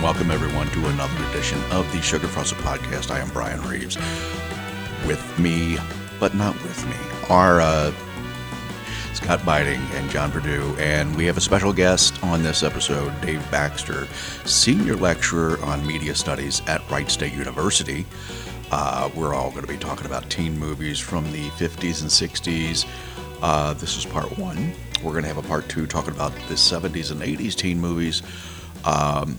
And welcome everyone to another edition of the Sugar Frosted Podcast. I am Brian Reeves. With me, but not with me, are uh, Scott Biting and John Purdue, and we have a special guest on this episode, Dave Baxter, senior lecturer on media studies at Wright State University. Uh, we're all going to be talking about teen movies from the 50s and 60s. Uh, this is part one. We're going to have a part two talking about the 70s and 80s teen movies. Um,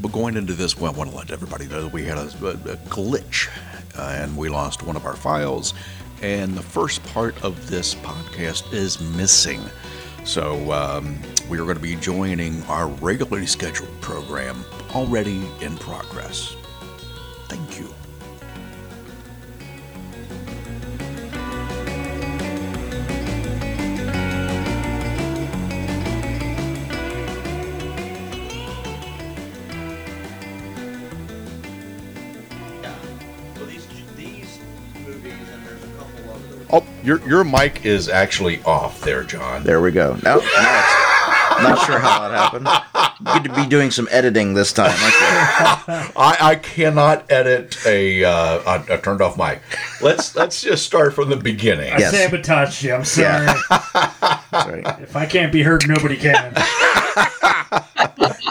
but going into this, well, I want to let everybody know that we had a, a glitch uh, and we lost one of our files. And the first part of this podcast is missing. So um, we are going to be joining our regularly scheduled program already in progress. Thank you. Your your mic is actually off there, John. There we go. No, no not sure how that happened. Good to be doing some editing this time. I, I cannot edit a, uh, a, a turned off mic. Let's let's just start from the beginning. I Yes. sabotaged you. I'm sorry. That's right. If I can't be heard, nobody can.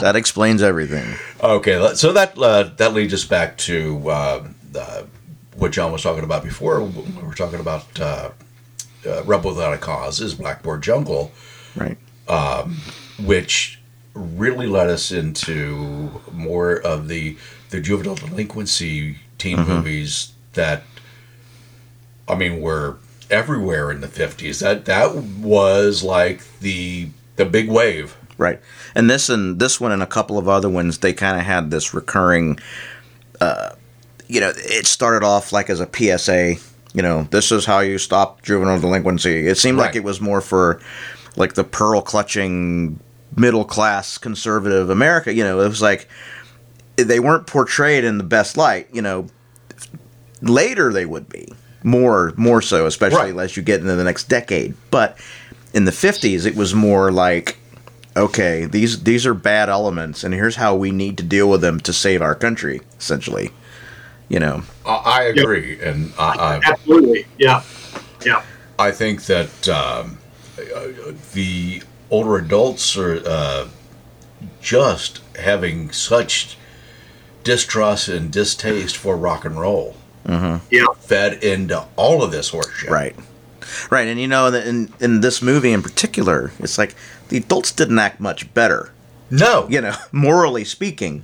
That explains everything. Okay, so that uh, that leads us back to uh, uh, what John was talking about before. We were talking about uh, uh, Rebel Without a Cause is Blackboard Jungle, Right. Um, which really led us into more of the the juvenile delinquency teen movies that I mean were everywhere in the fifties. That that was like the the big wave. Right. And this and this one and a couple of other ones, they kind of had this recurring. Uh, you know, it started off like as a PSA. You know, this is how you stop juvenile delinquency. It seemed Right. like it was more for like the pearl clutching middle class conservative America. You know, it was like they weren't portrayed in the best light. You know, later they would be more more so, especially Right. as you get into the next decade. But in the fifties, it was more like, okay, these these are bad elements, and here's how we need to deal with them to save our country. Essentially, you know, I, I agree, and I, I Absolutely. Yeah. Yeah. I think that um, uh, the older adults are uh, just having such distrust and distaste for rock and roll Yeah. fed into all of this horseshit. right, right, and you know, in in this movie in particular, it's like the adults didn't act much better. No. you know, morally speaking,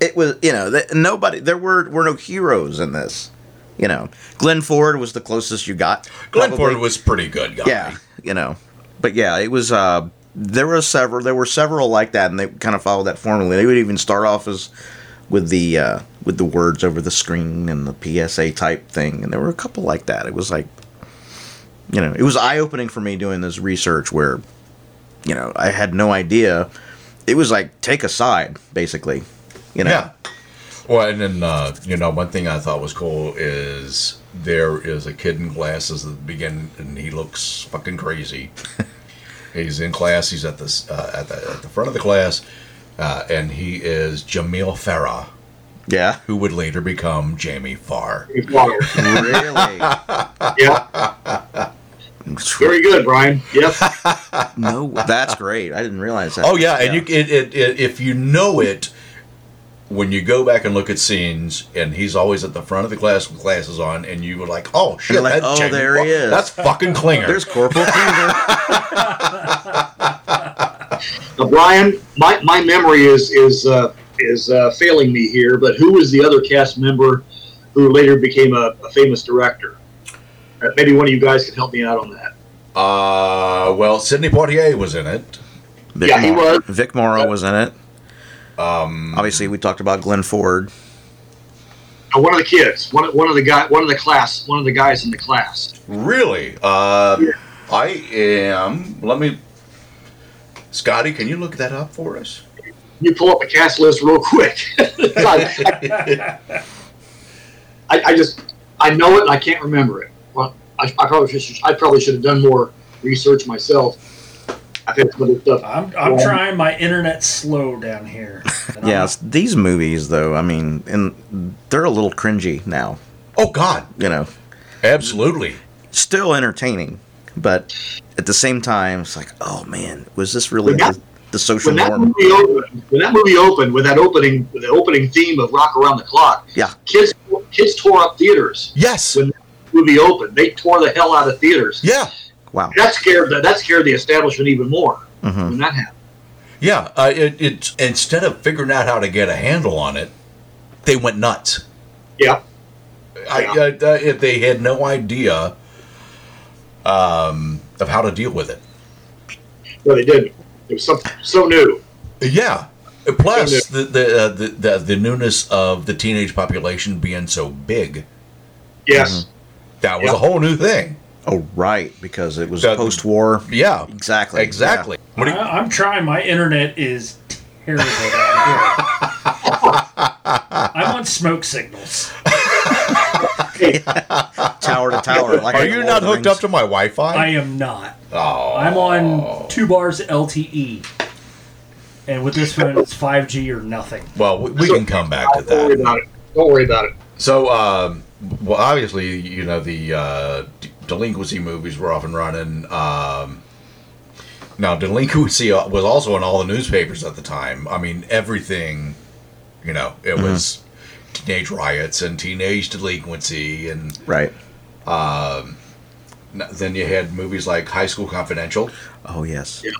it was you know th- nobody there were were no heroes in this. You know, Glenn Ford was the closest you got. Glenn probably. Ford was pretty good, guy. yeah, you know, but yeah, it was. uh There were several. There were several like that, and they kind of followed that formula. They would even start off as with the uh with the words over the screen and the PSA type thing, and there were a couple like that. It was like, you know, it was eye opening for me doing this research where, you know, I had no idea. It was like take a side, basically. You know, Yeah. Well, and then uh, you know, one thing I thought was cool is there is a kid in glasses at the beginning, and he looks fucking crazy. he's in class. He's at this uh, at the at the front of the class, uh, and he is Jamil Farah, yeah, who would later become Jamie Farr. Farr. Really. Yeah. Very good, Brian. Yep. no, that's great. I didn't realize that. Oh yeah, and you it, it, it if you know it. When you go back and look at scenes, and he's always at the front of the class with glasses on, and you were like, "Oh shit, like, "Oh, Jamie there he is." That's fucking Klinger." There's Corporal Klinger. Now, Brian, my, my memory is is uh, is uh, failing me here, but who was the other cast member who later became a, a famous director? Uh, maybe one of you guys can help me out on that. Uh, well, Sidney Poitier was in it. Vic Yeah, he was. Vic Morrow was in it. Um, Obviously, we talked about Glenn Ford. Uh, one of the kids, one of, one of the guy, one of the class, one of the guys in the class. really? Uh, I am. Let me. Scotty, can you look that up for us? You pull up a cast list real quick. I, I, I just I know it and I can't remember it. Well, I, I probably should I probably should have done more research myself. I'm, I'm trying my internet slow down here. And Yeah, these movies though, I mean, and they're a little cringy now. Oh God, You know, absolutely. still entertaining, but at the same time, it's like, oh man, was this really When that- the, the social When that movie opened, when that movie opened with that opening, with the opening theme of "Rock Around the Clock," Yeah. kids kids tore up theaters. Yes. When that movie opened, they tore the hell out of theaters. Yeah. Wow. That scared the, that scared the establishment even more Mhm. when that happened. Yeah. Uh, it, it instead of figuring out how to get a handle on it, they went nuts. Yeah, I, Yeah. uh, uh, if they had no idea um, of how to deal with it. no, they didn't. It was so so new. Yeah. Plus the the, uh, the the the newness of the teenage population being so big, Yes, that was Yeah. a whole new thing. Oh, right, because it was That- post-war. Yeah. Exactly. Exactly. What you, I, I'm trying. My internet is terrible down here. I'm on smoke signals. Tower to tower. Like are you not hooked up to my Wi-Fi? I am not. oh. I'm on two bars LTE. And with this one, it's 5G or nothing. Well, we, we can come back to Don't worry that. about it. Don't worry about it. So, um, well, obviously, you know the uh, d- delinquency movies were off and running. Um, now, delinquency uh, was also in all the newspapers at the time. I mean, everything. You know, it was teenage riots and teenage delinquency, and Right. n- then you had movies like High School Confidential, Oh yes. Yeah.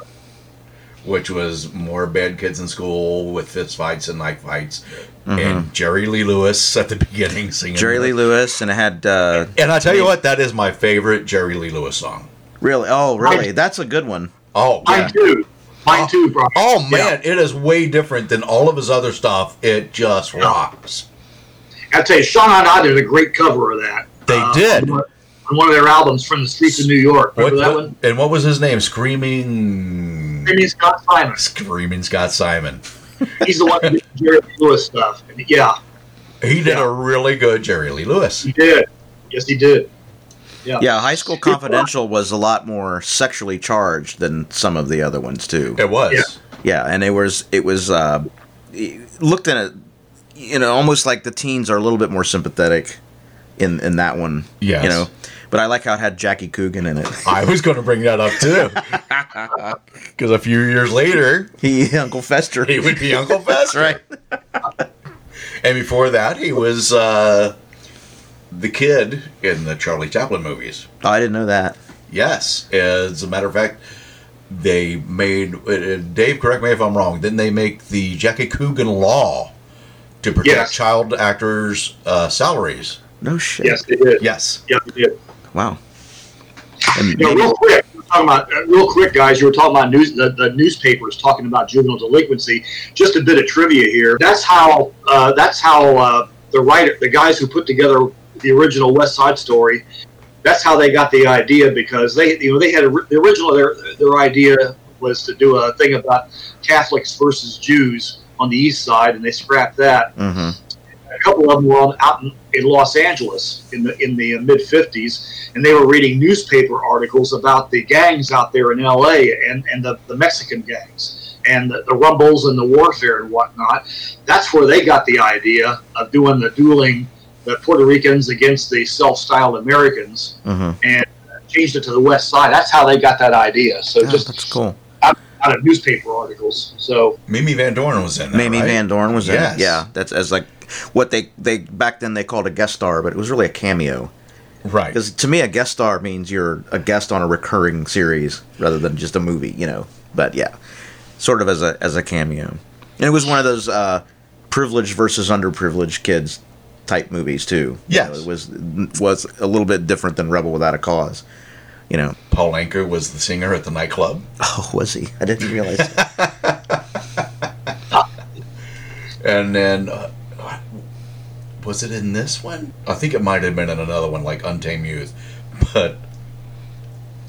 Which was more bad kids in school with fist fights and knife fights, and Jerry Lee Lewis at the beginning singing Jerry Lee Lewis, and it had uh, And I tell you what, that is my favorite Jerry Lee Lewis song. really. Oh, really? That's a good one. Oh, Mine yeah. too. Mine too, bro. oh man, it is way different than all of his other stuff. It just rocks. I tell you, Sean and I did a great cover of that. They Uh, did. on one- of their albums from the streets of New York. What, that what- one? and what was his name? Screaming, Amy Scott Simon. Screaming Scott Simon. He's the one who did Jerry Lewis stuff. And yeah, He did Yeah. a really good Jerry Lee Lewis. he did. Yes, he did. Yeah. Yeah, High School Confidential was a lot more sexually charged than some of the other ones too. It was. Yeah. Yeah, and it was it was uh, looked at it, you know, almost like the teens are a little bit more sympathetic in in that one. Yeah, You know, but I like how it had Jackie Coogan in it. I was going to bring that up too, because a few years later he Uncle Fester. he would be Uncle Fester. right. And before that, he was uh, the kid in the Charlie Chaplin movies. Oh, I didn't know that. Yes, as a matter of fact, they made uh, Dave. Correct me if I'm wrong. Didn't they make the Jackie Coogan law to protect Yes. child actors' uh, salaries? No shit. Yes, he did. Yes. Yeah, he did. Wow. And You know, real quick, talking about uh, real quick, guys. You were talking about news, the, the newspapers talking about juvenile delinquency. Just a bit of trivia here. That's how. Uh, that's how uh, the writer, the guys who put together the original West Side Story. That's how they got the idea because they, you know, they had a, the original. Their their idea was to do a thing about Catholics versus Jews on the East Side, and they scrapped that. Mhm. A couple of them were out in, in Los Angeles in the in the mid '50s, and they were reading newspaper articles about the gangs out there in LA and and the, the Mexican gangs and the, the rumbles and the warfare and whatnot. That's where they got the idea of doing the dueling the Puerto Ricans against the self-styled Americans Mhm. and changed it to the West Side. That's how they got that idea. So Oh, just that's cool. out of newspaper articles. So Mimi Van Doren was in that. Mamie right? Van Doren was in Yes. it. Yeah, that's as like what they they back then they called a guest star, but it was really a cameo. Right. Because to me, a guest star means you're a guest on a recurring series rather than just a movie, you know. But yeah, sort of as a as a cameo. And it was one of those uh, privileged versus underprivileged kids type movies too. You Yes. know, it was was a little bit different than Rebel Without a Cause. You know. Paul Anka was the singer at the nightclub. Oh, was he? I didn't realize. And then, uh, was it in this one? I think it might have been in another one, like Untamed Youth. But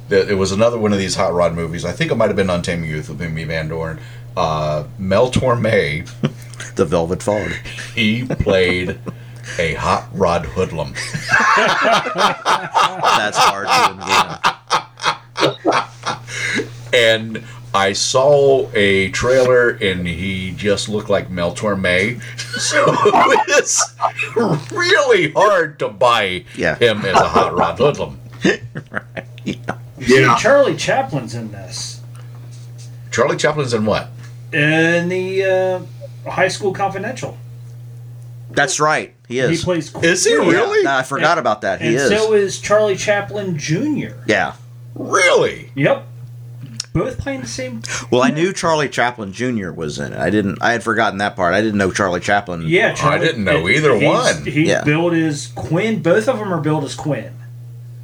th- it was another one of these hot rod movies. I think it might have been Untamed Youth with Mimi Van Doren. Uh, Mel Torme, the Velvet Fog. he played a hot rod hoodlum. That's hard to envision. And I saw a trailer and he just looked like Mel Torme. So it's really hard to buy Yeah. him as a hot rod hoodlum. Yeah. yeah Charlie Chaplin's in this. Charlie Chaplin's in what? In the uh, High School Confidential. That's right. He is. He is. plays. Is he Yeah. really? I forgot about that. He and is. so is Charlie Chaplin Jr. yeah. Really? Yep. Both playing the same. Well, I knew Charlie Chaplin Jr. was in it. I didn't. I had forgotten that part. I didn't know Charlie Chaplin. Yeah, Charlie, didn't know either he's- one. He's Yeah. billed as Quinn. Both of them are billed as Quinn.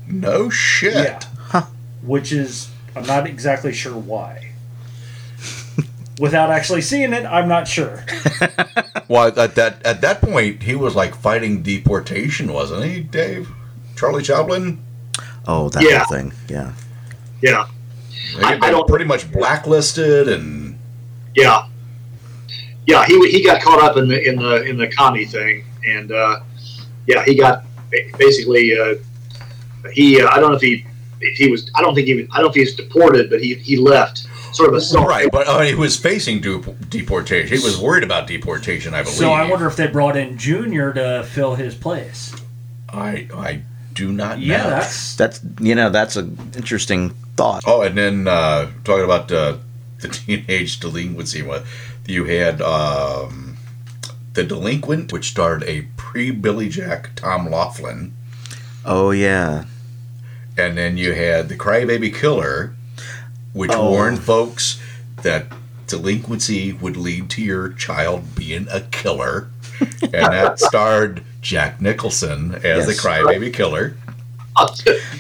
No shit. Yeah. Which is, I'm not exactly sure why. Without actually seeing it, I'm not sure. Well, at that at that point, he was like fighting deportation, wasn't he, Dave? Charlie Chaplin. Oh, that Yeah. whole thing. Yeah. Yeah. They I- I don't- pretty much blacklisted, and Yeah. Yeah, he he got caught up in the in the in the commie thing, and uh, yeah, he got basically uh, he. Uh, I don't know if he if he was. I don't think he. was- I don't know if he was deported, but he he left. Sort of a self. right, but uh, he was facing du- deportation. He was worried about deportation, I believe. So I wonder if they brought in Junior to fill his place. I I do not know. Yeah, that's That's you know that's an interesting thought. Oh, and then uh, talking about uh, the teenage delinquency, what you had um, the delinquent, which starred a pre-Billy Jack Tom Laughlin, Oh yeah. and then you had the Crybaby Killer, which Oh. warned folks that delinquency would lead to your child being a killer, and that starred Jack Nicholson as the Crybaby Killer.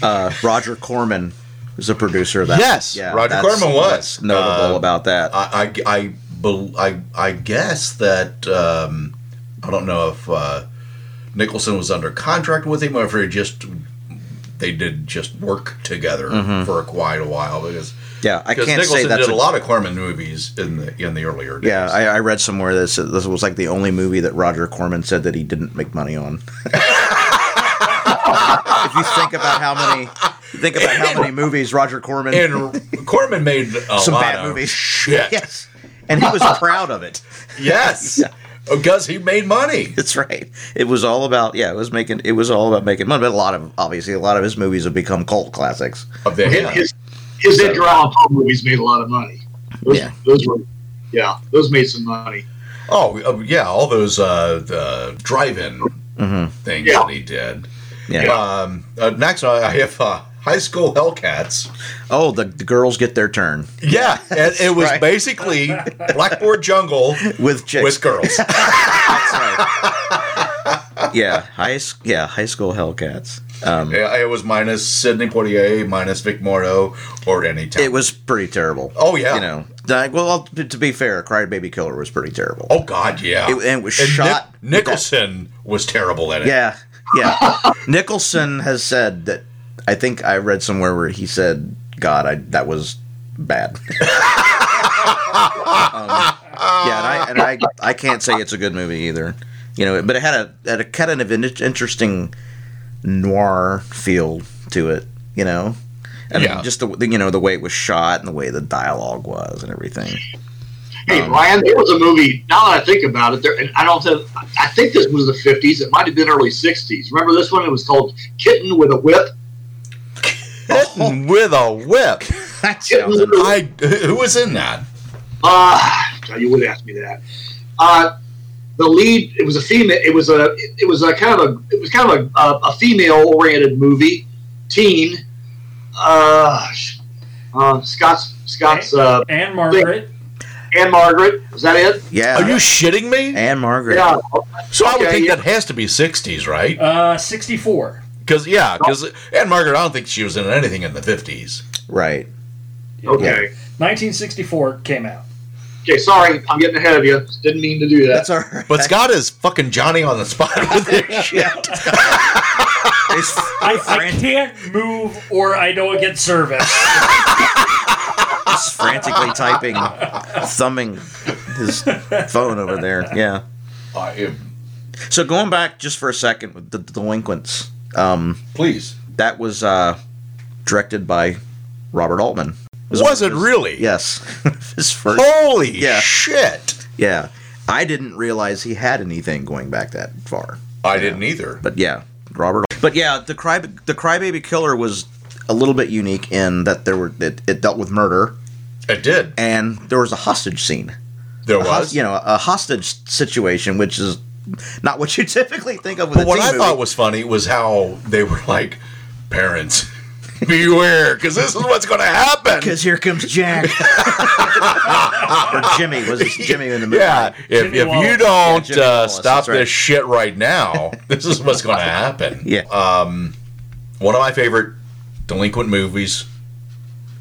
Uh, Roger Corman was a producer of that. Yes, Roger that's- Corman was. notable Uh, about that. I, I, I, I, I guess that um, I don't know if uh, Nicholson was under contract with him or if he just they did just work together for quite a while because yeah, I can't Nicholson say that's did a, a, lot of Corman movies in the in the earlier days. Yeah, I, I read somewhere that said this was like the only movie that Roger Corman said that he didn't make money on. if you think about how many, think about how many movies Roger Corman and Corman made a some lot bad of movies. Shit. yes, and he was proud of it. Yes, because he made money. That's right. It was all about yeah. It was making. It was all about making money. But a lot of obviously a lot of his movies have become cult classics. Of the His, his, his Edgar Allan Poe movies made a lot of money. Those, Yeah. those were, yeah, those made some money. Oh uh, yeah, all those uh, the drive-in things Yeah. that he did. Yeah. Um, uh, next, I have uh, High School Hellcats. Oh, the, the girls get their turn Yeah, and it was right. basically Blackboard Jungle with chicks. with girls. That's right. yeah, high s- yeah high school Hellcats. Um, it was minus Sidney Poitier, minus Vic Morrow, or any time. it was pretty terrible. Oh, yeah. you know. Like, well, to, be fair, Cry Baby Killer was pretty terrible. Oh God, yeah. It- and it was Nick- shot- Nicholson was terrible at it. Yeah, yeah. Nicholson has said that. I think I read somewhere where he said, "God, I that was bad." Um, yeah, and I and I I can't say it's a good movie either. You know, but it had a had a kind of an interesting noir feel to it. You know, and Yeah. just the you know the way it was shot and the way the dialogue was and everything. Hey, Um, Brian, there was a movie. Now that I think about it, there, and I don't. Have, I think this was the '50s. It might have been early '60s. Remember this one? It was called Kitten with a Whip. Hitting with a whip. That sounds I who was in that? Uh, you would ask me that. Uh, the lead. It was a female. It was a. It was a kind of a. It was kind of a, a, a female-oriented movie, teen. Uh, uh, Scott's Scott's uh, Ann-Margret. and Margaret. is that it? yeah. Are you shitting me? Ann-Margret? Yeah. So I would think yeah. that has to be '60s, right? Uh, 64. Because yeah, because Ann-Margret, I don't think she was in anything in the '50s. Right. Okay. 1964 came out. Okay. Sorry, I'm getting ahead of you. Didn't mean to do that. That's all right. But Scott is fucking Johnny on the spot with this shit. It's I, I can't move or I don't get service. He's frantically typing, thumbing his phone over there. Yeah. I am- So going back just for a second with the, the delinquents, um, please. that was uh, directed by Robert Altman. Was Was it his- really? Yes, his first. Holy Yeah. shit! Yeah, I didn't realize he had anything going back that far. I didn't either. But yeah, Robert. But yeah, the cry the Crybaby Killer was a little bit unique in that there were it, it dealt with murder It did. and there was a hostage scene. There A was. you know, a hostage situation, which is not what you typically think of with But what I movie. thought was funny was how they were like, parents, beware, because this is what's going to happen. Because here comes Jack. or Jimmy. Was it Jimmy in the movie? Yeah, if, if you don't Yeah, Jimmy uh, Wallace, stop that's right. this shit right now, this is what's going to happen. Yeah. One of my favorite delinquent movies,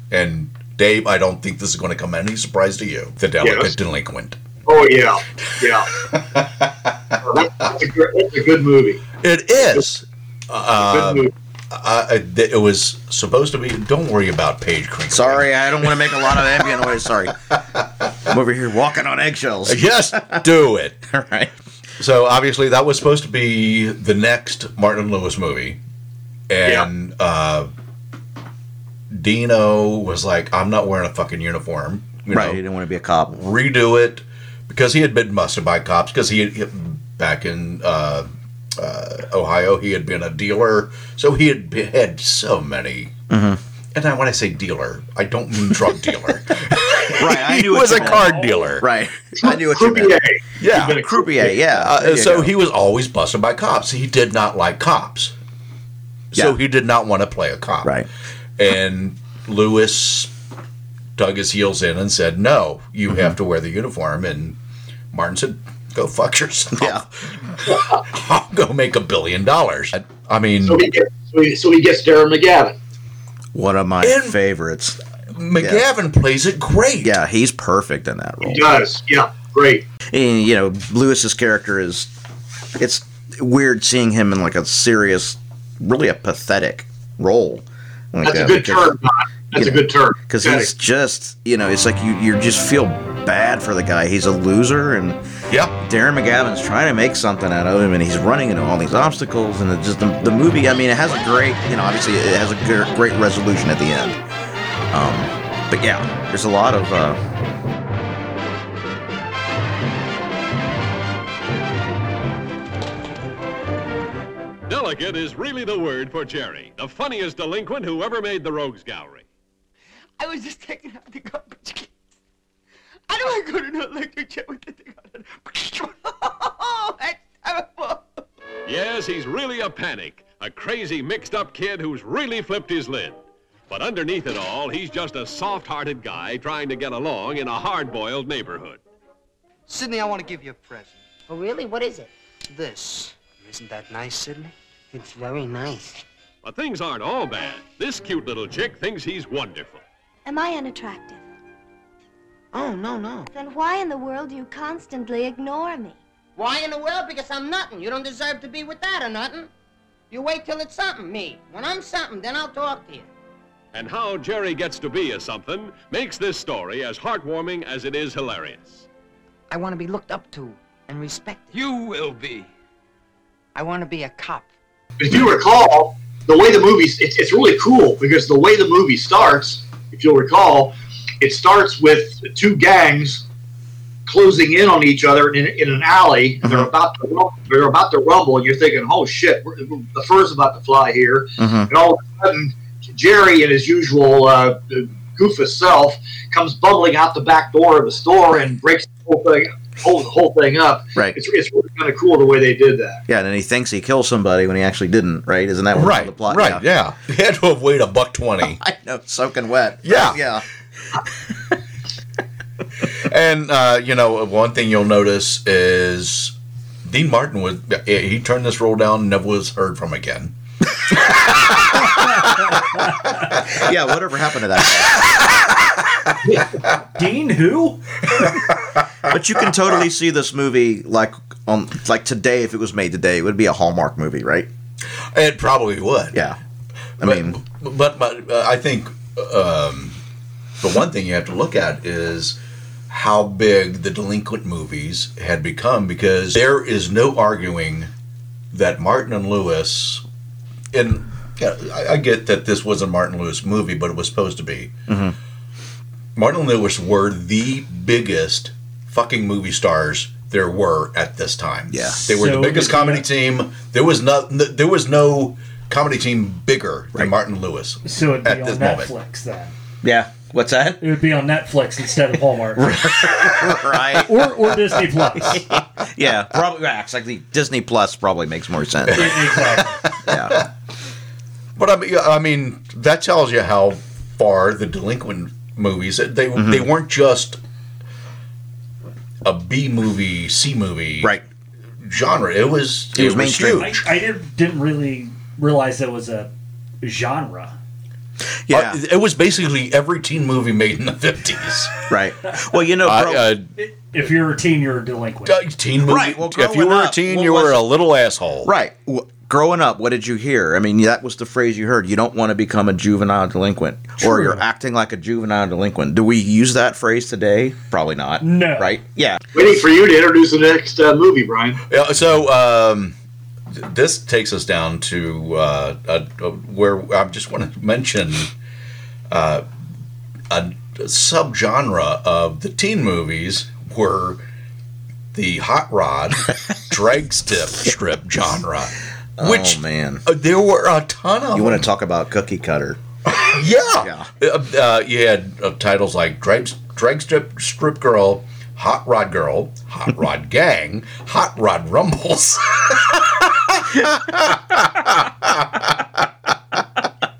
and Dave, I don't think this is going to come any surprise to you. The Delicate Yes. Delinquent. Oh yeah, yeah. that's, a, gr- that's a good movie. It is. Good movie. Uh, it was supposed to be. Don't worry about Page Crinkling. Sorry, I don't want to make a lot of ambient noise. Sorry. I'm over here walking on eggshells. Yes, do it. All right. So obviously that was supposed to be the next Martin Lewis movie, and uh, Dino was like, "I'm not wearing a fucking uniform." You Right. know, He didn't want to be a cop. redo it because he had been busted by cops because he had back in uh, uh, Ohio he had been a dealer, so he had be- had so many. Mm-hmm. And I, when I say dealer, I don't mean drug dealer. Right. I he knew what was you a meant. card dealer. Right. I knew what you meant. Yeah. He's been a Croupier, yeah. Uh, so go. he was always busted by cops. He did not like cops. So Yeah. he did not want to play a cop. Right. And Lewis dug his heels in and said, No, you Mm-hmm. have to wear the uniform. And Martin said, Go fuck yourself. Yeah. I'll go make a billion dollars. I mean, So he gets, so he, so he gets Darren McGavin. One of my In- favorites. McGavin plays it great. Yeah, he's perfect in that role. He does. Yeah, great. And, you know, Lewis's character is. It's weird seeing him in like a serious, really a pathetic role. Like, That's uh, a good because- turn. That's you a know, good turn. because he's just you know it's like you you just feel bad for the guy he's a loser and Yep. darren mcgavin's trying to make something out of him and he's running into all these obstacles and it just the, the movie i mean it has a great you know obviously it has a great resolution at the end um but yeah there's a lot of uh Delicate is really the word for Jerry, the funniest delinquent who ever made the Rogues Gallery. I was just taking out the garbage cans. I know I got an electric chair with the thing on it. Oh, that's terrible. Yes, he's really a panic, a crazy, mixed up kid who's really flipped his lid. But underneath it all, he's just a soft hearted guy trying to get along in a hard boiled neighborhood. Sydney, I want to give you a present. Oh, really? What is it? This. Isn't that nice, Sydney? It's very nice. But things aren't all bad. This cute little chick thinks he's wonderful. Am I unattractive? Oh, no, no. Then why in the world do you constantly ignore me? Why in the world? Because I'm nothing. You don't deserve to be with that or nothing. You wait till it's something, me. When I'm something, then I'll talk to you. And how Jerry gets to be a something makes this story as heartwarming as it is hilarious. I want to be looked up to and respected. You will be. I want to be a cop. if you recall, the way the movie it's, it's really cool because the way the movie starts, if you'll recall, it starts with two gangs closing in on each other in, in an alley. And they're about to rumble, they're about to rumble, and you're thinking, "Oh shit, we're, the fur's about to fly here!" Mhm. And all of a sudden, Jerry, in his usual uh, goofus self, comes bumbling out the back door of the store and breaks the whole thing, whole, the whole thing up. Right. It's, it's really kind of cool the way they did that. yeah and then he thinks he killed somebody when he actually didn't right isn't that Right. the plot right. Yeah. He had to have weighed a buck twenty. i know soaking wet Yeah. yeah And uh, you know, one thing you'll notice is Dean Martin was he turned this role down, never was heard from again. yeah whatever happened to that Dean who? But you can totally see this movie like on like today if it was made today, it would be a Hallmark movie, right? It probably would. Yeah. I but, mean, but but uh, I think um, the one thing you have to look at is how big the delinquent movies had become because there is no arguing that Martin and Lewis, and yeah, I, I get that this was a Martin Lewis movie, but it was supposed to be. Mm-hmm. Martin and Lewis were the biggest fucking movie stars there were at this time. Yeah. they were So the biggest if you- comedy team. There was no, there was no comedy team bigger than Martin Lewis. So it'd be At on this Netflix moment. then. Yeah. What's that? It would be on Netflix instead of Hallmark. right. or, or Disney Plus. Yeah. Probably. yeah, Exactly. Disney Plus probably makes more sense. exactly. Yeah. But I mean, I mean, that tells you how far the delinquent movies they Mm-hmm. they weren't just a B movie, C movie, Right. genre. It was It was mainstream. I, huge. I didn't, didn't really realize that was a genre. Yeah. Uh, it was basically every teen movie made in the fifties. right. Well, you know, bro, uh, If you're a teen, you're a delinquent. uh, teen movie. Right, well, if you growing were a teen, you were a little asshole. right. W- growing up, what did you hear? I mean, that was the phrase you heard. You don't want to become a juvenile delinquent, or you're acting like a juvenile delinquent. Do we use that phrase today? Probably not. No. Right? Yeah. Waiting for you to introduce the next uh, movie, Brian. Yeah, so um, th- this takes us down to uh, where I just want to mention uh, a, a subgenre of the teen movies were the hot rod drag strip strip genre. Which oh man. there were a ton of. You want them. to talk about cookie cutter? Yeah. Uh, uh, you had uh, titles like drag, drag strip strip girl, hot rod girl, hot rod gang, hot rod rumbles.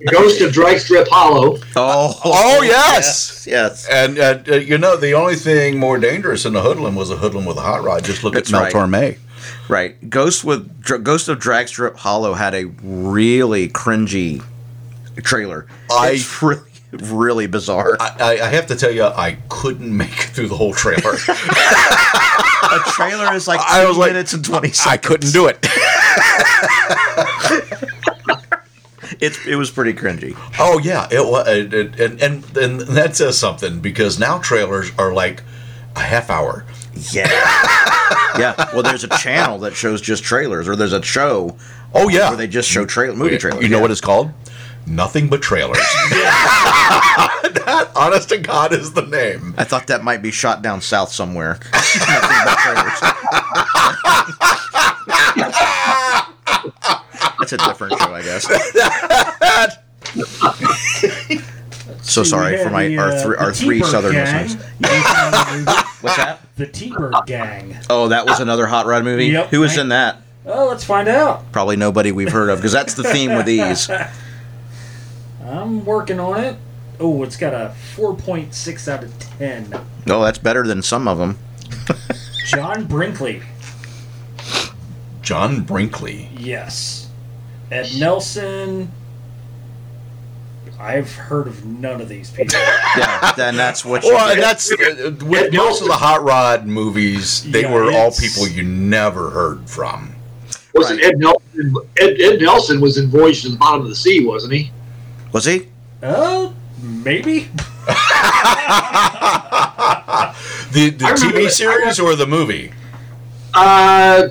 Ghost of Drag Strip Hollow. Oh. Oh, yes. Yes. and uh, uh, you know the only thing more dangerous than a hoodlum was a hoodlum with a hot rod. Just look That's at Mel right. Torme. Right. Ghost with Dr- Ghost of Dragstrip Hollow had a really cringy trailer. I- it's really really bizarre. I, I, I have to tell you, I couldn't make it through the whole trailer. a trailer is like I two was like- minutes and twenty seconds. I couldn't do it. It's it was pretty cringy. Oh yeah, it was, and and and, and that says something because now trailers are like a half hour. Yeah. yeah. Well, there's a channel that shows just trailers, or there's a show Oh yeah, where they just show trailer movie trailers. You know Yeah. what it's called? Nothing but trailers. that, honest to God, is the name. I thought that might be shot down south somewhere. Nothing. That's a different show, I guess. so sorry for my uh, our, three our three southern listeners. What's that? The T-Bird Gang. Oh, that was another hot rod movie. Yep. Who was in that? Oh, let's find out. Probably nobody we've heard of because that's the theme with these. I'm working on it. Oh, it's got a 4.6 out of 10. Oh, that's better than some of them. John Brinkley. John Brinkley. Yes. Ed Nelson. I've heard of none of these people. Yeah, then that's what you. Well, and that's uh, with most of the hot rod movies. They Yeah, were all people you never heard from. Wasn't Right. Ed Nelson? Ed, Ed Nelson was in Voyage to the Bottom of the Sea, wasn't he? Was he? Oh, maybe. The the TV that- series or the movie? Uh,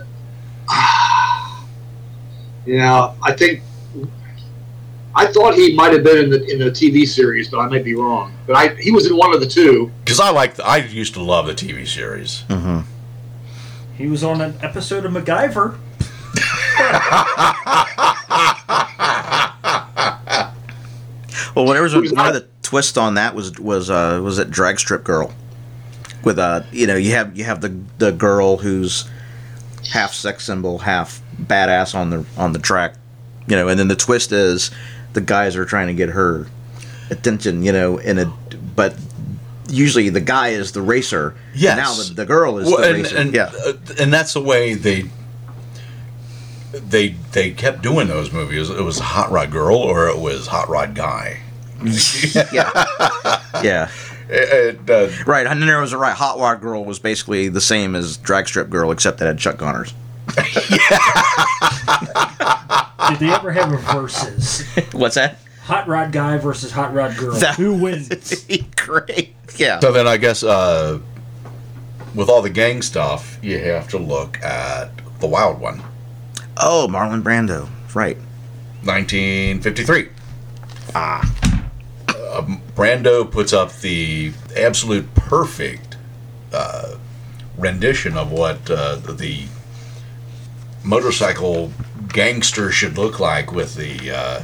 yeah, I think. I thought he might have been in the in the TV series, but I may be wrong. But I he was in one of the two. Because I like. I used to love the TV series. Mm-hmm. He was on an episode of MacGyver. Well, whatever was one of the twist on that was was uh was it drag strip girl with uh you know you have you have the the girl who's half sex symbol half badass on the on the track you know and then the twist is the guys are trying to get her attention you know in a but usually the guy is the racer Yes. now the, the girl is Well, the and, racer and, yeah uh, and that's the way they they they kept doing those movies. It was Hot Rod Girl or it was Hot Rod Guy. yeah yeah It, uh, right and then there was a right hot wire girl was basically the same as drag strip girl except that had chuck connors Did they ever have a versus? what's that Hot Rod Guy versus Hot Rod Girl. That Who wins? great. Yeah. so then I guess uh, with all the gang stuff, you have to look at the Wild One, Oh, Marlon Brando. Right. 1953. Ah. Um, Brando puts up the absolute perfect uh, rendition of what uh, the motorcycle gangster should look like with the uh,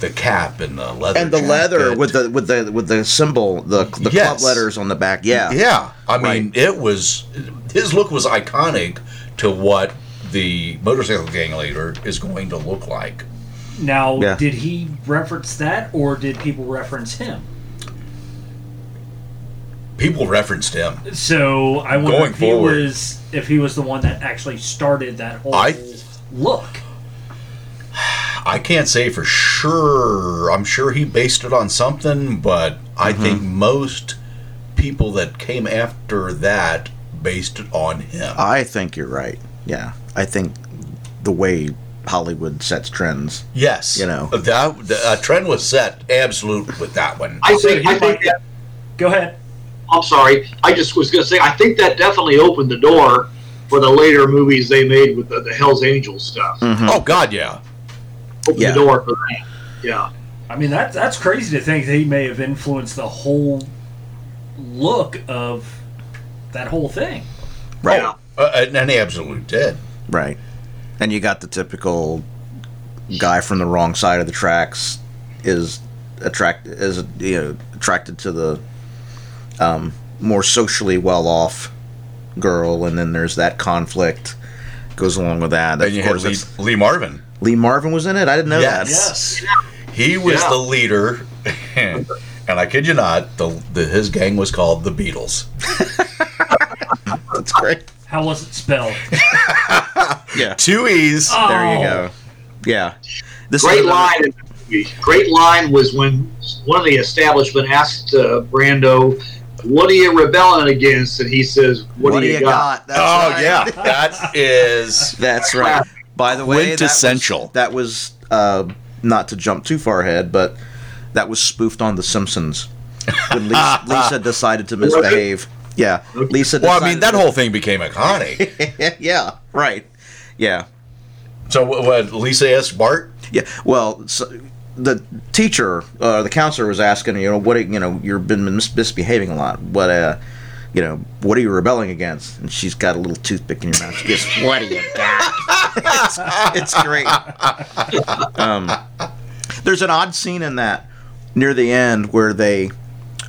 the cap and the leather and the leather with the with the with the symbol, the the club letters on the back. Yeah, Yeah, I mean, Right. it was his look was iconic to what the motorcycle gang leader is going to look like. Now, Yeah. did he reference that, or did people reference him? People referenced him. So I wonder Going if he forward. was if he was the one that actually started that whole I- look. I can't say for sure. I'm sure he based it on something, but I Mm-hmm. think most people that came after that based it on him. I think you're right. Yeah, I think the way Hollywood sets trends. yes, You know. that the, a trend was set absolute with that one. I So think I think that, Go ahead. I'm sorry. I just was going to say I think that definitely opened the door for the later movies they made with the, the Hell's Angels stuff. Oh God, yeah. Opened Yeah. the door for that. Yeah. I mean, that's that's crazy to think that he may have influenced the whole look of that whole thing. Right. Yeah. Uh, and, and he absolutely did. Right. And you got the typical guy from the wrong side of the tracks is attract is you know attracted to the um, more socially well off girl, and then there's that conflict goes along with that. And you of had Lee, Lee Marvin. Lee Marvin was in it. I didn't know that. Yes. He was Yeah. the leader, and I kid you not, the, the his gang was called the Beatles. That's great. How was it spelled? Yeah. Two E's. Oh, There you go. Yeah. This Great line. in the movie. Great line was when one of the establishment asked uh, Brando, "What are you rebelling against?" And he says, "What, do you, got?" That's oh right. yeah, that is That's right. By the way, Quintessential. That was, that was uh, not to jump too far ahead, but that was spoofed on The Simpsons when Lisa, Lisa decided to misbehave. Yeah, Lisa. well. I mean, that whole thing became iconic. yeah, right. Yeah, so what, what Lisa asked Bart? yeah. Well, so the teacher, uh, the counselor, was asking, you know, what are- you know, you've been mis- misbehaving a lot. What, uh, you know, what are you rebelling against? And she's got a little toothpick in her mouth. She goes, "What do you got?" it's, it's great. Um, there's an odd scene in that near the end where they,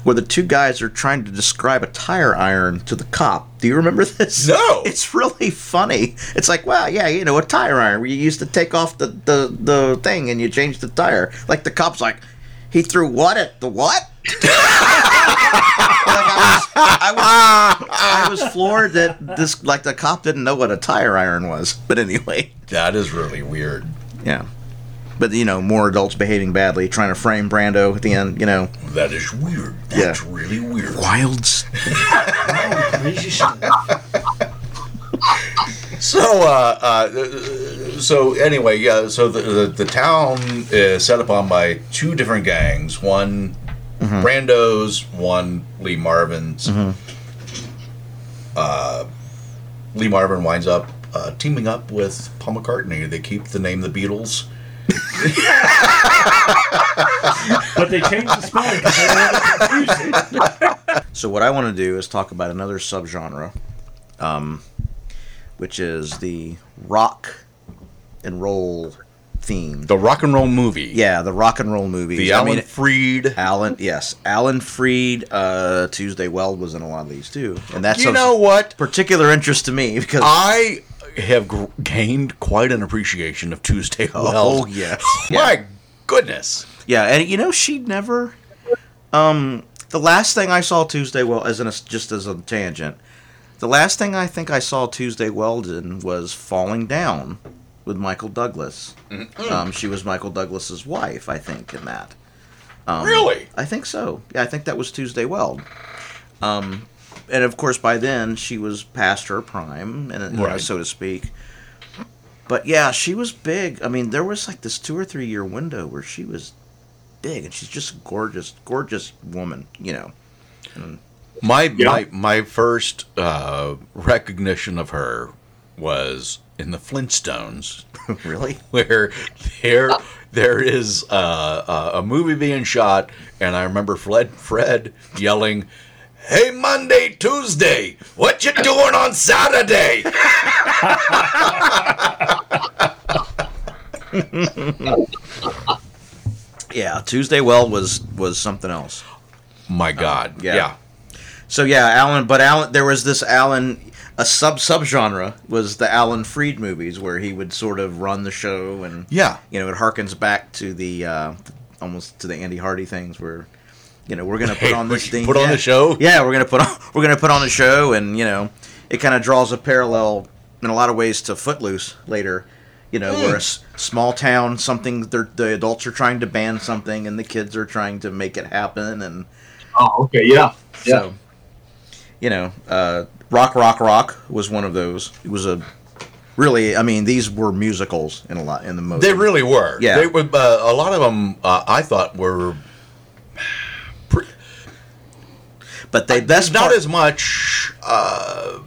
where the two guys are trying to describe a tire iron to the cop. Do you remember this? No. It's really funny. It's like, well, yeah, you know, a tire iron where you used to take off the the, the thing and you change the tire. Like the cop's like, he threw what at the what? Like, I, was, I, was, I was floored that this like the cop didn't know what a tire iron was. But anyway, That is really weird. yeah. But you know, more adults behaving badly, trying to frame Brando at the end. You know, That is weird. That's really weird. wilds. So, uh, uh, so anyway, yeah. So the, the the town is set upon by two different gangs. One Brando's, one Lee Marvin's. Uh, Lee Marvin winds up uh, teaming up with Paul McCartney. They keep the name the Beatles. But they changed the spelling because they wanted to confuse it. So what I want to do is talk about another subgenre, um, which is the rock and roll theme. The rock and roll movie. yeah, the rock and roll movie. The I Alan mean, Freed. Alan, yes, Alan Freed. Uh, Tuesday Weld was in a lot of these too, and that's You of know what? particular interest to me because I have gr- gained quite an appreciation of Tuesday Weld. oh yes, My goodness. Yeah, and you know she'd never. Um, the last thing I saw Tuesday well, as in a, just as a tangent, the last thing I think I saw Tuesday Weldon was Falling Down with Michael Douglas. Um, she was Michael Douglas's wife, I think, in that. Um, Really? I think so. Yeah, I think that was Tuesday Weld. Um, and of course, by then she was past her prime, and you know, Right. so to speak. But yeah, she was big. I mean, there was like this two or three year window where she was big, and she's just a gorgeous, gorgeous woman. You know. My Yeah. my my first uh, recognition of her was in the Flintstones, really? where they're there is uh, a, a movie being shot, and I remember Fred Fred yelling, "Hey, Monday, Tuesday, what you doing on Saturday?" Yeah, Tuesday Weld was was something else. My God, yeah. yeah. So yeah, Alan. But Alan, there was this Alan. A sub subgenre was the Alan Freed movies, where he would sort of run the show, and Yeah. you know, it harkens back to the uh, almost to the Andy Hardy things, where you know we're gonna put Hey, on this thing, put on the show? Yeah, we're gonna put on we're gonna put on the show, and you know, it kind of draws a parallel in a lot of ways to Footloose later. You know, where a s- small town, something the adults are trying to ban something, and the kids are trying to make it happen, and Oh, okay, yeah, yeah. so, you know, uh, Rock, Rock, Rock was one of those. It was a really, I mean, these were musicals in a lot in the movie. They really were. Yeah. They were. Uh, a lot of them, uh, I thought, were. But they best not part- as much uh,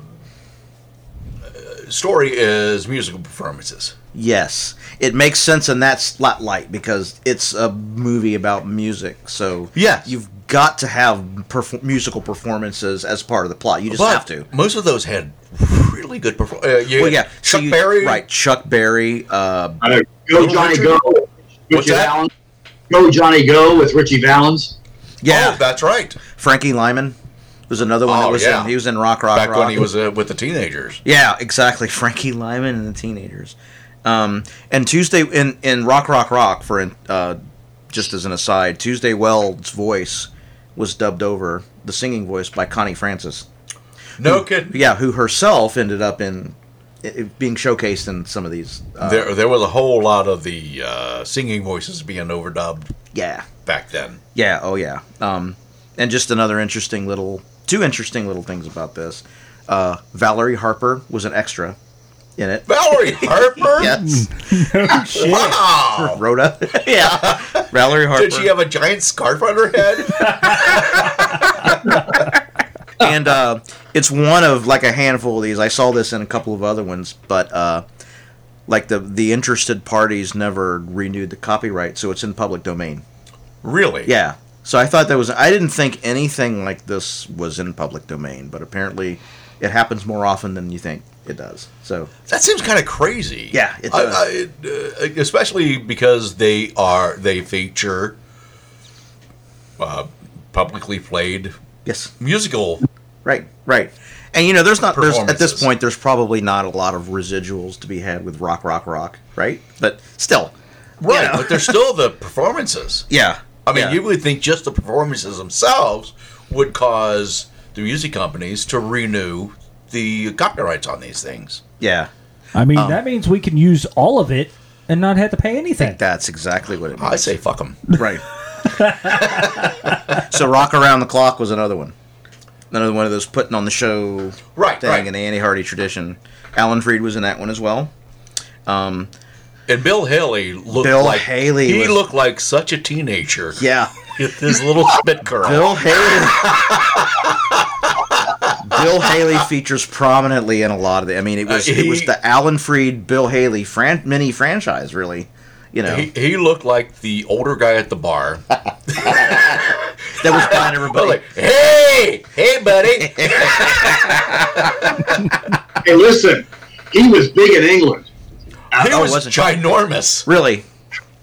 story as musical performances. Yes, it makes sense in that spotlight because it's a movie about music. So Yes. you've got to have perf- musical performances as part of the plot. You just But have to. Most of those had really good perform. Uh, you, Well, yeah, so Chuck you- Berry, right? Chuck Berry, uh, Uh, go Johnny Richard? Go. What's Ritchie that? Valens. Go Johnny Go with Ritchie Valens. Yeah, Oh, that's right. Frankie Lymon was another one that Oh, was yeah. in. He was in Rock, Rock, Back Rock. when he was uh, with the teenagers. Yeah, exactly. Frankie Lymon and the Teenagers. Um, and Tuesday in, in Rock Rock Rock for uh, just as an aside, Tuesday Weld's voice was dubbed over the singing voice by Connie Francis. No kidding. Yeah, who herself ended up in it, being showcased in some of these. Uh, there, there was a whole lot of the uh, singing voices being overdubbed yeah, back then. yeah, oh yeah. Um, and just another interesting little, two interesting little things about this. Uh, Valerie Harper was an extra in it. Valerie Harper. Yes, Wow. Rhoda. yeah, Valerie Harper. Did she have a giant scarf on her head? and uh, it's one of like a handful of these. I saw this in a couple of other ones, but uh, like the the interested parties never renewed the copyright, so it's in public domain. really? Yeah. So I thought that was. I didn't think anything like this was in public domain, but apparently, it happens more often than you think it does. So That seems kind of crazy. Yeah, it does. I- it, uh, especially because they are they feature uh, publicly played yes, musical. right, right. And you know, there's not there's at this point there's probably not a lot of residuals to be had with rock, rock, rock, right? But still, Right, know. but there's still the performances. yeah. I mean, yeah. you would think just the performances themselves would cause the music companies to renew the copyrights on these things. yeah. I mean, Um, that means we can use all of it and not have to pay anything. That's exactly what it means. I say fuck them. Right. so Rock Around the Clock was another one. Another one of those putting on the show Right, thing right. in the Andy Hardy tradition. Alan Freed was in that one as well. Um, And Bill Haley looked Bill like Haley He was- looked like such a teenager. yeah. with his little spit curl. Bill Haley. Bill Haley features prominently in a lot of the. I mean, it was Uh, it was the Alan Freed Bill Haley fran- mini franchise, really. You know, He, he looked like the older guy at the bar. that was behind I was everybody. like, hey, hey, buddy. Hey, listen, he was big in England. He Oh, was wasn't- ginormous. really,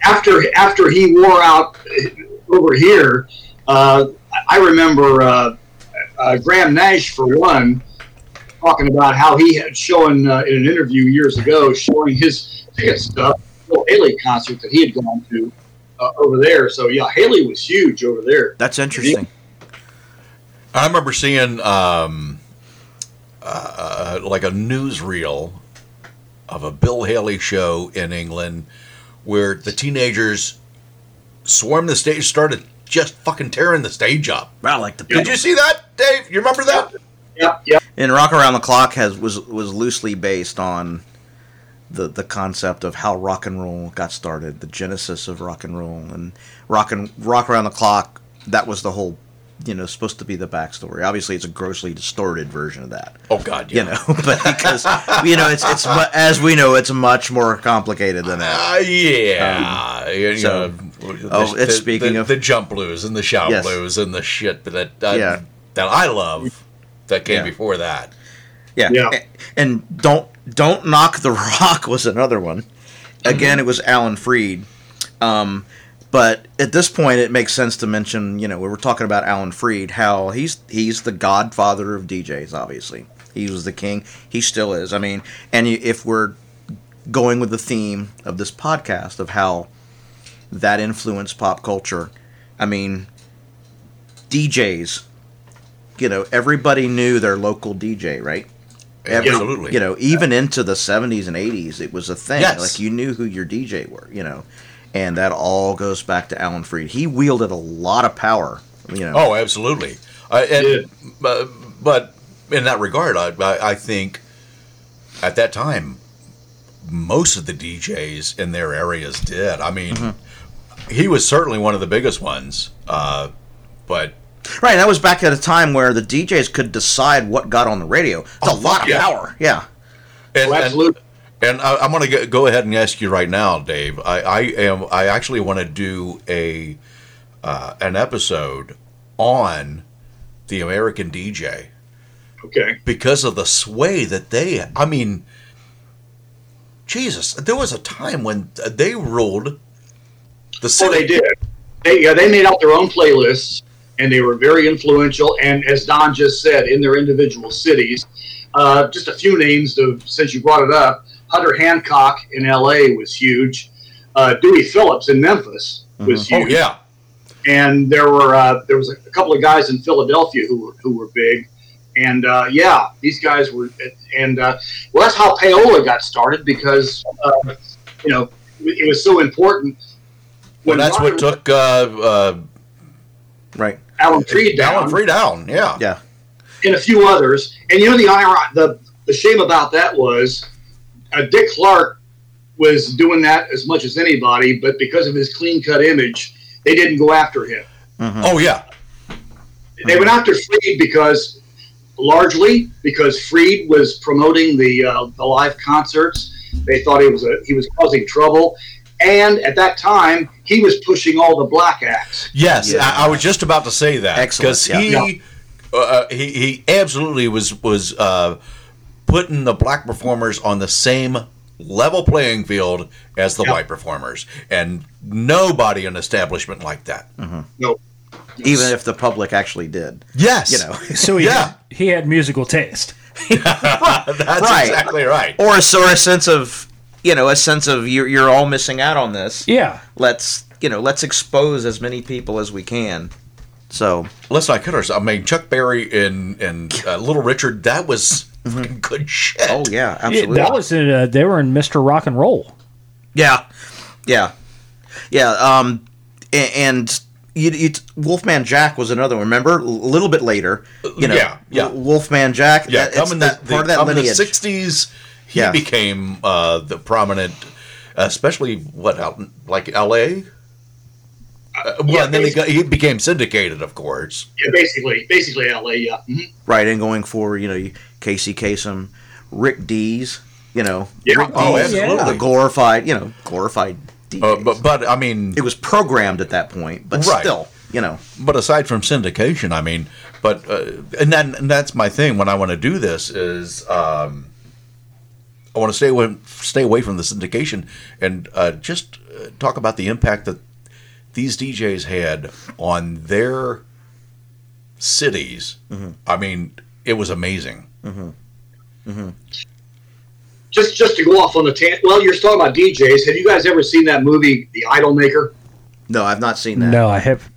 After after he wore out uh, over here, uh, I remember uh, uh, Graham Nash for one talking about how he had shown uh, in an interview years ago showing his ticket stuff, Bill Haley concert that he had gone to uh, over there. So yeah, Haley was huge over there. that's interesting. I remember seeing um, uh, like a newsreel of a Bill Haley show in England where the teenagers swarmed the stage, started just fucking tearing the stage up. Wow, like the Did you see that, Dave? You remember that? Yeah, yeah. and Rock Around the Clock has was was loosely based on the the concept of how rock and roll got started, the genesis of rock and roll, and rock and Rock Around the Clock. That was the whole, you know, supposed to be the backstory. Obviously, it's a grossly distorted version of that, Oh God, yeah. you know, but because you know, it's it's as we know, it's much more complicated than that. Uh, yeah, you So- know, the- Oh, it's the- speaking the, of- the jump blues and the shout Yes. blues and the shit that that, Yeah. that I love that came Yeah. before that. Yeah. Yeah. A- And don't don't knock the rock was another one. Again, it was Alan Freed. Um, but at this point, it makes sense to mention. You know, we were talking about Alan Freed, how he's he's the godfather of DJs. Obviously, he was the king. He still is. I mean, and if we're going with the theme of this podcast of how that influenced pop culture, I mean, DJs. You know, everybody knew their local DJ, right? Every- Absolutely. You know, even into the 70s and 80s, it was a thing. Yes. Like, you knew who your DJ were, you know. And that all goes back to Alan Freed. He wielded a lot of power, you know. Oh, absolutely. Uh, and uh, but in that regard, I, I I think at that time most of the DJs in their areas did. I mean, Mm-hmm. he was certainly one of the biggest ones. Uh, but Right, that was back at a time where the DJs could decide what got on the radio. It's Oh, a lot fuck of power. Yeah. and, Oh, absolutely. And I, I'm going to go ahead and ask you right now, Dave. I, I am. I actually want to do a uh, an episode on the American DJ Okay. because of the sway that they. I mean, Jesus, there was a time when they ruled the Oh, city. they did. They, yeah, they made out their own playlists, and they were very influential. And as Don just said, in their individual cities, uh, just a few names. To, since you brought it up, Hunter Hancock in L.A. was huge. Uh, Dewey Phillips in Memphis was Oh huge. Oh yeah, and there were uh, there was a couple of guys in Philadelphia who were who were big, and uh, yeah, these guys were, and uh, well, that's how payola got started because uh, you know it was so important. well, When that's what took uh, uh, Right. Alan Freed down, Alan Freed down. Yeah, Yeah. and a few others. And you know the ir- the the shame about that was uh, Dick Clark was doing that as much as anybody, but because of his clean cut image, they didn't go after him. Oh yeah. They went after Freed because, largely, because Freed was promoting the uh, the live concerts. They thought he was a he was causing trouble, and at that time he was pushing all the black acts. Yes, Yeah. I, I was just about to say that Excellent, because yeah. he, uh, he he absolutely was was uh, putting the black performers on the same level playing field as the Yeah. white performers, and nobody in establishment like that. No, Even if the public actually did. Yes, You know. So he Yeah. had, he had musical taste. that's Right. exactly right. Or a, or a sense of, you know, a sense of you're, you're all missing out on this. Yeah. Let's, you know, let's expose as many people as we can. So, Let's not kid ourselves. I mean, Chuck Berry and and uh, Little Richard, that was fucking good shit. oh yeah, Yeah, absolutely. that was in, uh, they were in Mr. Rock and Roll. Yeah, yeah, yeah. Um, a- and you, you, Wolfman Jack was another one. Remember, a little bit later. You know, Yeah, yeah. Wolfman Jack. Yeah, that, coming it's that the, part of that coming the lineage. '60s, he Yeah. became uh, the prominent, especially what out like L.A. Uh, well, yeah, and then he, got, he became syndicated, of course. yeah, basically, basically L.A. Yeah, Mhm. right, and going forward, you know, you- Casey Kasem, Rick Dees. You know, Yeah. Rick Oh, Dees, absolutely. a glorified, you know, glorified. Uh, but but I mean, it was programmed at that point, but Right. still, you know, but aside from syndication, I mean, but uh, and then and that's my thing when I want to do this is um, I want to stay away stay away from the syndication and uh, just uh, talk about the impact that these DJs had on their cities. I mean, it was amazing. just just to go off on the tangent. Well, you're talking about DJs. Have you guys ever seen that movie, The Idol Maker? no, I've not seen that. No, I have.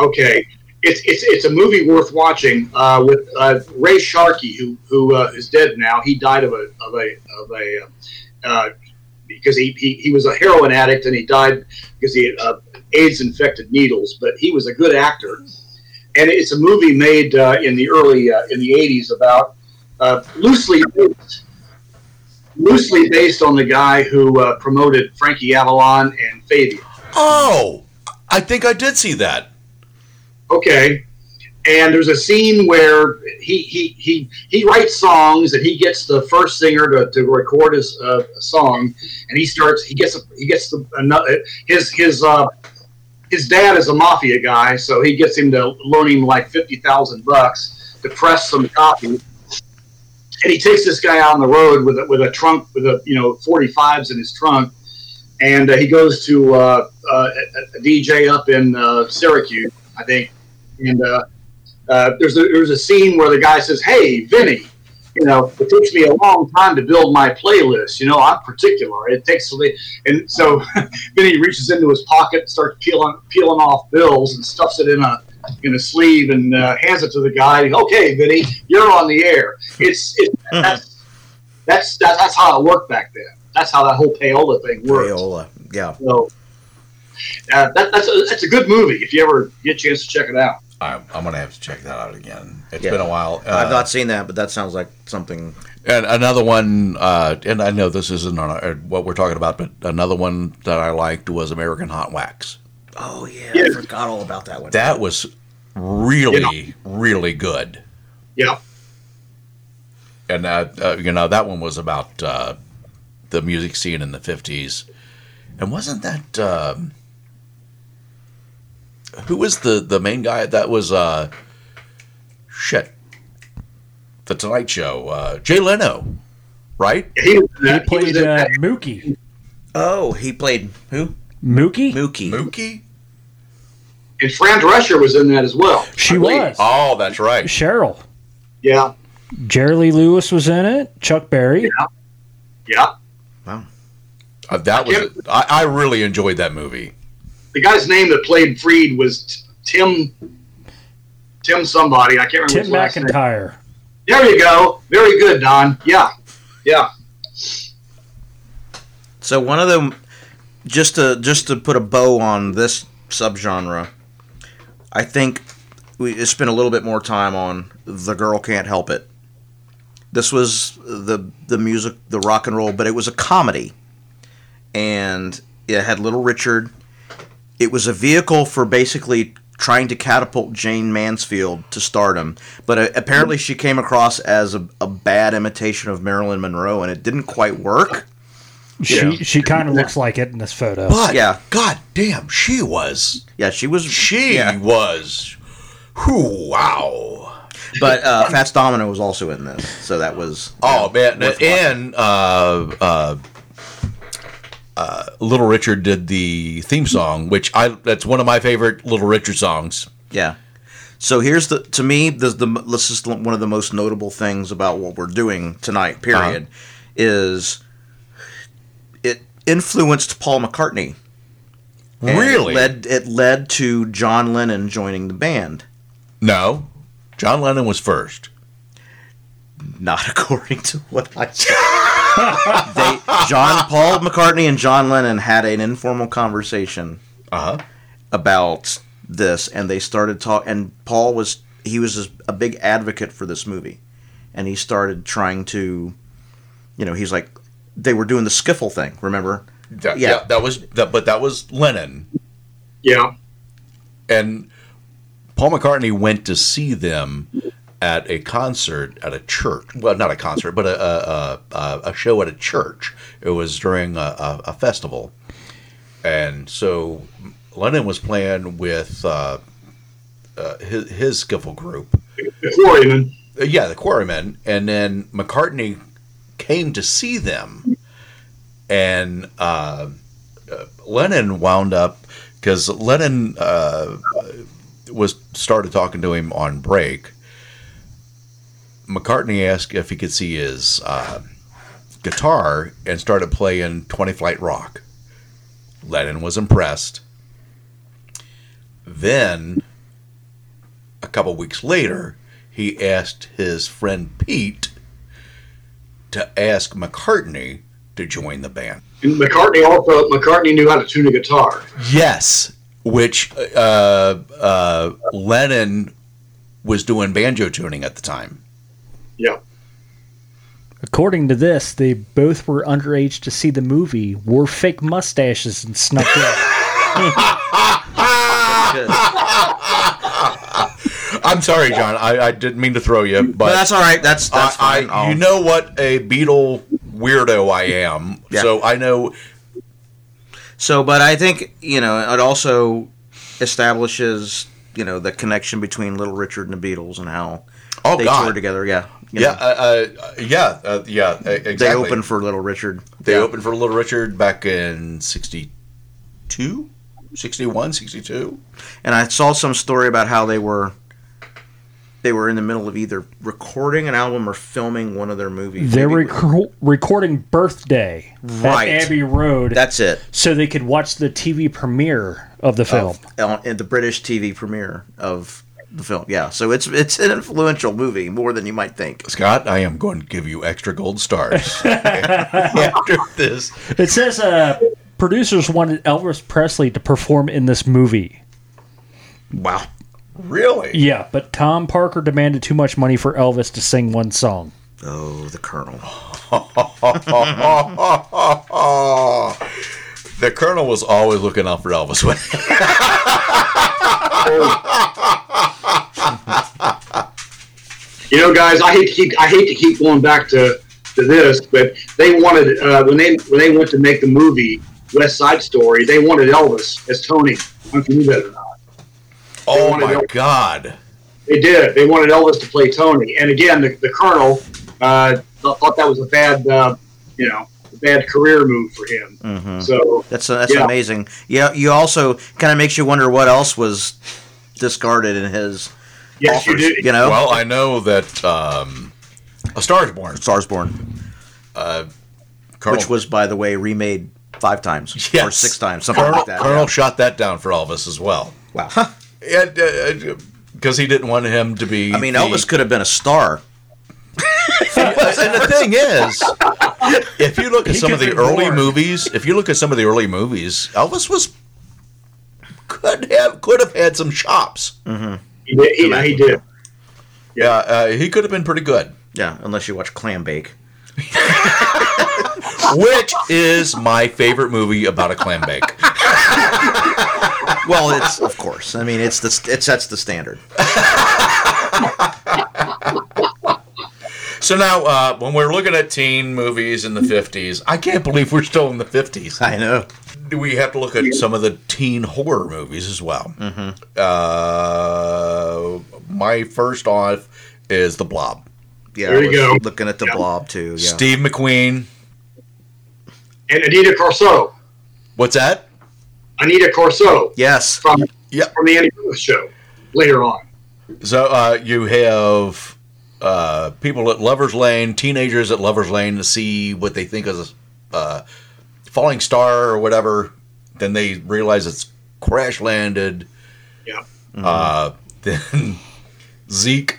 Okay, it's it's it's a movie worth watching uh, with uh, Ray Sharkey, who who uh, is dead now. He died of a of a of a uh, uh, because he, he he was a heroin addict and he died because he had uh, AIDS infected needles. But he was a good actor, and it's a movie made in the early in the '80s about loosely based, loosely based on the guy who promoted Frankie Avalon and Fabian. Oh, I think I did see that. Okay. and there's a scene where he he he he writes songs and he gets the first singer to, to record his uh, song. And he starts he gets he gets the another his his uh his dad is a mafia guy so he gets him to loan him like 50,000 bucks to press some copies and he takes this guy out on the road with a, with a trunk with a you know 45s in his trunk. And uh, he goes to uh, uh, a, a DJ up in uh, Syracuse I think and uh, uh, there's a there's a scene where the guy says, "Hey, Vinny, you know, it takes me a long time to build my playlist. You know, I'm particular. It takes and so Vinny reaches into his pocket, and starts peeling peeling off bills, and stuffs it in a in a sleeve and uh, hands it to the guy. Okay, Vinny, you're on the air. It's it, that's, that's that's that's how it worked back then. That's how that whole payola thing worked. Payola, yeah. So uh, that, that's a, that's a good movie if you ever get a chance to check it out. I'm, I'm gonna have to check that out again. It's Yeah. been a while. I've Uh, not seen that, but that sounds like something. And another one, uh, and I know this isn't on our, what we're talking about, but another one that I liked was American Hot Wax. Oh yeah, Yeah. I forgot all about that one. That was really, really good. Yeah. And uh, uh, you know that one was about uh, the music scene in the fifties, and wasn't that um, who was the the main guy? That was uh, shit, the Tonight Show. Uh, Jay Leno, right? He, He that- he played uh, that. Mookie. oh, he played who? Mookie? Mookie. Mookie. and Fran Drescher was in that as well. She I believe. was. Oh, that's right. Cheryl. Yeah. Jerry Lee Lewis was in it. Chuck Berry. Yeah. Uh, that was. I, I really enjoyed that movie. The guy's name that played Freed was T- Tim. Tim somebody. I can't remember Tim his last name. McIntyre. There you go. Very good, Don. Yeah. Yeah. So one of them, just to just to put a bow on this subgenre, I think we spent a little bit more time on "The Girl Can't Help It." This was the the music, the rock and roll, but it was a comedy, and it had Little Richard. It was a vehicle for basically trying to catapult Jayne Mansfield to stardom, but uh, apparently she came across as a, a bad imitation of Marilyn Monroe, and it didn't quite work. She Yeah. she kind of looks like it in this photo. But Yeah. God damn, she was. Yeah, she was. She yeah. was. Whew, wow. But uh, Fats Domino was also in this, so that was. Oh man, worth and uh, uh, Little Richard did the theme song, which I that's one of my favorite Little Richard songs. Yeah. So here's the to me the the this is one of the most notable things about what we're doing tonight. Period, is it influenced Paul McCartney. Really? it led it led to John Lennon joining the band. No, John Lennon was first. Not according to what I said. They, John Paul McCartney and John Lennon had an informal conversation Uh huh. about this and they started talk and Paul was he was a big advocate for this movie and he started trying to you know he's like they were doing the skiffle thing remember That, Yeah. yeah. that was that, but that was Lennon, Yeah. and Paul McCartney went to see them at a concert at a church. Well, not a concert, but a a, a, a show at a church. It was during a, a, a festival, and so Lennon was playing with uh, uh, his his skiffle group. The Quarrymen. Uh, yeah, the Quarrymen, and then McCartney came to see them, and uh, uh, Lennon wound up because Lennon uh, was started talking to him on break. McCartney asked if he could see his uh, guitar and started playing Twenty Flight Rock. Lennon was impressed. Then, a couple weeks later, he asked his friend Pete to ask McCartney to join the band. And McCartney also McCartney knew how to tune a guitar. Yes, which uh, uh, Lennon was doing banjo tuning at the time. Yeah. According to this, they both were underage to see the movie, wore fake mustaches, and snuck in. I'm sorry, John. I, I didn't mean to throw you, but, But that's all right. That's that's I, fine. I, you know what a Beatle weirdo I am, Yeah. so I know. So, but I think you know it also establishes you know the connection between Little Richard and the Beatles and how Oh they God, toured together. Yeah, you yeah, know, uh, uh, yeah, uh, yeah. Exactly. they opened for Little Richard. They Yeah. opened for Little Richard back in 62, 61, 62. and I saw some story about how they were they were in the middle of either recording an album or filming one of their movies. They're Maybe- rec- recording Birthday Right. at Abbey Road That's it. so they could watch the TV premiere of the film. Uh, in the British TV premiere of the film. Yeah, so it's it's an influential movie more than you might think. Scott, I am going to give you extra gold stars after this. It says uh, producers wanted Elvis Presley to perform in this movie. Wow. Really? Yeah, but Tom Parker demanded too much money for Elvis to sing one song. Oh, the Colonel. the Colonel was always looking out for Elvis. You know, guys, I hate to keep I hate to keep going back to, to this, but they wanted uh, when they when they went to make the movie West Side Story, they wanted Elvis as Tony. I don't know if you knew that or not. oh my Elvis. God! They did. They wanted Elvis to play Tony, and again, the, the Colonel uh, thought, thought that was a bad, uh, you know, bad career move for him. Mm-hmm. So That's that's Yeah. amazing. Yeah, you also kind of makes you wonder what else was discarded in his yes, you do. You know, Well, I know that um, A Star is Born, Stars Born, uh, Colonel, which was by the way remade five times or six times, something Colonel, like that. Colonel yeah. shot that down for Elvis as well. Wow. Huh. Uh, uh, because he didn't want him to be. I mean, the- Elvis could have been a star. and the thing is, if you look at He some of the early born. movies, if you look at some of the early movies, Elvis was could have could have had some chops. Mm-hmm. He did. He, he did. Yeah, uh, he could have been pretty good. Yeah, unless you watch Clam Bake. Which is my favorite movie about a clam bake. Well, it's of course. I mean, it's the it sets the standard. So now, uh, when we're looking at teen movies in the fifties, I can't believe we're still in the fifties. I know. Do we have to look at some of the teen horror movies as well? Mm-hmm. Uh, my first off is The Blob. Yeah, There you go. Looking at the Blob too. Yeah. Steve McQueen. And Aneta Corsaut. What's that? Aneta Corsaut Yes. from Yeah. from the Andy Griffith Show later on. So uh, you have uh, people at Lovers Lane, teenagers at Lovers Lane, to see what they think is a uh, falling star or whatever. Then they realize it's crash landed. Yeah. Uh, then Zeke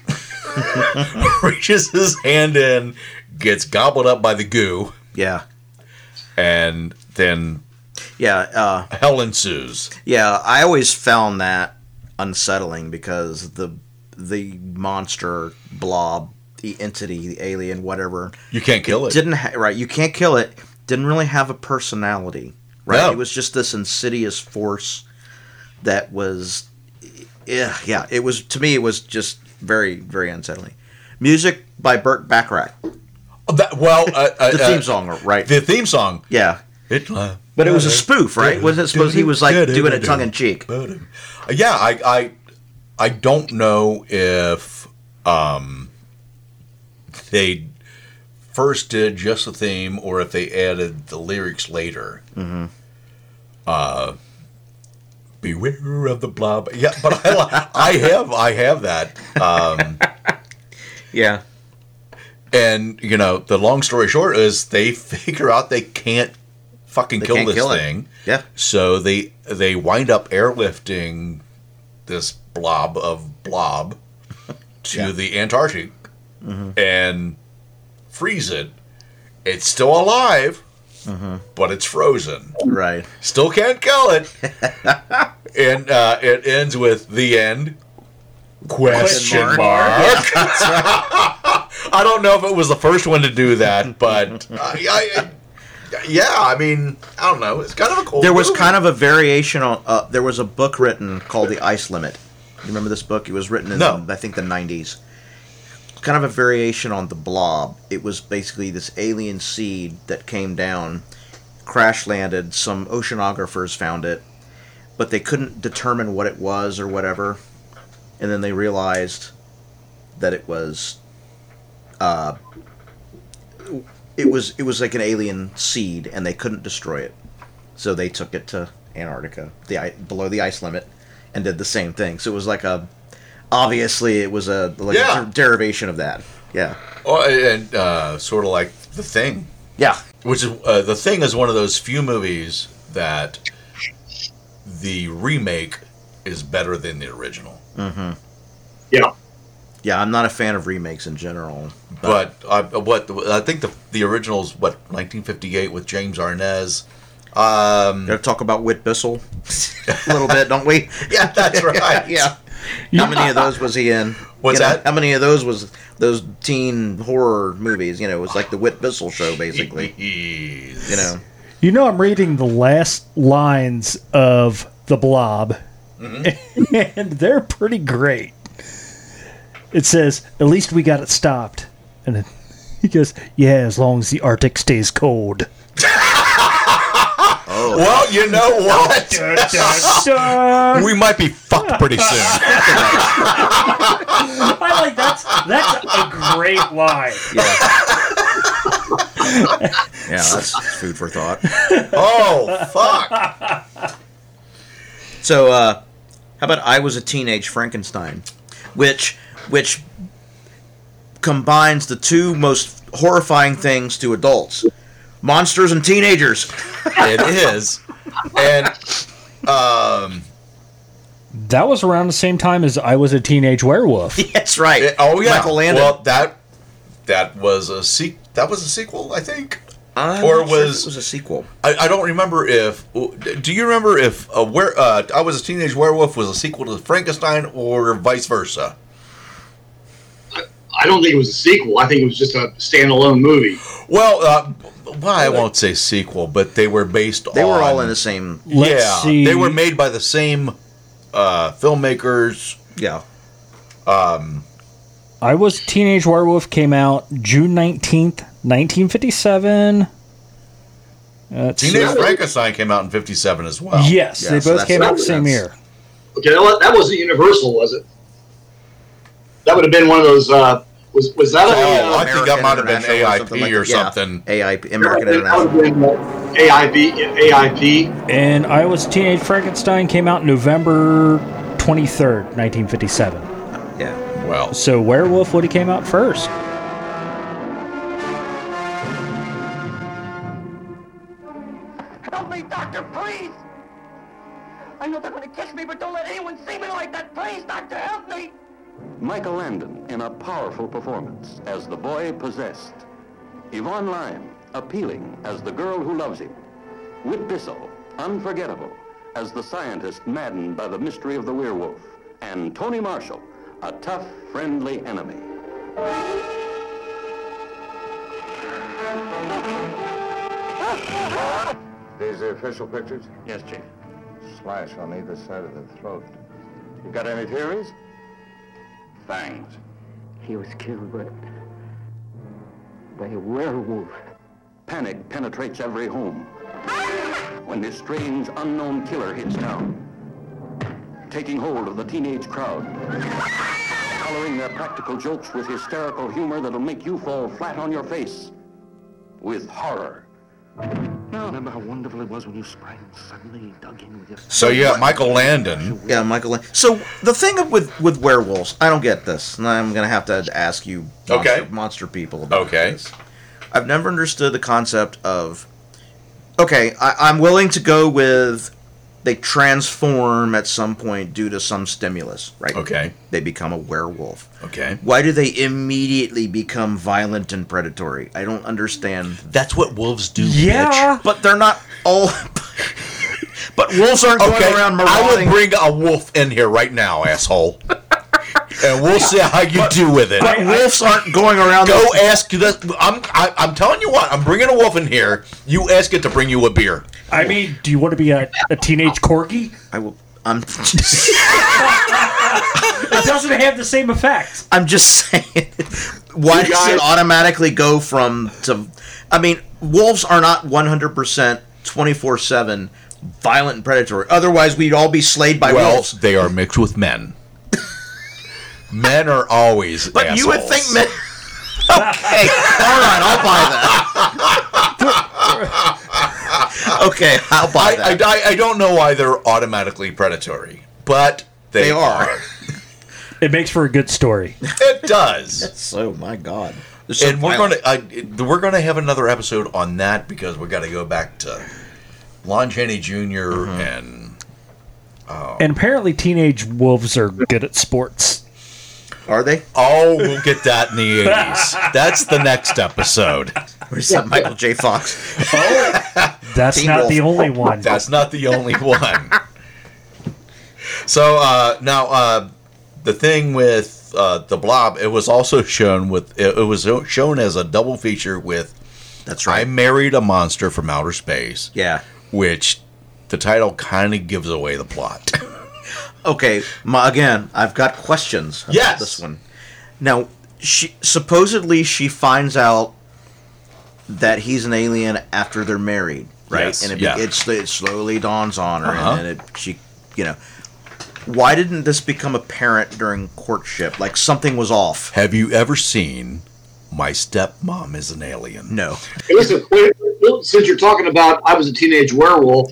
reaches his hand in, gets gobbled up by the goo, Yeah. and then Yeah. Uh, hell ensues. yeah. I always found that unsettling because the the monster blob, the entity, the alien, whatever, You can't kill it. didn't ha- right. You can't kill it. Didn't really have a personality. Right. No. It was just this insidious force that was. Yeah. Yeah. It was to me. It was just very very unsettling. Music by Burt Bacharach. That- well, uh, uh, The uh, theme song, right? The theme song. yeah. It, uh, But it was a spoof, right? Wasn't it supposed he was like doing it tongue in cheek? Yeah, I, I, I don't know if um, they first did just the theme or if they added the lyrics later. Mm-hmm. Uh, beware of the blob. Yeah, but I, I have, I have that. Um, Yeah. and you know, the long story short is they figure out they can't fucking They kill can't this kill it. thing. Yeah. So they they wind up airlifting this blob of blob to Yeah. the Antarctic and freeze it. It's still alive, but it's frozen. Right. Still can't kill it. and uh, it ends with the end. Question mark. mark. I don't know if it was the first one to do that, but I, I, yeah, I mean, I don't know. It's kind of a cool. There was movie. kind of a variation on. Uh, there was a book written called The Ice Limit, You remember this book? It was written in, No. the, I think, the 90s. Kind of a variation on the Blob. It was basically this alien seed that came down, crash landed. Some oceanographers found it, but they couldn't determine what it was or whatever. And then they realized that it was, uh, it was it was like an alien seed, and they couldn't destroy it. So they took it to Antarctica, the below the ice limit, and did the same thing. So it was like a obviously it was a like Yeah. a der- derivation of that. Yeah. Oh, and uh, sort of like The Thing. Yeah. Which is uh, The Thing is one of those few movies that the remake is better than the original. Mm-hmm. Yeah. Yeah, I'm not a fan of remakes in general. But I, what I think the the original's what 1958 with James Arness. Um, Gotta talk about Whit Bissell a little bit, don't we? yeah, that's right. yeah. How many of those was he in? What's You know, that? How many of those was those teen horror movies? You know, it was like the Whit Bissell show, basically. you know. You know, I'm reading the last lines of The Blob, and they're pretty great. It says, At least we got it stopped. And then he goes, Yeah, as long as the Arctic stays cold. Well, you know what? Dun. we might be fucked pretty soon. I like that's that's a great line. Yeah, that's food for thought. oh fuck! So, uh, how about I was a teenage Frankenstein, which which combines the two most horrifying things to adults: monsters and teenagers. It is, and um, That was around the same time as I was a teenage werewolf. That's right. it- oh yeah. Michael Landon. Well, that that was a se- That was a sequel, I think. I'm or not sure if was it was a sequel? I, I don't remember if. Do you remember if uh, where uh, I was a teenage werewolf was a sequel to Frankenstein or vice versa? I don't think it was a sequel. I think it was just a standalone movie. Well, uh, well, I won't say sequel, but they were based. On. They were all in the same. Let's yeah, see. they were made by the same uh, filmmakers. Yeah. Um, I was Teenage Werewolf came out June 19th, 1957. Let's see. Teenage Frankenstein came out in '57 as well. Yes, Yeah, they so both that's- came out the same year. Okay, that that wasn't Universal, was it? That would have been one of those. Uh, was was that a? Oh, uh, I think that might have been International AIP something like or that. Yeah, something. AIP, American that International. have AIB, AIP. And I was Teenage Frankenstein came out November 23rd, 1957. Yeah. Well, So Werewolf would have came out first. Help me, doctor, please! I know they're gonna kiss me, but don't let anyone see me like that. Please, doctor, help me! Michael Landon in a powerful performance as the boy possessed. Yvonne Lime, appealing as the girl who loves him. Whit Bissell, unforgettable as the scientist maddened by the mystery of the werewolf. And Tony Marshall, a tough, friendly enemy. These are official pictures? Yes, Chief. Slash on either side of the throat. You got any theories? Fangs. He was killed, but by a werewolf. Panic penetrates every home when this strange, unknown killer hits town, taking hold of the teenage crowd, coloring their practical jokes with hysterical humor that'll make you fall flat on your face with horror. Remember how wonderful it was when you sprang suddenly dug in with your... so yeah, Michael Landon. Yeah, Michael. Land- So the thing with with werewolves, I don't get this, and I'm gonna have to ask you, monster, Okay. monster people. About Okay. this. I've never understood the concept of. Okay, I, I'm willing to go with they transform at some point due to some stimulus, right? Okay. They become a werewolf. Okay. Why do they immediately become violent and predatory? I don't understand. That's what wolves do. Yeah. But they're not all. but wolves aren't. Okay. going around murdering. I marauding. will bring a wolf in here right now, asshole. and we'll see how you do with it. but wolves aren't going around. Go ask the. I'm. I, I'm telling you what. I'm bringing a wolf in here. You ask it to bring you a beer. I mean, do you want to be a, a teenage corgi? I will. I'm just, It doesn't have the same effect. I'm just saying. Why You does it automatically go from to? I mean, wolves are not 100 percent 24 seven violent and predatory. Otherwise, we'd all be slayed by well, wolves. they are mixed with men. Men are always. But you would think men. okay, all right, I'll buy that. okay, I'll buy I, that. I, I don't know why they're automatically predatory, but they, They are. It makes for a good story. It does. so, my God. So and we're going to we're going to have another episode on that because we got to go back to Lon Chaney junior mm-hmm. and oh. And apparently, teenage wolves are good at sports. Are they? oh, we'll get that in the eighties. That's the next episode. Where's that Michael J. Fox? Oh, That's Teen not wolf. the only one. That's not the only one. So uh, now uh, the thing with uh, the Blob, it was also shown with it, it was shown as a double feature with That's right. I. Married a Monster from Outer Space, Yeah. which the title kind of gives away the plot. Okay. My, again, I've got questions about Yes. this one. Now, she supposedly she finds out that he's an alien after they're married, right? Yes, And it, yeah. it's, it slowly dawns on her, Uh-huh. and it, she, you know, why didn't this become apparent during courtship? Like something was off. Have you ever seen My Stepmom is an Alien? No. Hey, listen, wait, since you're talking about I was a teenage werewolf,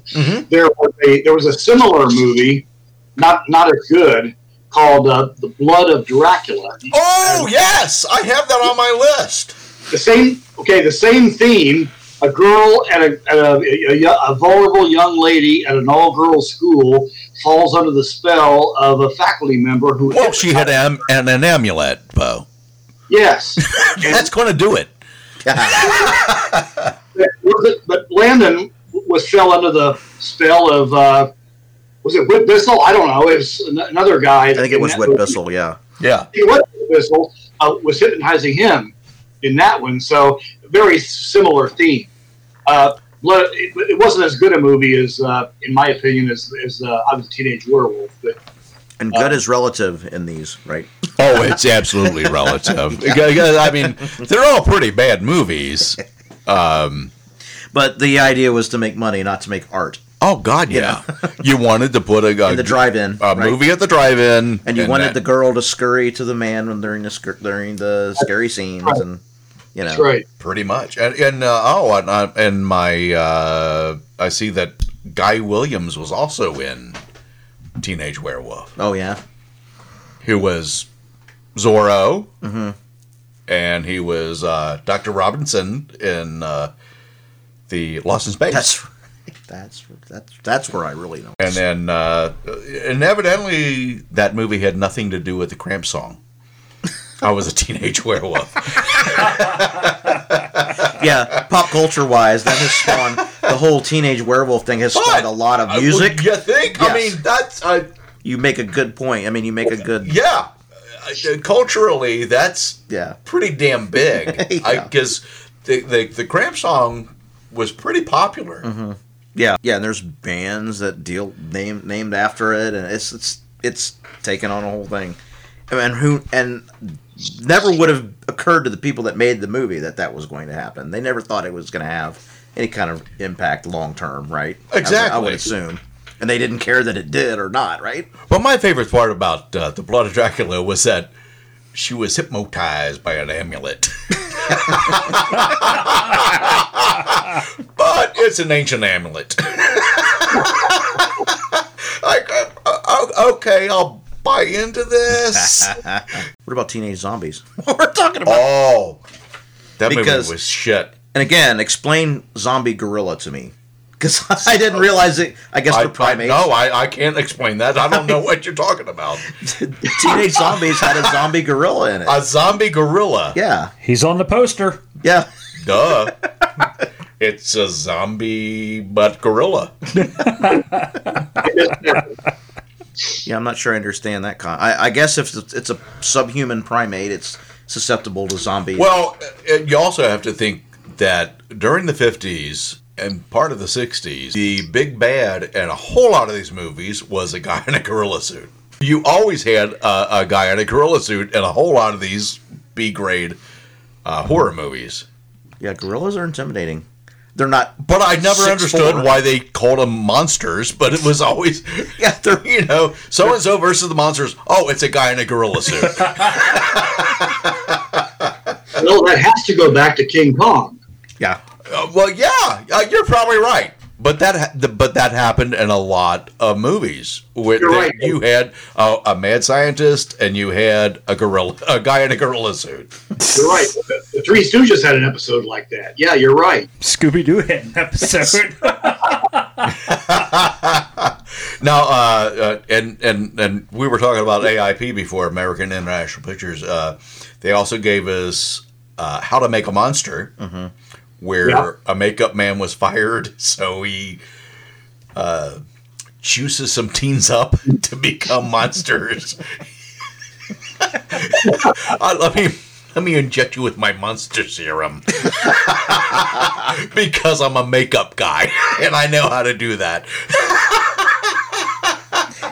there was a there was a similar movie, not not as good, called uh, The Blood of Dracula. Oh yes, I have that on my list. The same, okay, the same theme. A girl and a, and a, a, a vulnerable young lady at an all-girls school falls under the spell of a faculty member who. Well, she had am- an, an amulet, Bo. Yes. That's going to do it. but Landon was fell under the spell of uh, was it Whit Bissell? I don't know. It was an- another guy. I think it was Whit Bissell, yeah. Yeah. He was Whit Bissell uh, was hypnotizing him in that one. So very similar theme. Uh, it, it wasn't as good a movie as, uh, in my opinion, as, as uh, I was a teenage werewolf. But And good is relative in these, right? Oh, it's absolutely relative. Because, I mean, they're all pretty bad movies. Um, But the idea was to make money, not to make art. Oh God, yeah. you wanted to put a, a In the drive-in, a right? movie at the drive-in, And you wanted that- the girl to scurry to the man when during the during the scary scenes, and you know, that's right. pretty much. And, and uh, oh, and, uh, and my uh, I see that Guy Williams was also in Teenage Werewolf, Oh yeah, who was Zorro, and he was uh, Doctor Robinson in uh, the Lost in Space. that's that's that's that's where I really know. And then, uh, and evidently, that movie had nothing to do with the Cramp song. I was a teenage werewolf. yeah, pop culture wise, that has spawned the whole teenage werewolf thing has spawned a lot of I- music. you think? I mean, that's uh, You make a good point. I mean, you make a good yeah. Uh, culturally, that's yeah. pretty damn big. Yeah. Because the, the the Cramp song was pretty popular. Mm-hmm. Yeah, yeah, and there's bands that deal named named after it, and it's it's it's taken on a whole thing. And who and never would have occurred to the people that made the movie that that was going to happen. They never thought it was going to have any kind of impact long term, right? I I, Exactly. would assume, and they didn't care that it did or not, right? But my favorite part about uh, the Blood of Dracula was that she was hypnotized by an amulet. but it's an ancient amulet. I, I- uh, uh, okay, I'll buy into this. What about teenage zombies? We're talking about. oh, that Because- movie was shit. And again, explain zombie gorilla to me, because I didn't realize it. I guess I, for primates. no, I, I can't explain that. I don't know what you're talking about. Teenage zombies had a zombie gorilla in it. A zombie gorilla. Yeah, He's on the poster. yeah. Duh. it's a zombie but gorilla. Yeah, I'm not sure I understand that. Con- I, I guess if it's it's a subhuman primate, it's susceptible to zombie. Well, uh, you also have to think that during the 50s, and part of the 60s, the big bad in a whole lot of these movies was a guy in a gorilla suit. You always had a, a guy in a gorilla suit in a whole lot of these B grade uh, horror movies. Yeah, gorillas are intimidating. They're not. But I never 6'4". understood why they called them monsters, but it was always, Yeah, they're you know, so and so versus the monsters. Oh, it's a guy in a gorilla suit. Well, that has to go back to King Kong. yeah. Uh, well, yeah, uh, you're probably right. But that ha- the, but that happened in a lot of movies. With You're right. You had a, a mad scientist, and you had a gorilla, a guy in a gorilla suit. You're right. The, the Three Stooges had an episode like that. Yeah, you're right. Scooby Doo had an episode. Now, uh, uh, and and and we were talking about AIP before American International Pictures. Uh, they also gave us uh, How to Make a Monster, where Yeah. a makeup man was fired, so he uh, juices some teens up to become monsters. uh, let me let me inject you with my monster serum because I'm a makeup guy and I know how to do that.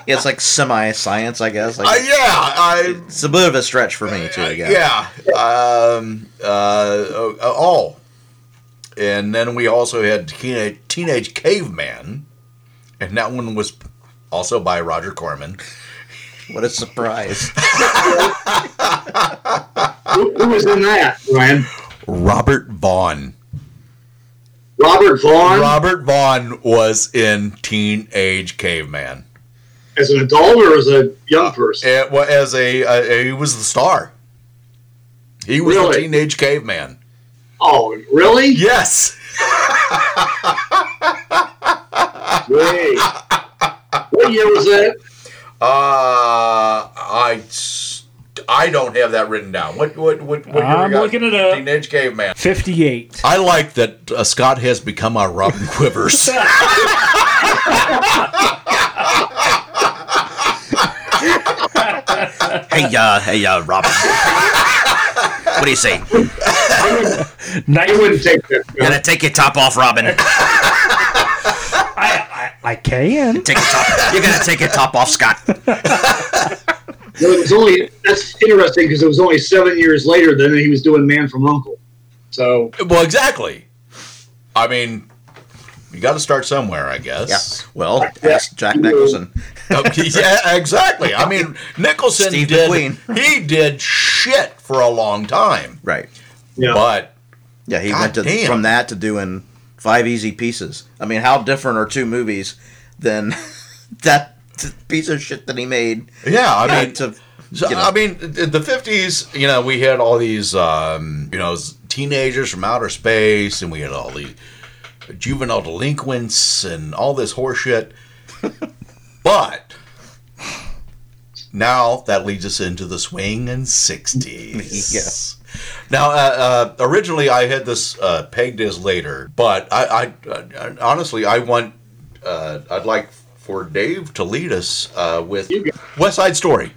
It's like semi science, I guess. Like, Uh, yeah, I it's a bit of a stretch for me, too. Yeah. yeah. Um, uh, uh, oh, and then we also had Teenage, Teenage Caveman, and that one was also by Roger Corman. What a surprise. Who, who was in that, Ryan? Robert Vaughn. Robert Vaughn Robert Vaughn was in Teenage Caveman. as an adult or as a young person? It, wa- as a, uh, he was the star. He was the Really? Teenage Caveman. Oh, really? Yes. Great. what year was that? Uh, I, s- I don't have that written down. What what what? what I'm got? looking it up. Teenage Caveman. 58. I like that uh, Scott has become our Robin Quivers. hey, uh, hey, uh, Robin. what do you say? I wouldn't take that. You gotta take your top off, Robin. I, I, I can. Take your top. You gotta take your top off, Scott. Well, it was only that's interesting because it was only seven years later than he was doing Man from Uncle. So well, exactly. I mean, you got to start somewhere, I guess. Yeah. Well, ask Jack Nicholson. Oh, yeah, exactly. I mean, Nicholson Steve did. McQueen. He did shit for a long time, Right. Yeah, but Yeah, he God went to, damn. from that to doing five easy pieces. I mean, how different are two movies than that piece of shit that he made? yeah, I mean, to, So, you know. I mean, in the fifties, you know, we had all these, um, you know, teenagers from outer space, and we had all the juvenile delinquents and all this horseshit. but now that leads us into the swing and sixties. Yes. Now, uh, uh, originally I had this uh, pegged as later, but I, I, I honestly I want uh, I'd like for Dave to lead us uh, with West Side Story.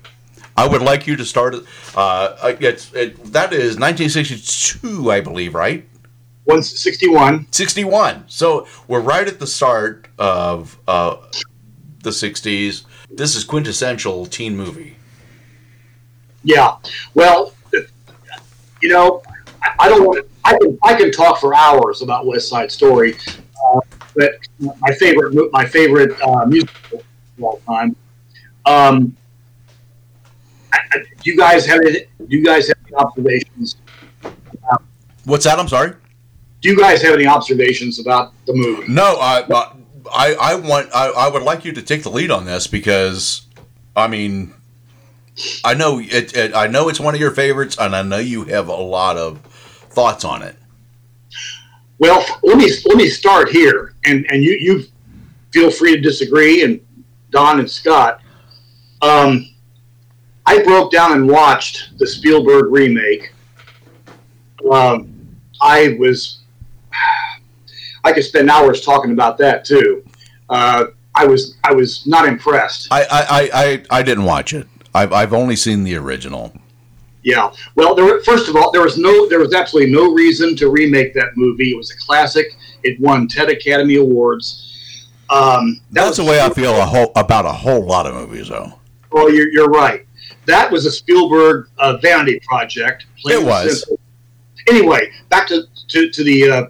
I would like you to start. Uh, it's it, that is 1962, I believe, right? one sixty one. 61. So we're right at the start of uh, the 60s. This is quintessential teen movie. Yeah. Well, you know, I, I don't want. I can I can talk for hours about West Side Story, uh, but my favorite my favorite uh, musical of all time. Um, I, I, do you guys have any, do you guys have any observations? What's that? I'm sorry. Do you guys have any observations about the movie? No, I, I, I want, I, I would like you to take the lead on this because, I mean, I know it, it, I know it's one of your favorites, and I know you have a lot of thoughts on it. Well, let me let me start here, and and you you feel free to disagree, and Don and Scott. Um, I broke down and watched the Spielberg remake. Um, I was, I could spend hours talking about that too. Uh, I was I was not impressed. I, I, I, I, I didn't watch it. I've, I've only seen the original. Yeah. Well, there, were- first of all, there was no, there was absolutely no reason to remake that movie. It was a classic. It won 10 Academy Awards. Um, that That's the way I feel a whole, about a whole lot of movies, though. Well, you're, you're right. That was a Spielberg uh, vanity project. It was. simple. Anyway, back to, to, to the uh,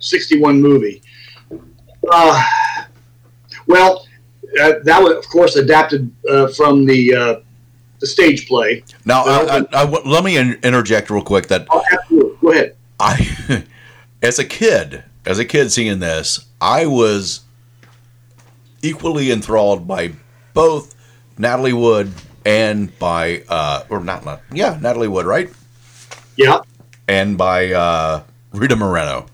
61 movie. Uh, well, uh, that was, of course, adapted uh, from the uh, the stage play. Now, I, I, I, let me interject real quick that Oh, absolutely. Go ahead. I, as a kid, as a kid seeing this, I was equally enthralled by both Natalie Wood and by, uh, or not, not yeah, Natalie Wood, right? Yeah. And by uh, Rita Moreno.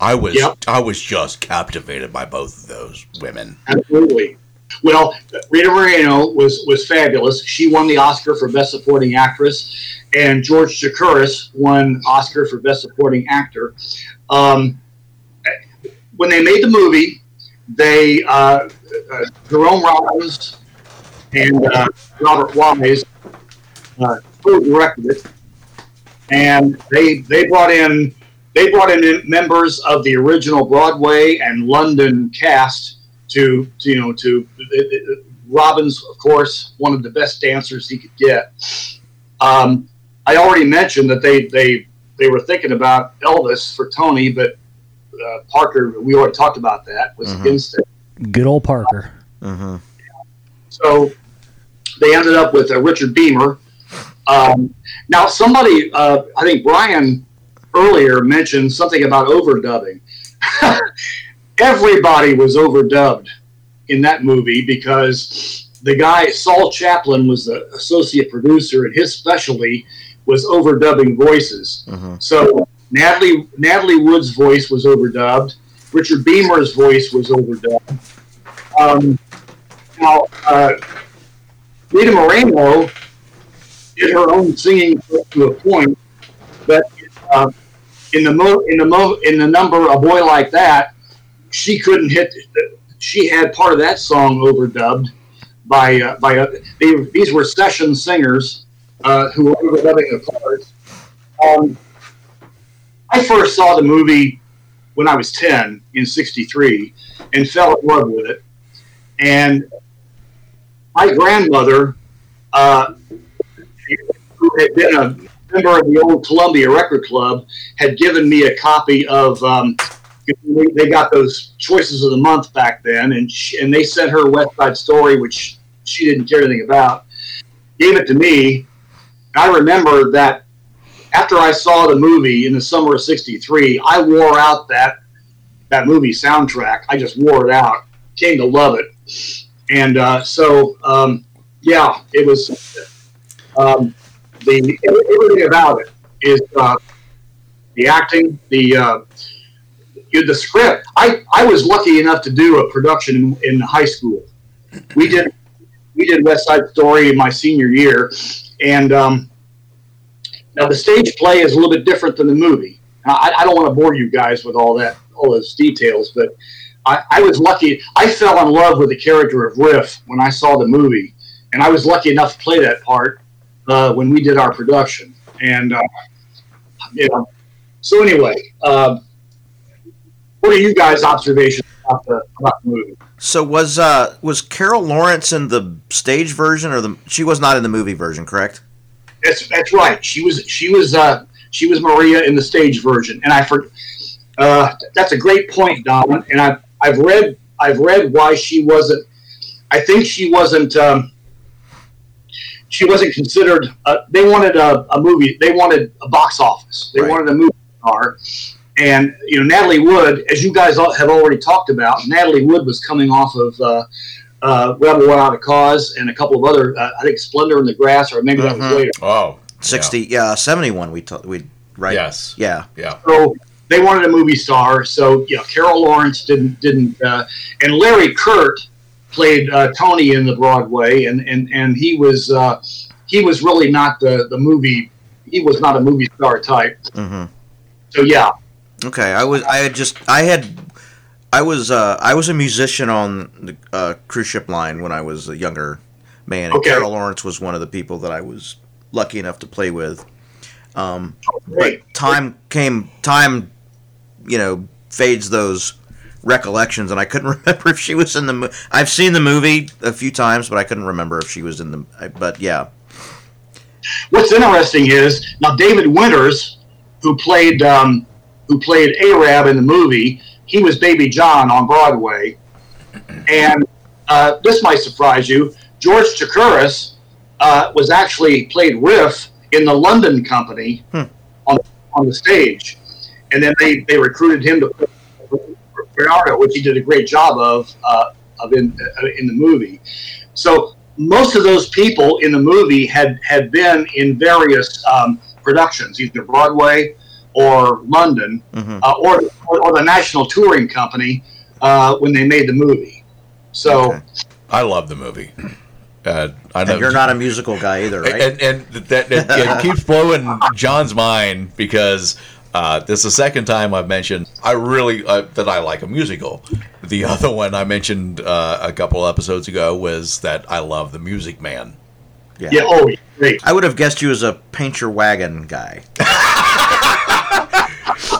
I was, Yep. I was just captivated by both of those women. Absolutely. Well, Rita Moreno was was fabulous. She won the Oscar for Best Supporting Actress, and George Chakiris won Oscar for Best Supporting Actor. Um, when they made the movie, they uh, uh, Jerome Robbins and uh, Robert Wise uh, co-directed it, and they they brought in they brought in members of the original Broadway and London cast to, to you know to Robbins, of course, one of the best dancers he could get. Um, I already mentioned that they they they were thinking about Elvis for Tony, but uh, Parker, we already talked about that, was Mhm. against it. Good old Parker. Mm-hmm. So they ended up with uh, Richard Beymer. Um, now, somebody, uh, I think Brian earlier mentioned something about overdubbing. Everybody was overdubbed in that movie because the guy, Saul Chaplin, was the associate producer, and his specialty was overdubbing voices. So Natalie Natalie Wood's voice was overdubbed. Richard Beymer's voice was overdubbed. Um, now, uh, Rita Moreno did her own singing to a point, but uh, in the mo- in the mo- in the number "A Boy Like That," she couldn't hit. She had part of that song overdubbed by uh, by uh, they, these were session singers uh, who were overdubbing the parts. Um, I first saw the movie when I was ten in '63 and fell in love with it. And my grandmother, uh, who had been a member of the old Columbia Record Club, had given me a copy of. Um, they got those choices of the month back then, and she, and they sent her West Side Story, which she didn't care anything about. Gave it to me. I remember that after I saw the movie in the summer of '63, I wore out that that movie soundtrack. I just wore it out. Came to love it, and uh, so um, yeah, it was um, the everything about it is uh, the acting, the uh, you- the script. I, I was lucky enough to do a production in, in high school. We did we did West Side Story in my senior year, and um, now the stage play is a little bit different than the movie. Now, I, I don't want to bore you guys with all that all those details, but I, I was lucky. I fell in love with the character of Riff when I saw the movie, and I was lucky enough to play that part uh, when we did our production. And uh, you know, so anyway, um, what are you guys' observations about the about the movie? So was uh was Carol Lawrence in the stage version or the she was not in the movie version, correct? That's that's right. She was she was uh, she was Maria in the stage version, and I for uh, that's a great point, Don. And I've I've read I've read why she wasn't. I think she wasn't. Um, she wasn't considered. Uh, they wanted a, a movie. They wanted a box office. They wanted a movie star. And you know Natalie Wood, as you guys all have already talked about, Natalie Wood was coming off of uh, uh, Rebel Without a Cause and a couple of other. Uh, I think Splendor in the Grass, or maybe that was Mhm. later. Oh, Sixty, yeah, seventy one. We t- we right. Yes. Yeah. Yeah. So they wanted a movie star. So you know, Carol Lawrence didn't didn't, uh, and Larry Kert played uh, Tony in the Broadway, and and and he was uh, he was really not the the movie. He was not a movie star type. Mm-hmm. So yeah, Okay, I was I had just I had I was uh I was a musician on the uh, cruise ship line when I was a younger man, and Okay. Carol Lawrence was one of the people that I was lucky enough to play with. Um, but great. time came time, you know, fades those recollections, and I couldn't remember if she was in the. Mo- I've seen the movie a few times, but I couldn't remember if she was in the. But yeah, What's interesting is now David Winters, who played um, who played Arab in the movie, he was Baby John on Broadway, and uh, this might surprise you. George Chakiris uh, was actually played Riff in the London Company on on the stage, and then they, they recruited him to play Bernardo, which he did a great job of uh, of in uh, in the movie. So most of those people in the movie had had been in various um, productions, either Broadway or London, uh, or, or or the National Touring Company uh, when they made the movie. So. I love the movie. Uh, I know and you're not a musical guy either, right? and, and that it, it keeps blowing John's mind because uh, this is the second time I've mentioned I really uh, that I like a musical. The other one I mentioned uh, a couple episodes ago was that I love the Music Man. yeah. Yeah. Oh, great. I would have guessed you as a paint your wagon guy.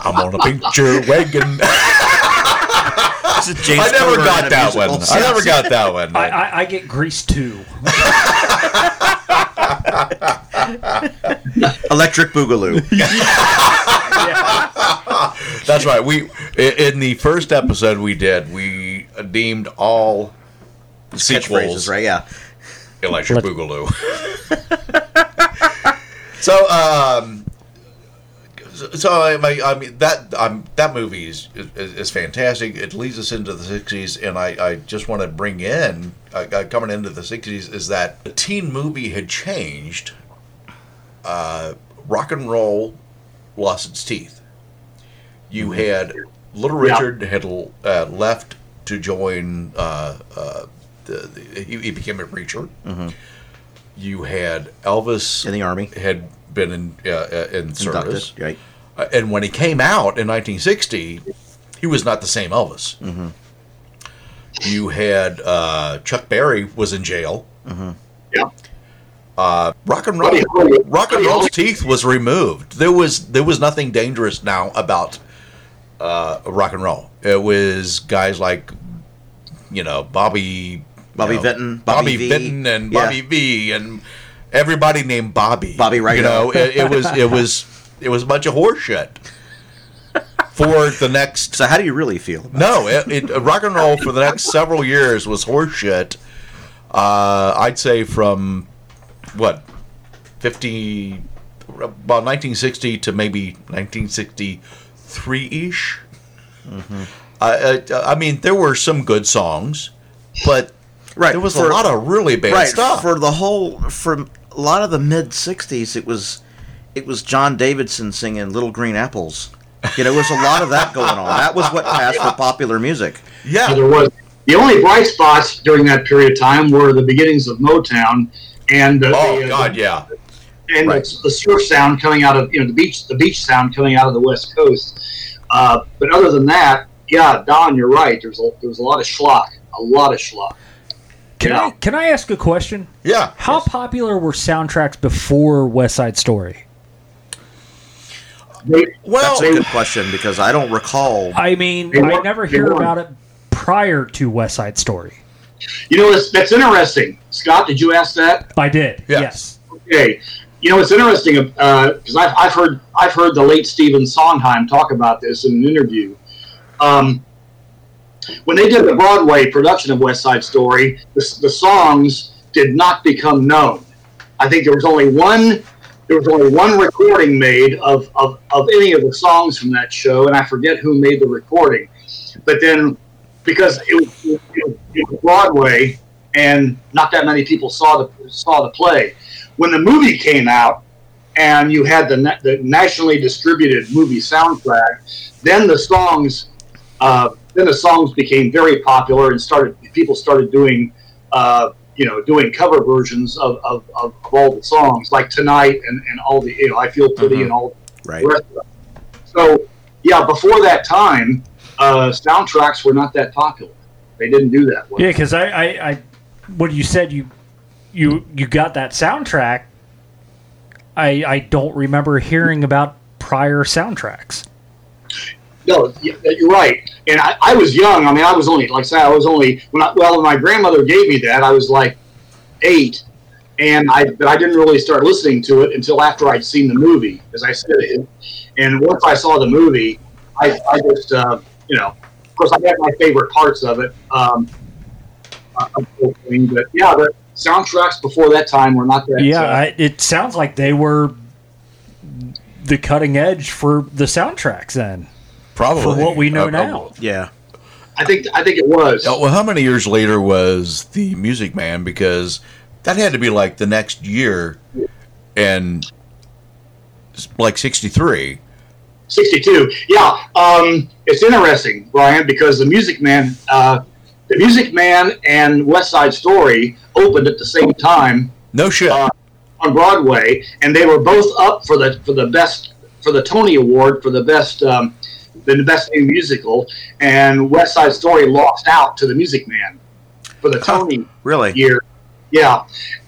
I'm on a picture wagon. This is James I never Coburn got that musical. one. I never got that one. I, I, I get Grease too. Electric Boogaloo. That's right. We in the first episode we did, we deemed all sequels right? Yeah. Electric Boogaloo. so, um, so I, mean- I mean that um, that movie is, is is fantastic. It leads us into the '60s, and I, I just want to bring in uh, coming into the '60s is that the teen movie had changed. Uh, rock and roll lost its teeth. You had Little Yeah. Richard had uh, left to join. Uh, uh, the, the, he, he became a preacher. You had Elvis In the army. had been in uh, uh, in service, Inducted, right? Uh, and when he came out in 1960, he was not the same Elvis. You had uh, Chuck Berry was in jail. Yeah. Uh, rock and roll, rock and roll's teeth was removed. There was there was nothing dangerous now about uh, rock and roll. It was guys like you know Bobby, Bobby you know, Vinton, Bobby, Bobby V. Vinton, and Yeah. Bobby Vee, and everybody named Bobby. Bobby You know, it, it was it was it was a bunch of horseshit for the next So how do you really feel? About no, it, it, rock and roll for the next several years was horseshit. Uh, I'd say from what fifty, about nineteen sixty to maybe nineteen sixty three ish. I, I, I mean, there were some good songs, but Right, there was for- a lot of really bad right stuff. for the whole for a lot of the mid '60s, it was it was John Davidson singing "Little Green Apples." You know, there was a lot of that going on. That was what passed for popular music. yeah, there was the only bright spots during that period of time were the beginnings of Motown and uh, oh the, uh, god, yeah. and Right. the, the surf sound coming out of you know the beach the beach sound coming out of the west coast. Uh, but other than that, yeah, Don, you're right. There's a there's a lot of schlock, a lot of schlock. Can Yeah. I can I ask a question? Yeah. How popular were soundtracks before West Side Story? They, Well, That's a good question because I don't recall. I mean, I never hear about it prior to West Side Story. you know that's, that's interesting. Scott, did you ask that? I did. Yeah. Yes. Okay. You know, it's interesting because I've, I've heard I've heard the late Stephen Sondheim talk about this in an interview. Um, when they did the Broadway production of West Side Story, the, the songs did not become known. I think there was only one there was only one recording made of, of, of any of the songs from that show, and I forget who made the recording. But then, because it was, it was, Broadway, and not that many people saw the saw the play, when the movie came out, and you had the na- the nationally distributed movie soundtrack, then the songs, uh, then the songs became very popular and started people started doing. Uh, you know, doing cover versions of, of, of, of all the songs, like tonight and, and all the, you know, I feel pretty Mhm. and all Right. the rest of them. So, yeah, before that time, uh, soundtracks were not that popular. They didn't do that. well. Yeah, because I, I, I, what you said, you, you, you got that soundtrack. I, I don't remember hearing about prior soundtracks. No, you're right. And I, I was young. I mean, I was only, like I said, I was only, when I, well, when my grandmother gave me that, I was like eight. And I, but I didn't really start listening to it until after I'd seen the movie, as I said. And- And once I saw the movie, I, I just, uh, you know, of course, I had my favorite parts of it. Um, uh, of the whole thing. But yeah, the soundtracks before that time were not that. Yeah, uh, I, it sounds like they were the cutting edge for the soundtracks then. Probably For what we know Uh, uh, now. Yeah. I think I think it was. Well, how many years later was the Music Man? Because that had to be like the next year, and like '63. 62. Yeah, um, it's interesting, Brian, because the Music Man, uh, the Music Man and West Side Story opened at the same time No shit. uh, on Broadway, and they were both up for the for the best for the Tony Award for the best um, the best new musical, and West Side Story lost out to the Music Man for the Tony Really? year. Yeah,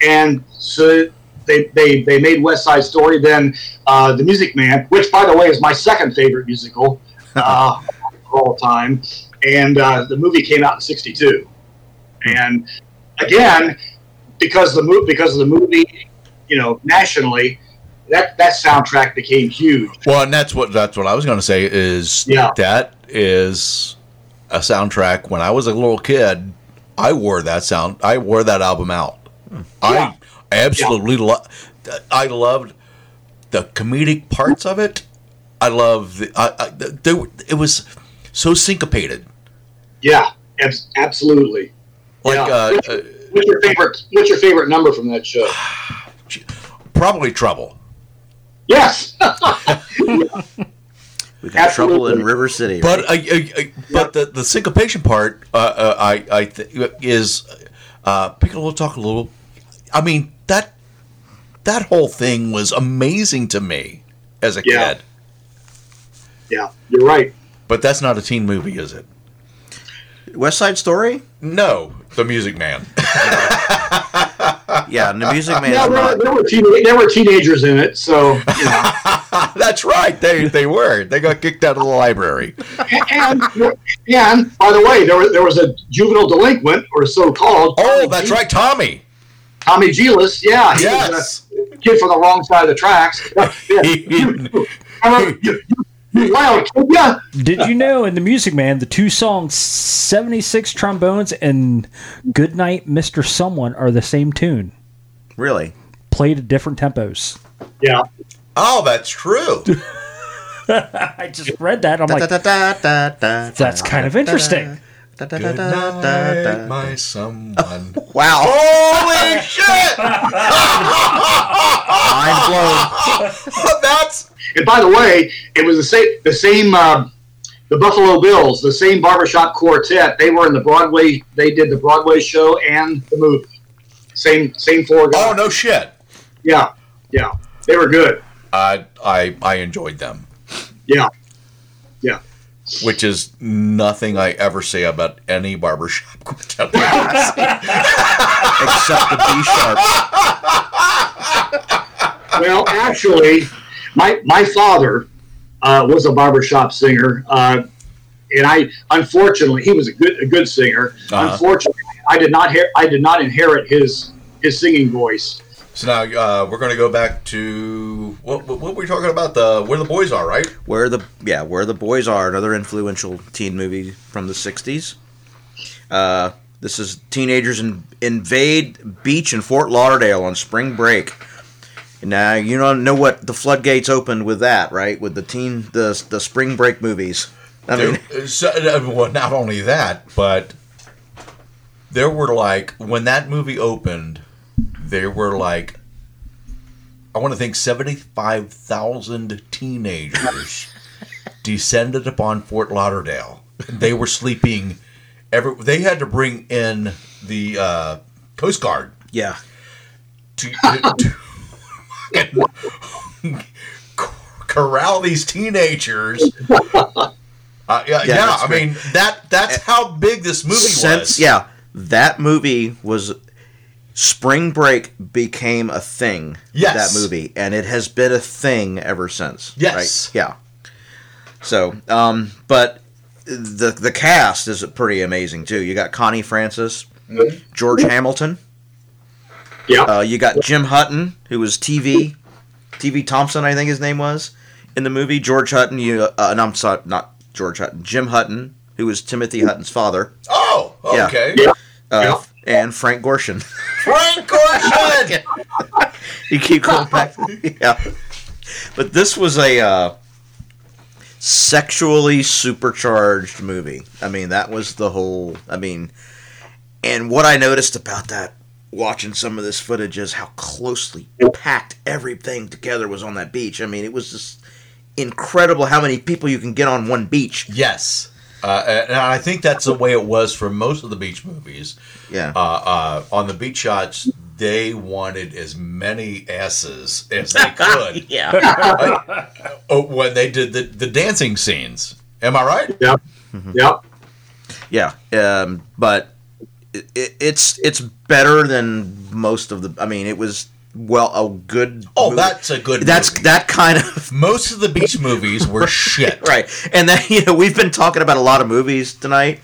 and so they they, they made West Side Story. Then uh, the Music Man, which by the way is my second favorite musical uh, of all time, and uh, the movie came out in '62. And again, because the movie because of the movie, you know, nationally, that that soundtrack became huge. Well, and that's what that's what I was going to say is Yeah. that is a soundtrack. When I was a little kid, I wore that sound. I wore that album out. I absolutely love. I loved the comedic parts of it. I love the. I, I, it was so syncopated. Yeah, abs- absolutely. Like Yeah. uh, what's, uh, what's your favorite? What's your favorite number from that show? probably trouble. Yes. We got trouble in River City. But right? I, I, I, but the, the syncopation part, uh, uh, I I th- is uh, Piccolo talk a little. I mean that that whole thing was amazing to me as a Yeah. kid. yeah, you're right. But that's not a teen movie, is it? West Side Story? No, The Music Man. Yeah, and the Music Man Yeah, there, there were teen, there were teenagers in it, so you know. that's right. They they were. They got kicked out of the library. and and by the way, there was there was a juvenile delinquent, or so called. Oh, that's right, Tommy. Tommy Djilas. Yeah, Yes. kid from the wrong side of the tracks. Yeah, you, you, yeah. Did you know in the Music Man, the two songs 76 Trombones and Goodnight Mr. Someone are the same tune, Really? played at different tempos? Yeah. Oh, that's true. I just read that. I'm like, that's kind of interesting. Good night, my someone. Wow. Holy shit! Mind blown. That's And by the way, it was the same the same uh, the Buffalo Bills, the same barbershop quartet. They were in the Broadway. They did the Broadway show and the movie. Same same four guys. oh no shit. Yeah, yeah, they were good. I I I enjoyed them, Yeah, yeah. Which is nothing I ever say about any barbershop quartet. Except the B sharp. Well, actually, my my father uh, was a barbershop singer, uh, and I unfortunately he was a good a good singer. Uh-huh. Unfortunately, I did not hear I did not inherit his his singing voice. So now uh, we're going to go back to what, what what were we talking about? The where the boys are, right? Where the yeah, Where the Boys Are, another influential teen movie from the '60s. Uh, this is teenagers in, invade beach in Fort Lauderdale on spring break. Now you don't know what the floodgates opened with that, right? With the teen the the spring break movies. I mean, so, uh, well, not only that, but there were like when that movie opened, there were like I want to think seventy-five thousand teenagers descended upon Fort Lauderdale. They were sleeping. Every they had to bring in the uh, Coast Guard yeah, to, to, to corral these teenagers. Uh, yeah, yeah, that's I mean that that's how big this movie since was. yeah, that movie was Spring Break became a thing. Yes. that movie, and it has been a thing ever since. Yes. right? yeah. So, um, but the the cast is pretty amazing too. You got Connie Francis, George Hamilton. Yeah. Uh, you got Jim Hutton, who was TV, TV Thompson, I think his name was, in the movie. George Hutton, you, uh, and I'm sorry, not George Hutton, Jim Hutton, who was Timothy Hutton's father. Oh, Yeah. okay. Uh, And Frank Gorshin. Frank Gorshin! you keep going back. yeah. But this was a uh, sexually supercharged movie. I mean, that was the whole. I mean, and what I noticed about that watching some of this footage is how closely packed everything together was on that beach. I mean, it was just incredible how many people you can get on one beach. Yes. Uh, and I think that's the way it was for most of the beach movies. Yeah. Uh, uh, on the beach shots, they wanted as many asses as they could. yeah. oh, when they did the, the dancing scenes. Am I right? Yeah. Yeah. Yeah, um, but it, it, it's it's better than most of the. I mean, it was well a good. Oh, movie. that's a good That's movie. that kind of Most of the beach movies were shit. right, and then you know we've been talking about a lot of movies tonight.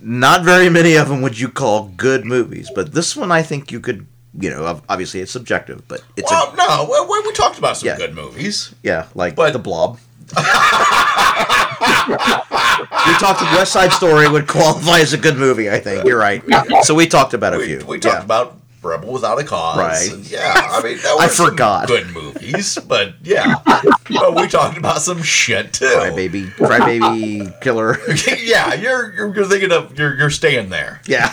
Not very many of them would you call good movies, but this one I think you could. You know, obviously it's subjective, but it's Well, a, no, we, we talked about some Yeah. good movies. yeah, like but- the Blob. we talked West Side Story would qualify as a good movie. I think you're right. So we talked about a We, few. we talked Yeah. about Rebel Without a Cause. Right. and yeah, I mean, there I were some forgot. good movies, but yeah, but we talked about some shit too. Crybaby, Crybaby Killer. yeah, you're, you're you're thinking of you're you're staying there. Yeah.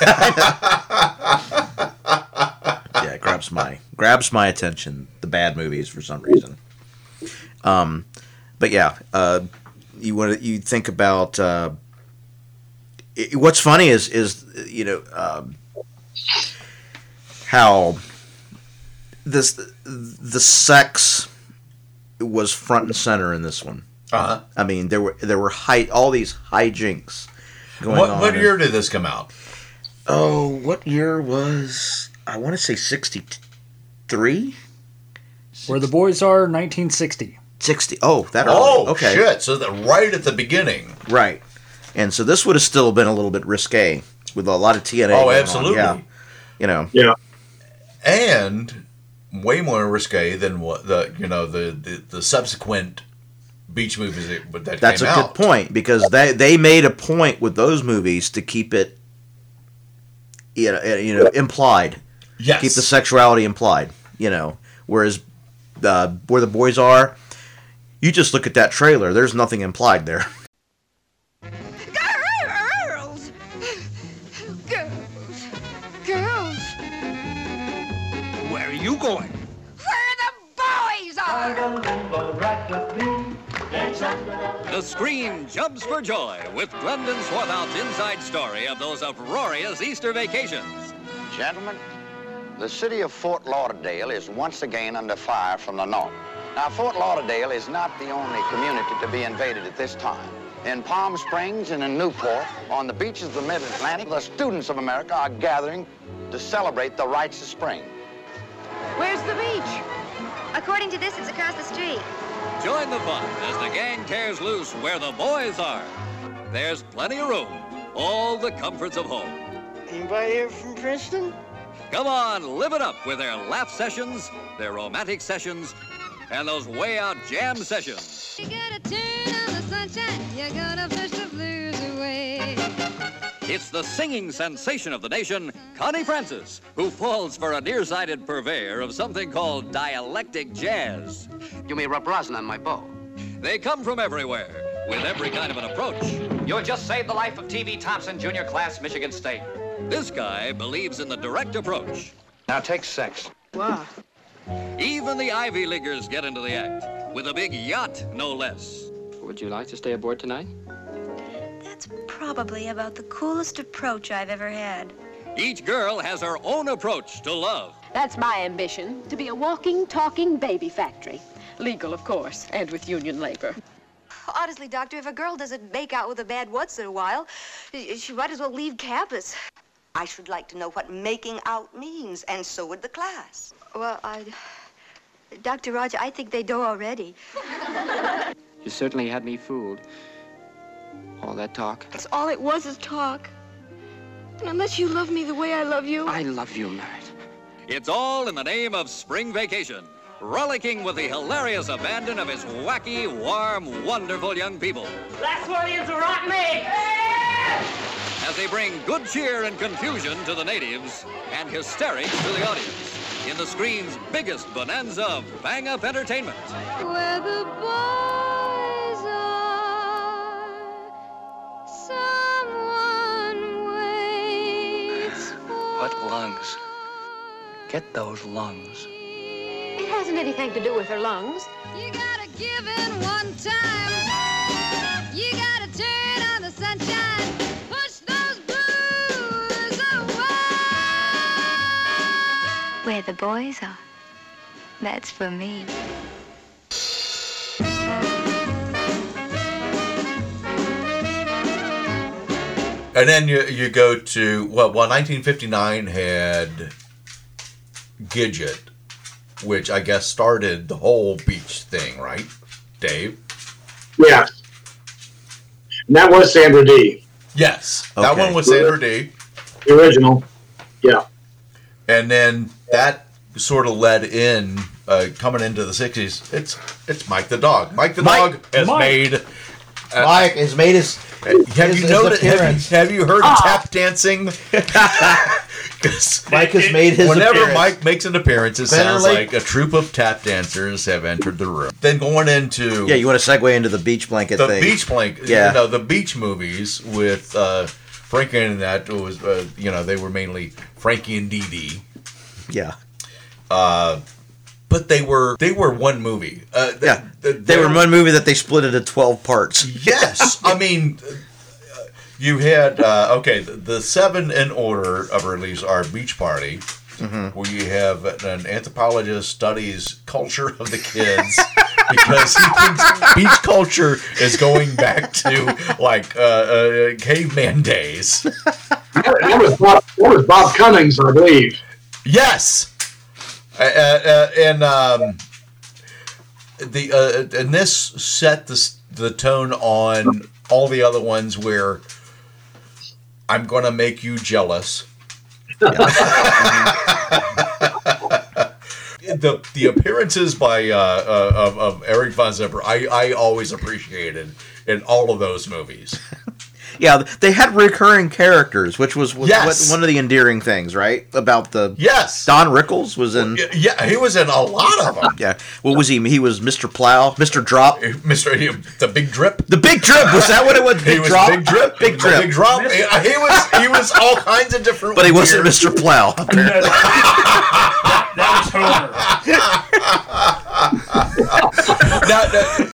yeah, it grabs my grabs my attention. The bad movies for some reason. Um, but yeah, uh, you want you think about uh, it, what's funny is is you know um, how this the sex was front and center in this one. Uh-huh. I mean, there were there were high all these hijinks going What on. what and- year did this come out? Oh, what year was? I want to say sixty-three, Where the boys are, 1960. sixty. Oh, that early. Oh, okay, shit! So that right at the beginning. right. And so this would have still been a little bit risque with a lot of TNA. Oh, going on, absolutely. Yeah, you know. Yeah. And way more risque than what the you know the the, the subsequent beach movies that, that That's a came good point because they they made a point with those movies to keep it, you know, you know, implied. Yes. Keep the sexuality implied. You know, whereas uh, where the boys are, you just look at that trailer. There's nothing implied there. you going? Where the boys are! The screen jumps for joy with Glendon Swarthout's inside story of those uproarious Easter vacations. Gentlemen, the city of Fort Lauderdale is once again under fire from the north. Now, Fort Lauderdale is not the only community to be invaded at this time. In Palm Springs and in Newport, on the beaches of the mid-Atlantic, the students of America are gathering to celebrate the rites of spring. Where's the beach? According to this, it's across the street. Join the fun as the gang tears loose where the boys are. There's plenty of room, all the comforts of home. Anybody here from Princeton? Come on, live it up with their laugh sessions, their romantic sessions, and those way out jam sessions. You gotta turn on the sunshine. You're gonna push the blues away. It's the singing sensation of the nation, Connie Francis, who falls for a nearsighted purveyor of something called dialectic jazz. You may rub rosin on my bow. They come from everywhere, with every kind of an approach. You just saved the life of T.V. Thompson, junior class, Michigan State. This guy believes in the direct approach. Now take sex. What? Even the Ivy Leaguers get into the act, with a big yacht, no less. Would you like to stay aboard tonight? That's probably about the coolest approach I've ever had. Each girl has her own approach to love. That's my ambition, to be a walking, talking baby factory. Legal, of course, and with union labor. Honestly, Doctor, if a girl doesn't make out with a bad once in a while, she might as well leave campus. I should like to know what making out means, and so would the class. Well, I. Dr. Roger, I think they do already. You certainly had me fooled. All that talk. It's all it was is talk. And unless you love me the way I love you. I love you, Merritt. It's all in the name of spring vacation, rollicking with the hilarious abandon of his wacky, warm, wonderful young people. Last one is a rotten egg. as they bring good cheer and confusion to the natives and hysterics to the audience in the screen's biggest bonanza of bang up entertainment. Where the boys What lungs? Get those lungs. It hasn't anything to do with her lungs. You gotta give in one time. You gotta turn on the sunshine. Push those blues away. Where the boys are. That's for me. And then you, you go to, well, well, 1959 had Gidget, which I guess started the whole beach thing, right, Dave? Yeah. And that was Sandra Dee, Yes. That one was Sandra Dee. the original. Yeah. And then that sort of led in, uh, coming into the 60s, it's it's Mike the Dog. Mike the Mike- Dog has Mike. made. Uh, Mike has made his. Have his- you noticed? Have have you heard Ah. tap dancing? Mike has made his Whenever appearance. Mike makes an appearance, it Better sounds late- like a troop of tap dancers have entered the room. Then going into Yeah, you want to segue into the beach blanket the thing? beach blanket, Yeah. you know, the beach movies with uh, Frankie and that was, uh, you know, they were mainly Frankie and Dee Dee. Yeah. Uh, but they were they were one movie. Uh, th- Yeah. th- They were one movie that they split into twelve parts. Yes, I mean, uh, you had uh, okay. The, the seven in order of release are Beach Party, where you have an anthropologist studies culture of the kids because he thinks beach culture is going back to like uh, uh, caveman days. That was Bob, that was Bob Cummings, I believe. Yes, uh, uh, uh, and um, the uh, and this set the the tone on all the other ones where I'm gonna make you jealous. the the appearances by uh, of, of Eric Von Zipper, I, I always appreciated in all of those movies. Yeah, they had recurring characters, which was was Yes. what, one of the endearing things, right? About the yes, Don Rickles was in. Yeah, he was in a lot of them. Yeah, what was he? He was Mr. Plow, Mr. Drop, Mr. The Big Drip. The Big Drip was that what it was? He Big was Drop, Big Drip, Big Drip, Big Drop. He, he was he was all kinds of different. But he wasn't Mr. Plow. apparently. Now, now-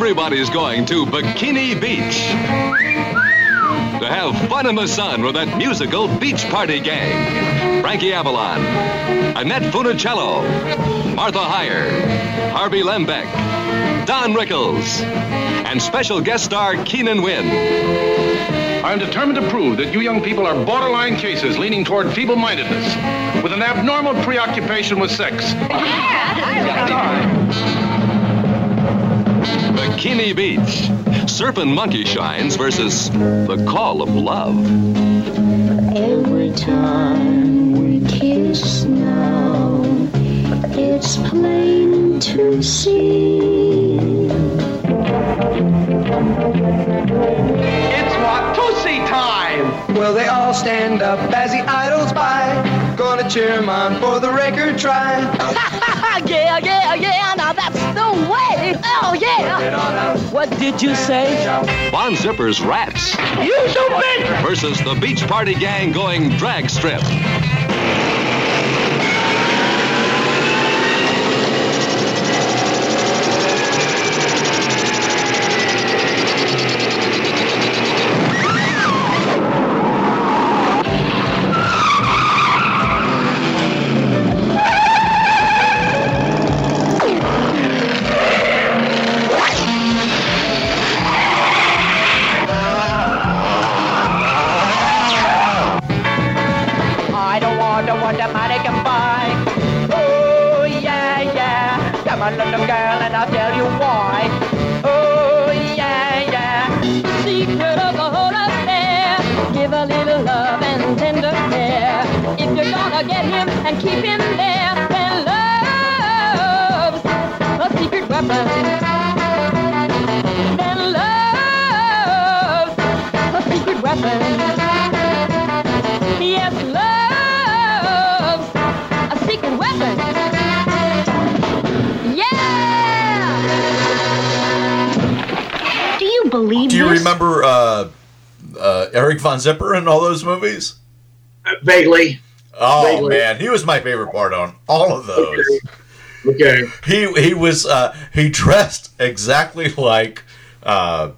Everybody's going to Bikini Beach to have fun in the sun with that musical beach party gang. Frankie Avalon, Annette Funicello, Martha Hyer, Harvey Lembeck, Don Rickles, and special guest star Keenan Wynn. I'm determined to prove that you young people are borderline cases leaning toward feeble mindedness with an abnormal preoccupation with sex. Yeah, Bikini Beach. Surfing Monkey Shines versus The Call of Love. Every time we kiss now, it's plain to see. It's Watusi time! Will they all stand up as he idles by? Gonna cheer him on for the record try. yeah, yeah, yeah, now that's the way. Oh, yeah. What did you say? Von Zipper's Rats You so big! versus the Beach Party Gang going drag strip. Eric Von Zipper in all those movies? Vaguely. Oh Vaguely. man, he was my favorite part on all of those. Okay. He he was uh, he dressed exactly like uh,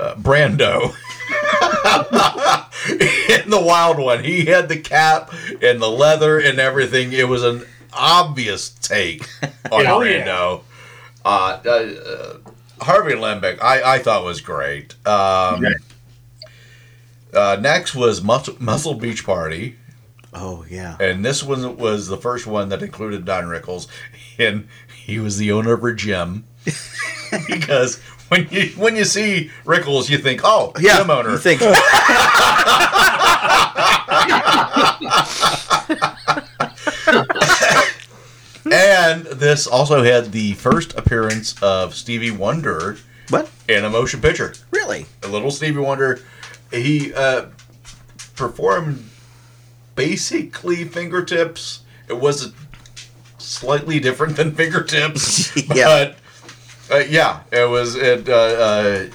uh, Brando in the Wild One. He had the cap and the leather and everything. It was an obvious take on Oh, yeah. Brando. Uh, uh, uh, Harvey Lembeck, I, I thought was great. Um, uh, next was Muscle, Muscle Beach Party. Oh yeah. And this one was the first one that included Don Rickles, and he was the owner of a gym. because when you when you see Rickles, you think, oh, Yeah, gym owner. you think- and this also had the first appearance of Stevie Wonder. What? In a motion picture. Really? A little Stevie Wonder. He uh, performed basically fingertips. It was slightly different than fingertips, Yeah. but uh, yeah, it was. It. Uh, uh,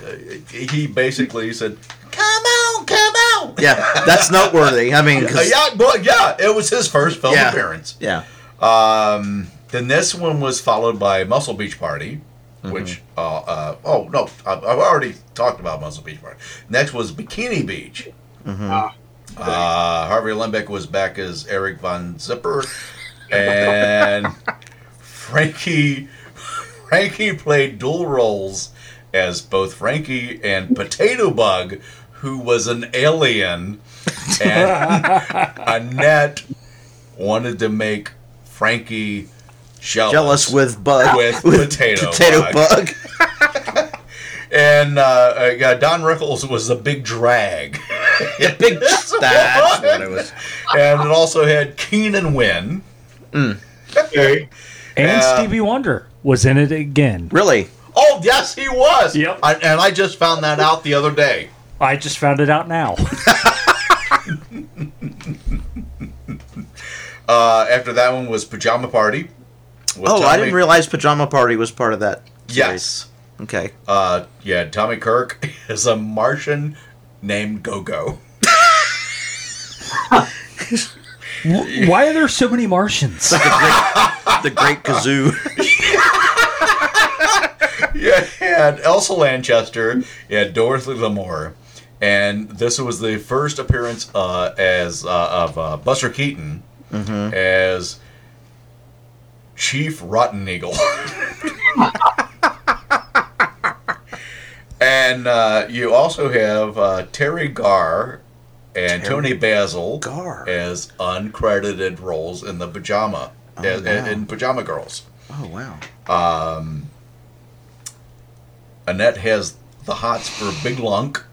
he basically said, "Come on, come on." Yeah, that's noteworthy. I mean, 'cause- yeah, well, yeah, it was his first film Yeah. appearance. Yeah. Um, then this one was followed by Muscle Beach Party, which uh, uh, oh no, I've, I've already talked about Muscle Beach Party. Next was Bikini Beach. Uh, Harvey Lembeck was back as Eric Von Zipper, and Frankie Frankie played dual roles as both Frankie and Potato Bug, who was an alien, and Annette wanted to make Frankie jealous, Jealous with Bug. with, With potato, Potato bug. and uh, uh, Don Rickles was the big drag. The big that's what it was. And it also had Keenan Wynn. Okay. And Uh, Stevie Wonder was in it again. Really? Oh, yes, he was. Yep. I, and I just found that out the other day. I just found it out now. Uh, after that one was Pajama Party. With Oh, I didn't realize Pajama Party was part of that. Yes. Okay. Uh, yeah, Tommy Kirk is a Martian named Go-Go. Why are there so many Martians? the Great Kazoo. yeah, had Elsa Lanchester, you had Dorothy Lamour, and this was the first appearance uh, as uh, of uh, Buster Keaton as Chief Rotten Eagle. and uh, you also have uh, Teri Garr and Teri Toni Basil Garr. as uncredited roles in the pajama Oh, as- wow. in Pajama Girls. Oh wow. Um, Annette has the hots for Big Lunk.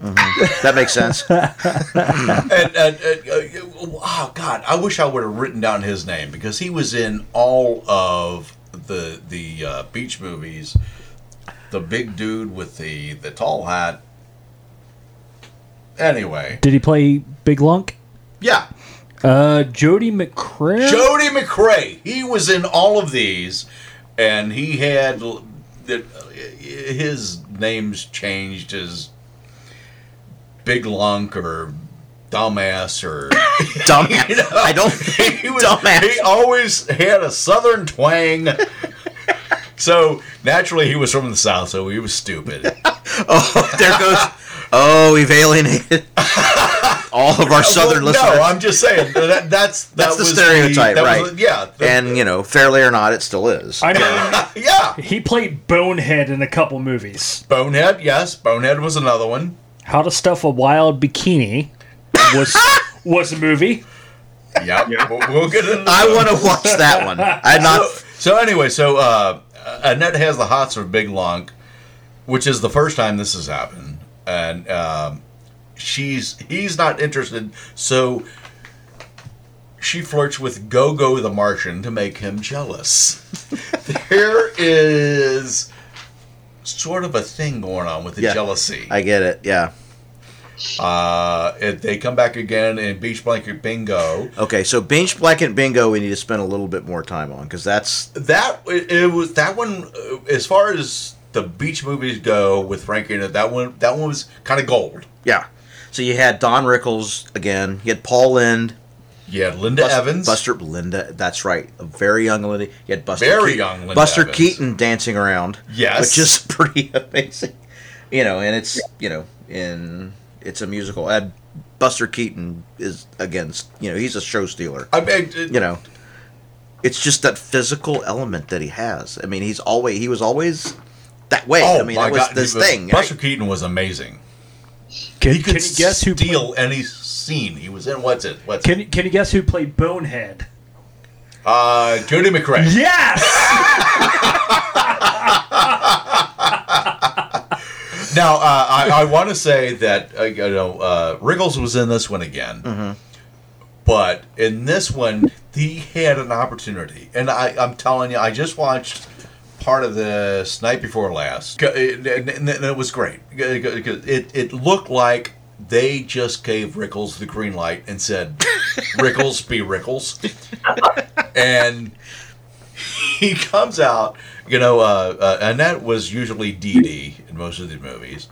That makes sense. and, and, and, uh, oh God, I wish I would have written down his name because he was in all of the the uh, beach movies. The big dude with the the tall hat. Anyway, Did he play Big Lunk? yeah, Uh, Jody McCrea. Jody McCrea. He was in all of these, and he had l- the, his names changed as Big Lunk or Dumbass or Dumbass. You know, I don't think he was, dumbass. He always had a southern twang. so naturally, he was from the south, so he was stupid. Oh, there goes. Oh, we've alienated all of our southern Well, listeners. No, I'm just saying that, that's that That's the was stereotype, that right? was- yeah, the- and you know, fairly or not, it still is. I mean, yeah. He played Bonehead in a couple movies. Bonehead, yes, Bonehead was another one. How to Stuff a Wild Bikini was was a movie. Yep. We'll, we'll get into I want to watch that one. I'm not. So, so anyway, so uh, Annette has the hots for Big Lunk, which is the first time this has happened. and um, she's he's not interested. So she flirts with Gogo the Martian to make him jealous. there is sort of a thing going on with the Yeah. jealousy. I get it. Yeah. Uh, it, they come back again in Beach Blanket Bingo. Okay, so Beach Blanket Bingo, we need to spend a little bit more time on because that's That it, it was that one. uh, As far as the beach movies go with Frankie that one that one was kind of gold. yeah. So you had Don Rickles again. You had Paul Lynde. You had Linda Bus- Evans. Buster Linda. That's right. A very young Linda. You had Buster. Very Keaton- young Linda Buster Evans. Keaton dancing around. Yes. which is pretty amazing. You know, and it's you know in it's a musical. And Buster Keaton is against you know he's a show stealer. I mean, it- you know, it's just that physical element that he has. I mean, he's always he was always that way. Oh I mean, that was this was- thing. Buster Keaton was amazing. Can, he could can you guess who steal any scene he was in? What's it? What's Can, can you guess who played Bonehead? uh, Jody McCrea? Yes. Now, uh, I, I want to say that uh, you know uh, Rickles was in this one again, Mm-hmm. but in this one he had an opportunity, and I, I'm telling you, I just watched part of this night before last, and, and- and it was great. It it looked like they just gave Rickles the green light and said, "Rickles, be Rickles," and he comes out, you know, uh, uh, and that was usually Dee Dee in most of the movies,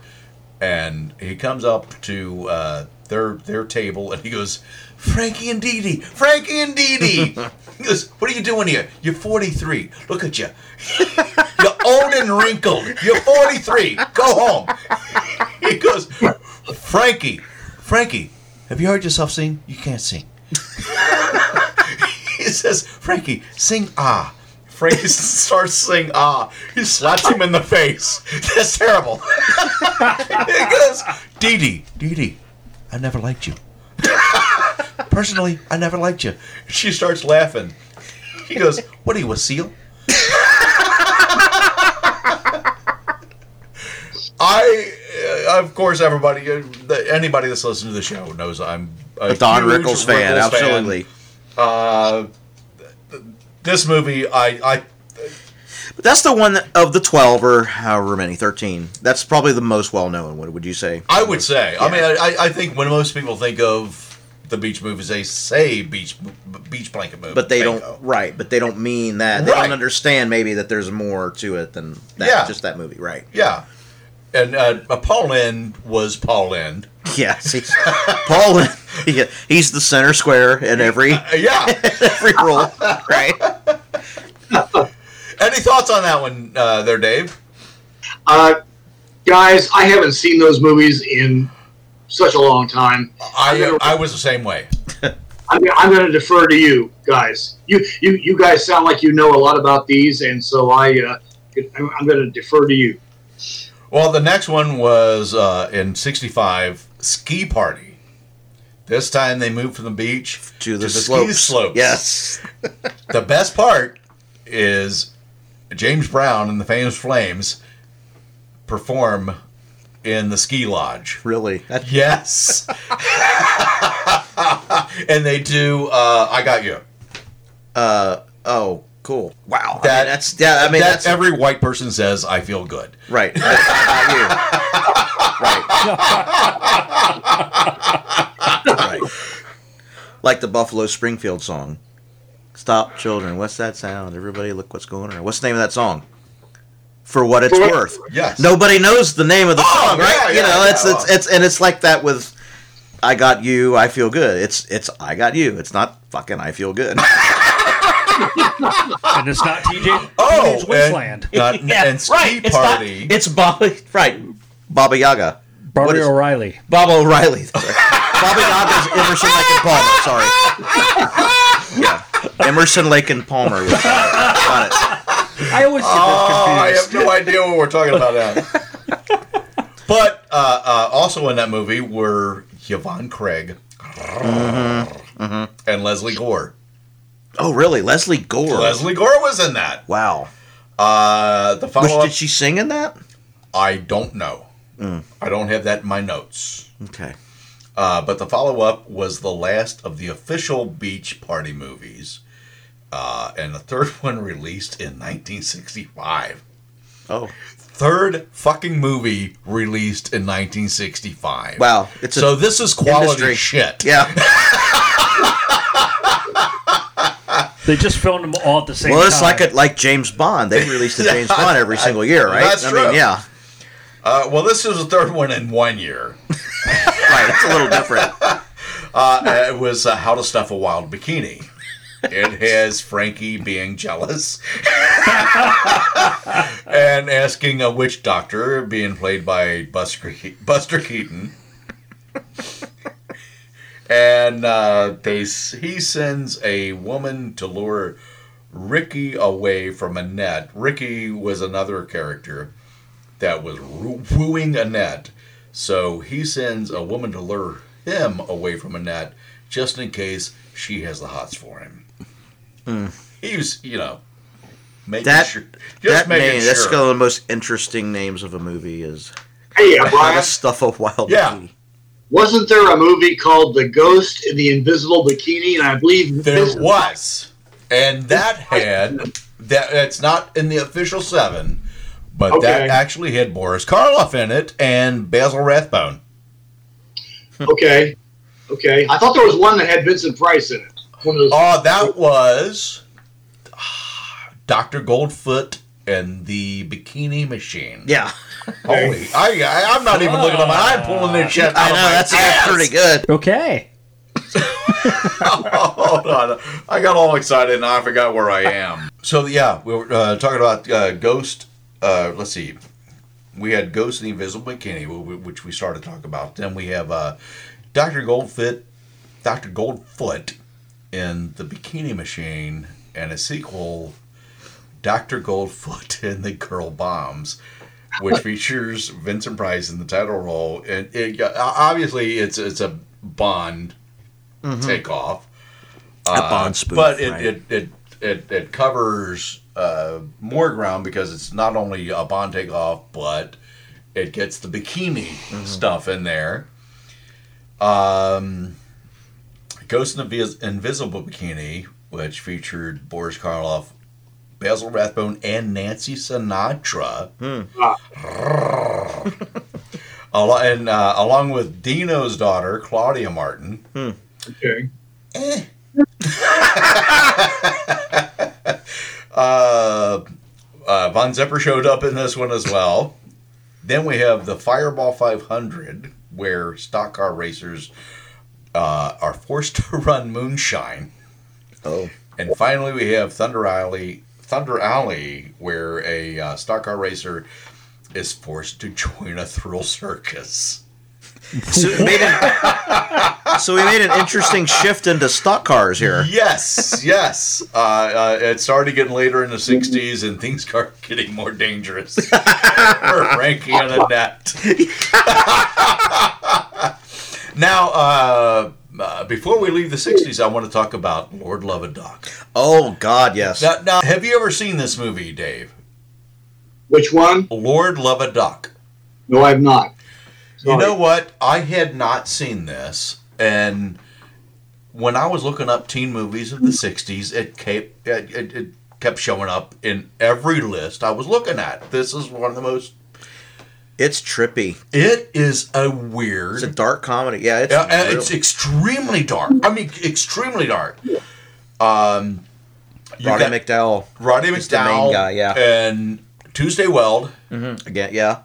and he comes up to uh, their their table and he goes, "Frankie and Dee Dee, Frankie and Dee Dee." he goes, "What are you doing here? You're 43. Look at you. You're old and wrinkled. You're 43. Go home." he goes, "Frankie, Frankie, have you heard yourself sing? You can't sing." he says, Frankie, sing ah. Frankie starts singing ah. He slaps him in the face. That's terrible. he goes, Dee Dee, Dee Dee, I never liked you. Personally, I never liked you. She starts laughing. He goes, What are you, a seal? I, uh, of course, everybody, uh, anybody that's listened to the show knows I'm a, A Don huge Rickles fan, Rickles absolutely. Uh, this movie, I, I, But that's the one that, of the twelve or however many, thirteen. That's probably the most well known. What would you say? I would say. I mean, I, I think when most people think of the beach movies, they say beach, beach blanket movie, But they Bingo. don't right. But they don't mean that. They Right. don't understand maybe that there's more to it than that, Yeah. just that movie, right? Yeah, and uh, Paul Lynde was Paul Lynde. Yes, he's, Paul. he- he's the center square in every yeah every role, right? Any thoughts on that one, uh, there, Dave? Uh, guys, I haven't seen those movies in such a long time. I I was the same way. I'm, I'm going to defer to you guys. You, you, you guys sound like you know a lot about these, and so I, uh, I'm, I'm going to defer to you. Well, the next one was uh, in '65, Ski Party. This time they moved from the beach To the ski slopes. slopes. Yes. the best part is James Brown and the Famous Flames perform in the ski lodge. Really? That- Yes. and they do uh, I Got You. Uh oh, cool. Wow. I mean, That- that's yeah. I mean, that that's every white person says I feel good. right. right. Like the Buffalo Springfield song. Stop, children. What's that sound? Everybody, look what's going on. What's the name of that song? For what it's worth. Yes. Nobody knows the name of the Oh, song, right? yeah, you yeah, know, yeah, it's, it's it's and it's like that with I got you, I feel good. It's it's I got you. It's not fucking I feel good. and it's not TJ. Oh, Teenage Wasteland. and, not, and Ski right. It's not- It's Bobby right. Baba Yaga. What Barbara is- O'Reilly. Bob O'Reilly. Bobby Yaga's Emerson Lake and Palmer. Sorry. Yeah. Emerson Lake and Palmer. was- Got it. I always get Oh, I have no idea what we're talking about now. but uh, uh, also in that movie were Yvonne Craig Mm-hmm. and Lesley Gore. Oh, really? Lesley Gore. Lesley Gore was in that. Wow. Uh, the Which, follow up, did she sing in that? I don't know. Mm. I don't have that in my notes. Okay. Uh, but the follow up was the last of the official beach party movies. Uh, and the third one released in 1965. Oh. Third fucking movie released in 1965. Wow, it's a so this is quality industry. shit. Yeah. They just filmed them all at the same well, it's time. like a, like James Bond. They released a James Bond every single year, right? That's I true. mean, yeah. Uh, well, this is the third one in one year. right, it's a little different. Uh, it was uh, How to Stuff a Wild Bikini. It has Frankie being jealous and asking a witch doctor, being played by Buster, Buster Keaton. And uh, they, he sends a woman to lure Ricky away from Annette. Ricky was another character that was wooing Annette. So he sends a woman to lure him away from Annette just in case she has the hots for him. Hmm. He was, you know, making That sure. Just that making name, that's sure. one of the most interesting names of a movie is. Hey, How Brian. to Stuff a Wild Yeah. Bikini. Wasn't there a movie called The Ghost in the Invisible Bikini? And I believe There this- was, and that had that. It's not in the official seven, but that actually had Boris Karloff in it and Basil Rathbone. Okay, okay. I thought there was one that had Vincent Price in it. One of those. Oh, that was ah, Doctor Goldfoot and the Bikini Machine. Yeah. Holy, I, I I'm not even looking at my. I'm pulling this shit. I out know, my that's ass. pretty good. Okay. Hold on. I got all excited and I forgot where I am. So yeah, we were uh, talking about uh, Ghost. Uh, let's see. We had Ghost and the Invisible Bikini, which we started to talk about. Then we have uh, Doctor Goldfoot, Doctor Goldfoot, in the Bikini Machine, and a sequel, Doctor Goldfoot and the Girl Bombs, which features Vincent Price in the title role. And it, obviously, it's it's a Bond Mhm. takeoff. A Bond spoof, but it, right. it, it, it, it covers uh, more ground because it's not only a Bond takeoff, but it gets the bikini Mm-hmm. stuff in there. Um, Ghost in the Vis- Invisible Bikini, which featured Boris Karloff, Basil Rathbone, and Nancy Sinatra. Al- and uh, along with Dino's daughter, Claudia Martin. Okay. Uh, uh, Von Zipper showed up in this one as well. Then we have the Fireball 500, where stock car racers uh, are forced to run moonshine. Oh. And finally, we have Thunder Alley, Thunder Alley, where a uh, stock car racer is forced to join a thrill circus. So we, made an, so we made an interesting shift into stock cars here. Yes, yes. Uh, uh, it started getting later in the '60s, and things are getting more dangerous for Frankie and Annette. now, uh, uh, before we leave the '60s, I want to talk about Lord Love a Duck. Oh God, yes. Now, now, have you ever seen this movie, Dave? Which one? Lord Love a Duck. No, I've not. You know what? I had not seen this, and when I was looking up teen movies of the '60s, it kept it, it, it kept showing up in every list I was looking at. This is one of the most. It's trippy. It is a weird. It's a dark comedy. Yeah, it's real- it's extremely dark. I mean, extremely dark. Um, Roddy got McDowall. Roddy is the main guy. Yeah. and Tuesday Weld. Mm-hmm. Again, yeah.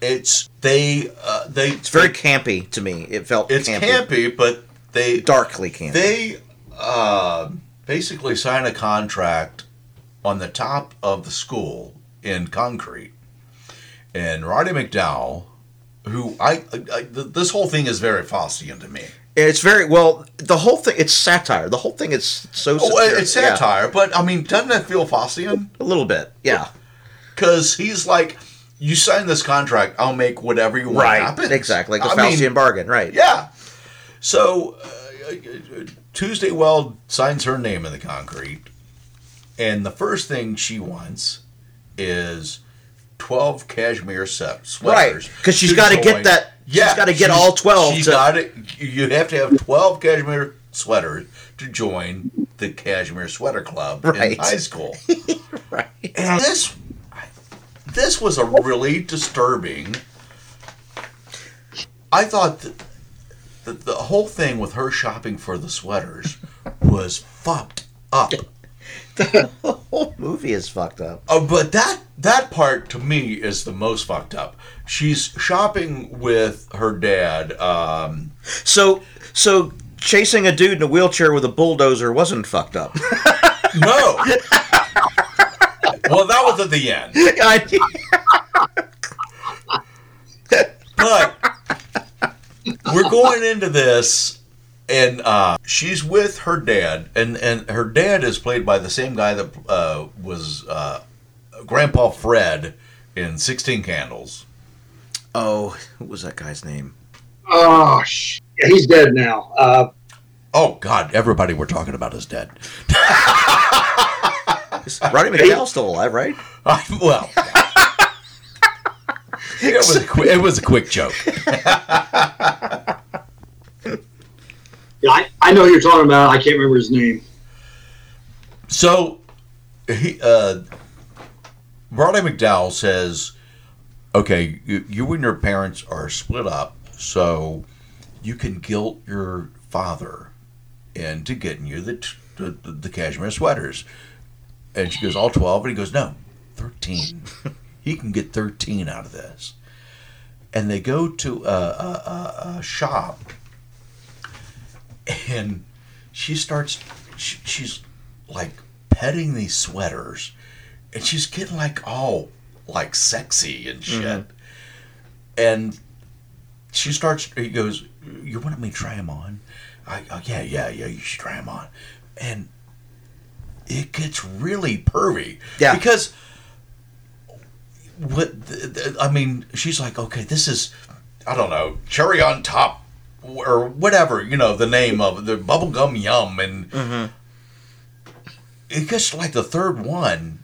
It's they uh, they. It's very campy to me. It felt It's campy. campy, but they darkly campy. They uh, basically sign a contract on the top of the school in concrete, and Roddy McDowall, who I, I th- this whole thing is very Faustian to me. It's very well. The whole thing. It's satire. The whole thing is so. Oh, satiric. it's Yeah. satire, but I mean, doesn't that feel Faustian? A little bit, yeah. Because he's like, you sign this contract, I'll make whatever you want Right. happen. Exactly. Like a I mean, Faustian bargain. Right. Yeah. So uh, Tuesday Weld signs her name in the concrete, and the first thing she wants is twelve cashmere sweaters. Right, sweaters. 'cause she's to gotta get that- she's gotta get all 12 She's to- got it. You have to have twelve cashmere sweaters to join the cashmere sweater club Right. in high school. right. And this this was a really disturbing. I thought that the, the whole thing with her shopping for the sweaters was fucked up. The whole movie is fucked up. Oh, but that that part to me is the most fucked up. She's shopping with her dad. Um, So so chasing a dude in a wheelchair with a bulldozer wasn't fucked up. no. well, that was at the end. but we're going into this, and uh, she's with her dad, and and her dad is played by the same guy that uh, was uh, Grandpa Fred in Sixteen Candles. Oh, what was that guy's name? Oh, sh- he's dead now. Uh, Oh God! Everybody we're talking about is dead. Roddy McDowall's still alive, right? well, it was a quick, it was a quick joke. yeah, I, I know who you're talking about. I can't remember his name. So, he, uh, Roddy McDowall says, "Okay, you, you and your parents are split up, so you can guilt your father into getting you the t- the, the, the cashmere sweaters." And she goes, "All 12? And he goes, "No, 13. he can get 13 out of this." And they go to a, a, a, a shop, and she starts. She, she's like petting these sweaters, and she's getting like all like sexy and shit. Mhm. And she starts. He goes, "You want me to try them on?" I, oh, yeah, yeah, yeah. You should try them on. And it gets really pervy. Yeah. Because what the, the- I mean, she's like, okay, this is, I don't know, cherry on top or whatever, you know, the name of the bubblegum yum. And Mm-hmm. it gets to like the third one,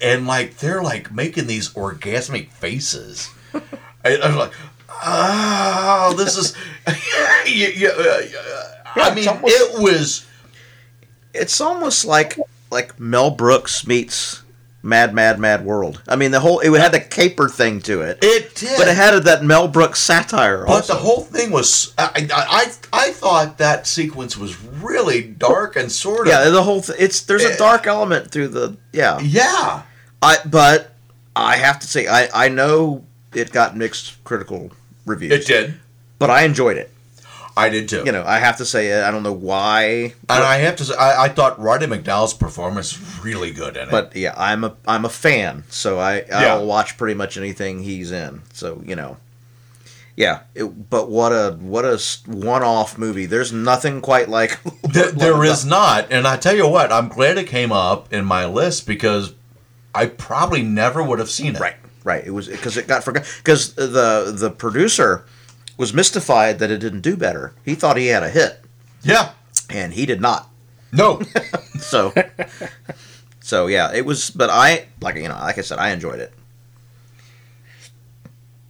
and like they're like making these orgasmic faces. I, I was like, oh, this is, uh, I mean, almost- it was. It's almost like like Mel Brooks meets Mad Mad Mad World. I mean, the whole it had the caper thing to it. It did, but it had that Mel Brooks satire. But also. the whole thing was, I, I, I, thought that sequence was really dark and sort of. yeah, the whole th- it's there's a eh. dark element through the yeah yeah. I but I have to say I I know it got mixed critical reviews. It did, but I enjoyed it. I did too. You know, I have to say I don't know why, And I have to say, I, I thought Roddy McDowall's performance really good in it. but yeah, I'm a I'm a fan, so I Yeah. I'll watch pretty much anything he's in. So you know, yeah. It, but what a what a one off movie. There's nothing quite like There, there is not, and I tell you what, I'm glad it came up in my list because I probably never would have seen it. Right, right. It was because it got forgotten. Because the the producer was mystified that it didn't do better. He thought he had a hit. Yeah, and he did not. No. so, so yeah, it was. But I like you know, like I said, I enjoyed it.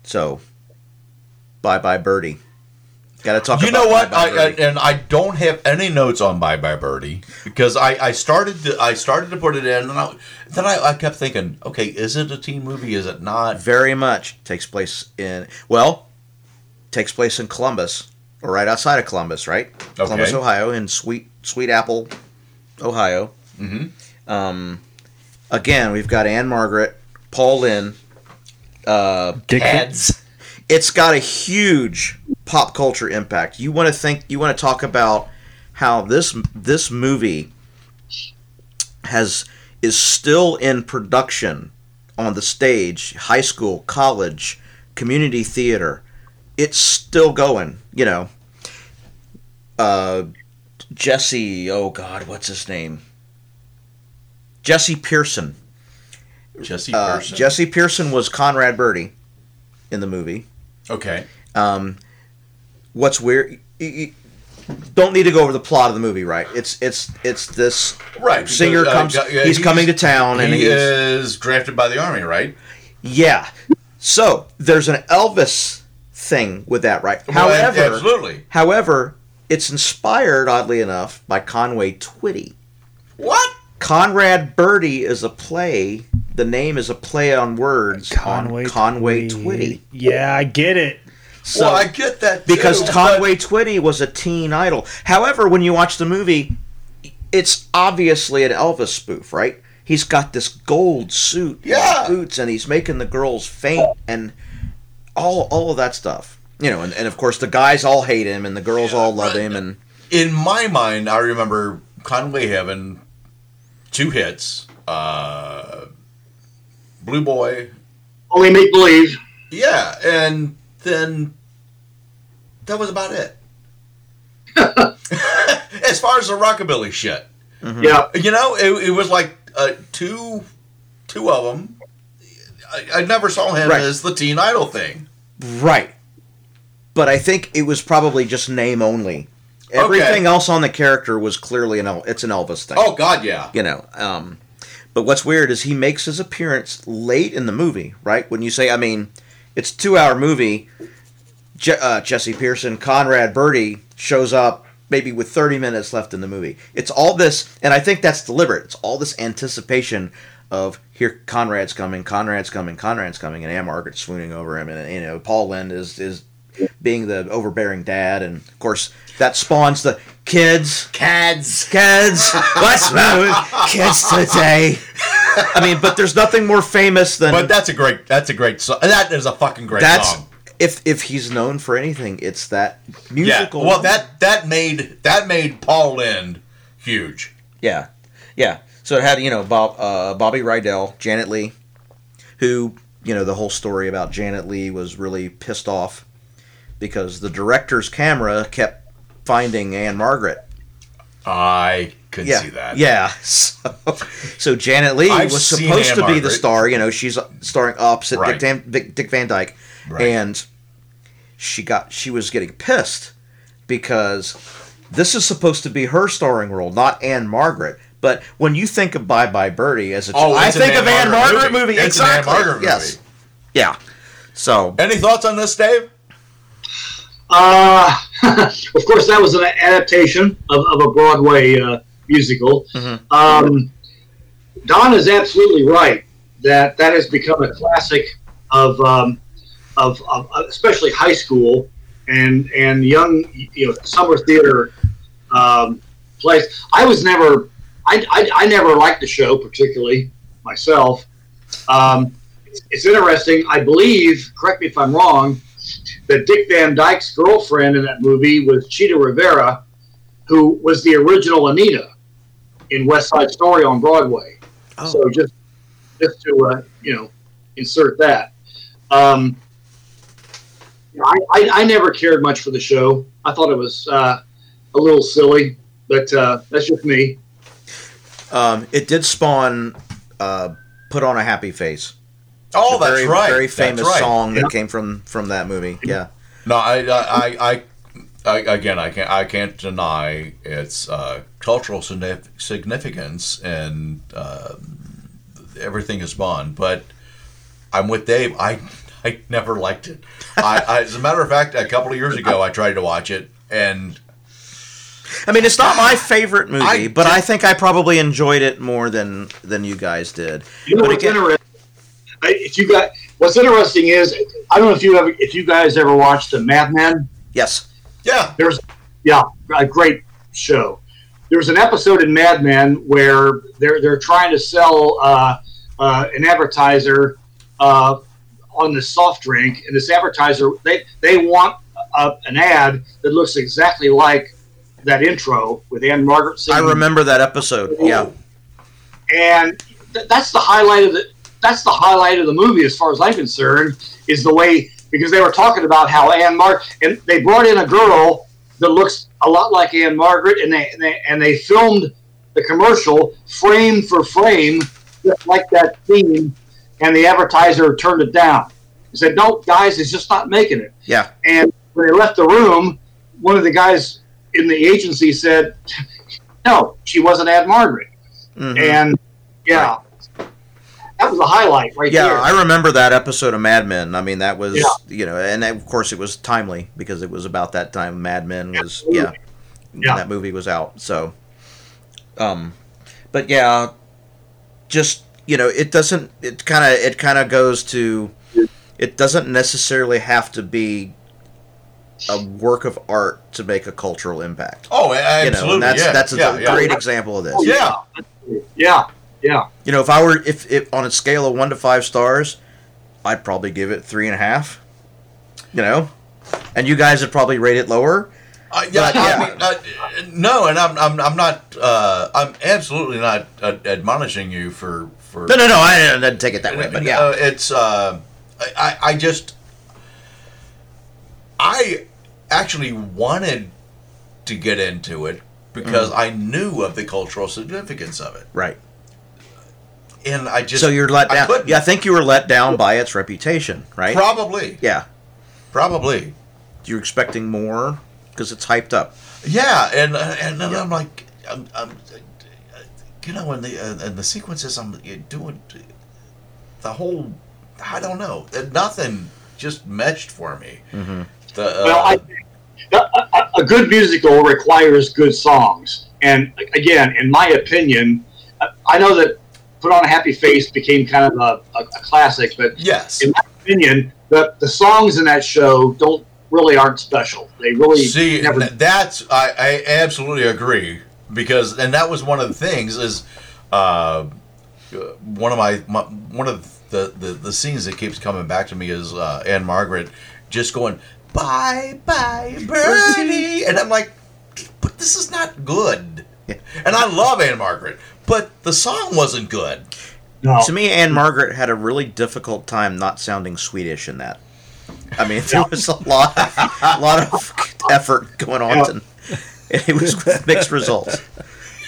So, bye bye birdie. Got to talk. You know what? Bye Bye I, I, and I don't have any notes on Bye Bye Birdie because I, I started to I started to put it in, and I, then I, I kept thinking, okay, is it a teen movie? Is it not? very much takes place in well, takes place in Columbus or right outside of Columbus, right? Columbus, Ohio, in Sweet Sweet Apple, Ohio. Mm-hmm. Um, again, we've got Ann-Margret, Paul Lynde, uh, Dick Heads. It's got a huge pop culture impact. You want to think, you want to talk about how this this movie has is still in production on the stage, high school, college, community theater. It's still going, you know. Uh, Jesse, oh God, what's his name? Jesse Pearson. Jesse Uh, Pearson. Jesse Pearson was Conrad Birdie in the movie. Okay. Um, what's weird? You, you don't need to go over the plot of the movie, right? It's it's it's this Right. singer because, uh, comes. yeah, he's, coming to town, and he is drafted by the army, right? Yeah. So there's an Elvis thing with that, right? Well, however, absolutely. However, it's inspired, oddly enough, by Conway Twitty. What? Conrad Birdie is a play. The name is a play on words Conway on Conway Twitty. Twitty. Yeah, I get it. So, well, I get that too, because but- Conway Twitty was a teen idol. However, when you watch the movie, it's obviously an Elvis spoof, right? He's got this gold suit, Yeah. and boots, and he's making the girls faint, and all all of that stuff. You know, and, and of course the guys all hate him, and the girls all love him, and in my mind, I remember Conway having two hits. Uh, Blue Boy. Only make believe. Yeah, and then that was about it. as far as the rockabilly shit, Yeah. you know, it, it was like uh, two, two of them. I, I never saw him Right. as the teen idol thing. right. But I think it was probably just name only. Everything else on the character was clearly an El- it's an Elvis thing. Oh God, yeah. you know. Um, but what's weird is he makes his appearance late in the movie, right? When you say, I mean, it's a two-hour movie. Je- uh, Jesse Pearson, Conrad Birdie shows up maybe with 30 minutes left in the movie. It's all this, and I think that's deliberate. It's all this anticipation of here, Conrad's coming, Conrad's coming, Conrad's coming, and Ann-Margret's swooning over him, and you know Paul Lynde is is being the overbearing dad, and of course that spawns the kids, Cads. kids. What's wrong with kids today? I mean, but there's nothing more famous than But that's a great. That's a great song. That is a fucking great that's song. if if he's known for anything, it's that musical. Yeah. Well, that that made that made Paul Lynde huge. yeah, yeah. So it had you know Bob uh, Bobby Rydell, Janet Leigh, who you know the whole story about Janet Leigh was really pissed off because the director's camera kept finding Ann-Margret. I could yeah, see that. Yeah. So, so Janet Leigh I've was supposed Anne to be the star. You know, she's starring opposite Right. Dick, Van, Dick, Dick Van Dyke, Right. and she got she was getting pissed because this is supposed to be her starring role, not Ann-Margret. But when you think of Bye Bye Birdie as a, Oh, I think of Ann-Margret Margaret movie. movie. It's an Anne exactly. Margaret yes. movie. Yeah. So Any thoughts on this, Dave? Uh, of course, that was an adaptation of, of a Broadway uh, musical. Um, Don is absolutely right that that has become a classic of, um, of, of especially high school and and young you know summer theater um, plays. I was never I, I, I never liked the show particularly myself. Um, it's, it's interesting. I believe, correct me if I'm wrong, that Dick Van Dyke's girlfriend in that movie was Chita Rivera, who was the original Anita in West Side Story on Broadway. So just just to uh, you know insert that. Um, I, I, I never cared much for the show. I thought it was uh, a little silly, but uh, that's just me. Um, it did spawn uh, "Put on a Happy Face." Oh, that's very, right. Very famous right. song that came from from that movie. Yeah. No, I, I, I, I, I again, I can't, I can't deny its uh, cultural significance and uh, everything is Bond. But I'm with Dave. I, I never liked it. I, I, as a matter of fact, a couple of years ago, I tried to watch it, and I mean, it's not my favorite movie, I but did- I think I probably enjoyed it more than than you guys did. You know but what's interesting? I- If you got what's interesting is I don't know if you ever if you guys ever watched the Mad Men. Yes. Yeah. There's yeah a great show. There's an episode in Mad Men where they're they're trying to sell uh, uh, an advertiser uh, on the soft drink, and this advertiser they they want a, an ad that looks exactly like that intro with Ann-Margret I remember that episode. Yeah. and th- that's the highlight of the that's the highlight of the movie as far as I'm concerned is the way because they were talking about how Anne Mark and they brought in a girl that looks a lot like Ann-Margret and they and they, and they filmed the commercial frame for frame just like that scene and the advertiser turned it down. He said, "No, guys, it's just not making it." Yeah. And when they left the room, one of the guys in the agency said, "No, she wasn't Ann-Margret." Mhm. And yeah, that that was a highlight right yeah, there. I remember that episode of Mad Men. I mean, that was Yeah. you know, and of course it was timely because it was about that time Mad Men was yeah, Yeah. that movie was out. So, um, but yeah, just you know, it doesn't. It kind of it kind of goes to. It doesn't necessarily have to be a work of art to make a cultural impact. Oh, a- You know, absolutely. and that's yeah, that's a yeah, yeah. great example of this. Yeah. Yeah, yeah. You know, if I were if, if on a scale of one to five stars, I'd probably give it three and a half. You know, and you guys would probably rate it lower. Uh, yeah, But, I mean, uh, no, and I'm, I'm, I'm not, uh, I'm absolutely not admonishing you for, for. No, no, no. I didn't, I didn't take it that way, but yeah. Uh, it's, uh, I, I- I just, I actually wanted to get into it because Mhm. I knew of the cultural significance of it, right. and I just so you're let down. couldn't. yeah, I think you were let down by its reputation, right? Probably. Yeah. Probably. You're expecting more because it's hyped up. Yeah, and and then I'm like, I'm, I'm, you know, and the uh, and the sequences I'm doing, the whole, I don't know, nothing just meshed for me. Mm-hmm. The, uh, Well, I, a, a- a good musical requires good songs, and again, in my opinion, I- know that "Put on a Happy Face" became kind of a, a, a classic, but yes, in my opinion, the the songs in that show don't really aren't special. They really See, never. that's I, I absolutely agree because, and that was one of the things is, uh, uh, one of my, my one of the, the the scenes that keeps coming back to me is uh, Ann-Margret just going bye bye birdie, and I'm like, but this is not good. And I love Ann-Margret, but the song wasn't good. To me, Ann-Margret had a really difficult time not sounding Swedish in that. I mean, there was a lot, of, a lot of effort going on, and it was mixed results.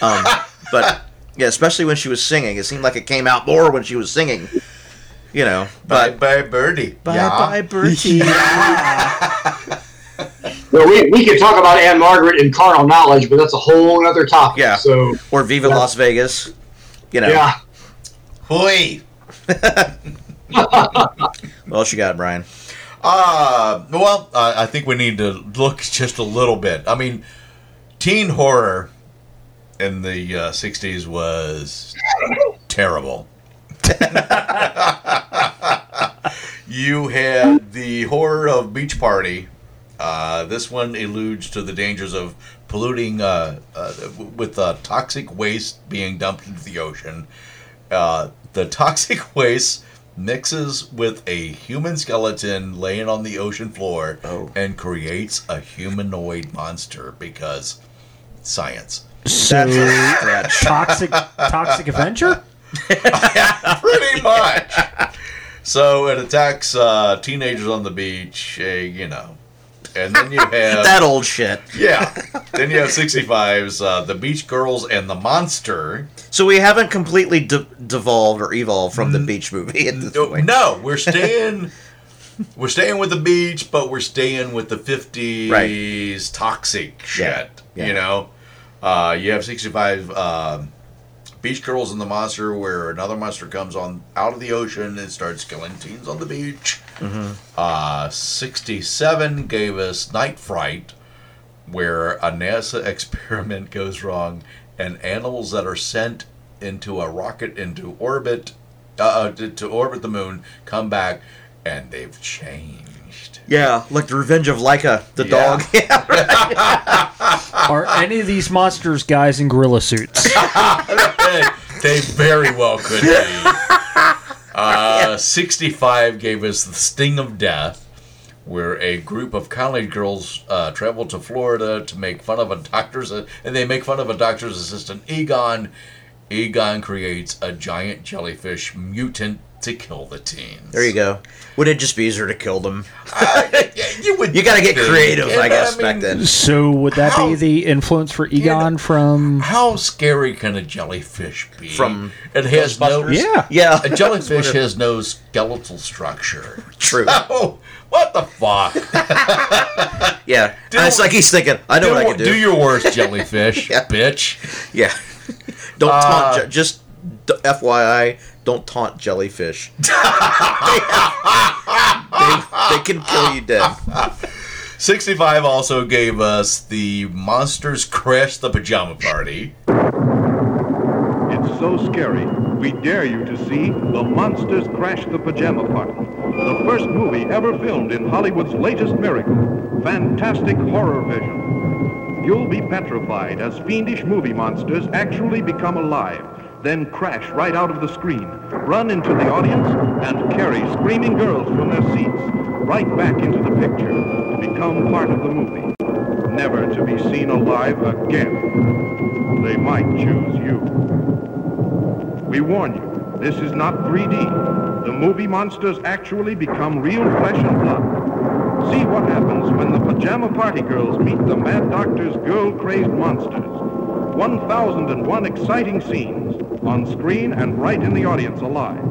Um, but yeah, especially when she was singing, it seemed like it came out more when she was singing. You know, Bye but bye birdie. bye Yeah. bye Bertie. Well, we, we could talk about Ann-Margret in carnal knowledge, but that's a whole other topic. Yeah. So or Viva Las Vegas. You know. yeah. Hoi. What else you got, Brian? Uh, well, uh, I think we need to look just a little bit. I mean, teen horror in the uh, 60s was terrible. You had the horror of Beach Party. Uh, this one alludes to the dangers of polluting uh, uh, with uh, toxic waste being dumped into the ocean. Uh, the toxic waste mixes with a human skeleton laying on the ocean floor and creates a humanoid monster because science. So toxic, toxic Avenger. Pretty much. So it attacks uh, teenagers on the beach, uh, you know. And then you have that old shit. Yeah. Then you have 65s, uh, the Beach Girls and the Monster. So we haven't completely de- devolved or evolved from the beach movie at this point. No, we're staying. we're staying with the beach, but we're staying with the 50s toxic shit. Yeah. You know, uh, you have 65 um Beach Girls and the Monster, where another monster comes on out of the ocean and starts killing teens on the beach. Mhm. Uh, 67 gave us Night Fright, where a NASA experiment goes wrong and animals that are sent into a rocket into orbit, uh, uh, to, to orbit the moon, come back and they've changed. Yeah, like the Revenge of Laika, the Yeah. dog. Yeah, Are any of these monsters guys in gorilla suits? they, they very well could be. Uh, 65 gave us The Sting of Death, where a group of college girls uh, travel to Florida to make fun of a doctor's, and they make fun of a doctor's assistant, Egon. Egon creates a giant jellyfish mutant to kill the teens. There you go. Would it just be easier to kill them? you would. You got to get creative, I And, guess, I back then. So would that How- be the influence for Egon from? How scary can a jellyfish be? From it has no Ghostbusters? Yeah. Yeah. A jellyfish That's what it- has no skeletal structure. True. So, what the fuck? Yeah, and it's like he's thinking, I know do, what I can do. Do your worst, jellyfish, yeah. bitch. Yeah. Don't Uh, taunt. ju- just D- FYI, don't taunt jellyfish. they, they can kill you dead. 65 also gave us the Monsters Crash the Pajama Party. It's so scary, we dare you to see The Monsters Crash the Pajama Party, the first movie ever filmed in Hollywood's latest miracle, fantastic horror vision. You'll be petrified as fiendish movie monsters actually become alive, then crash right out of the screen, run into the audience, and carry screaming girls from their seats right back into the picture to become part of the movie, never to be seen alive again. They might choose you. We warn you, this is not 3D. The movie monsters actually become real flesh and blood. See what happens when the pajama party girls meet the Mad Doctor's girl-crazed monsters. 1,001 exciting scenes on screen and right in the audience alive.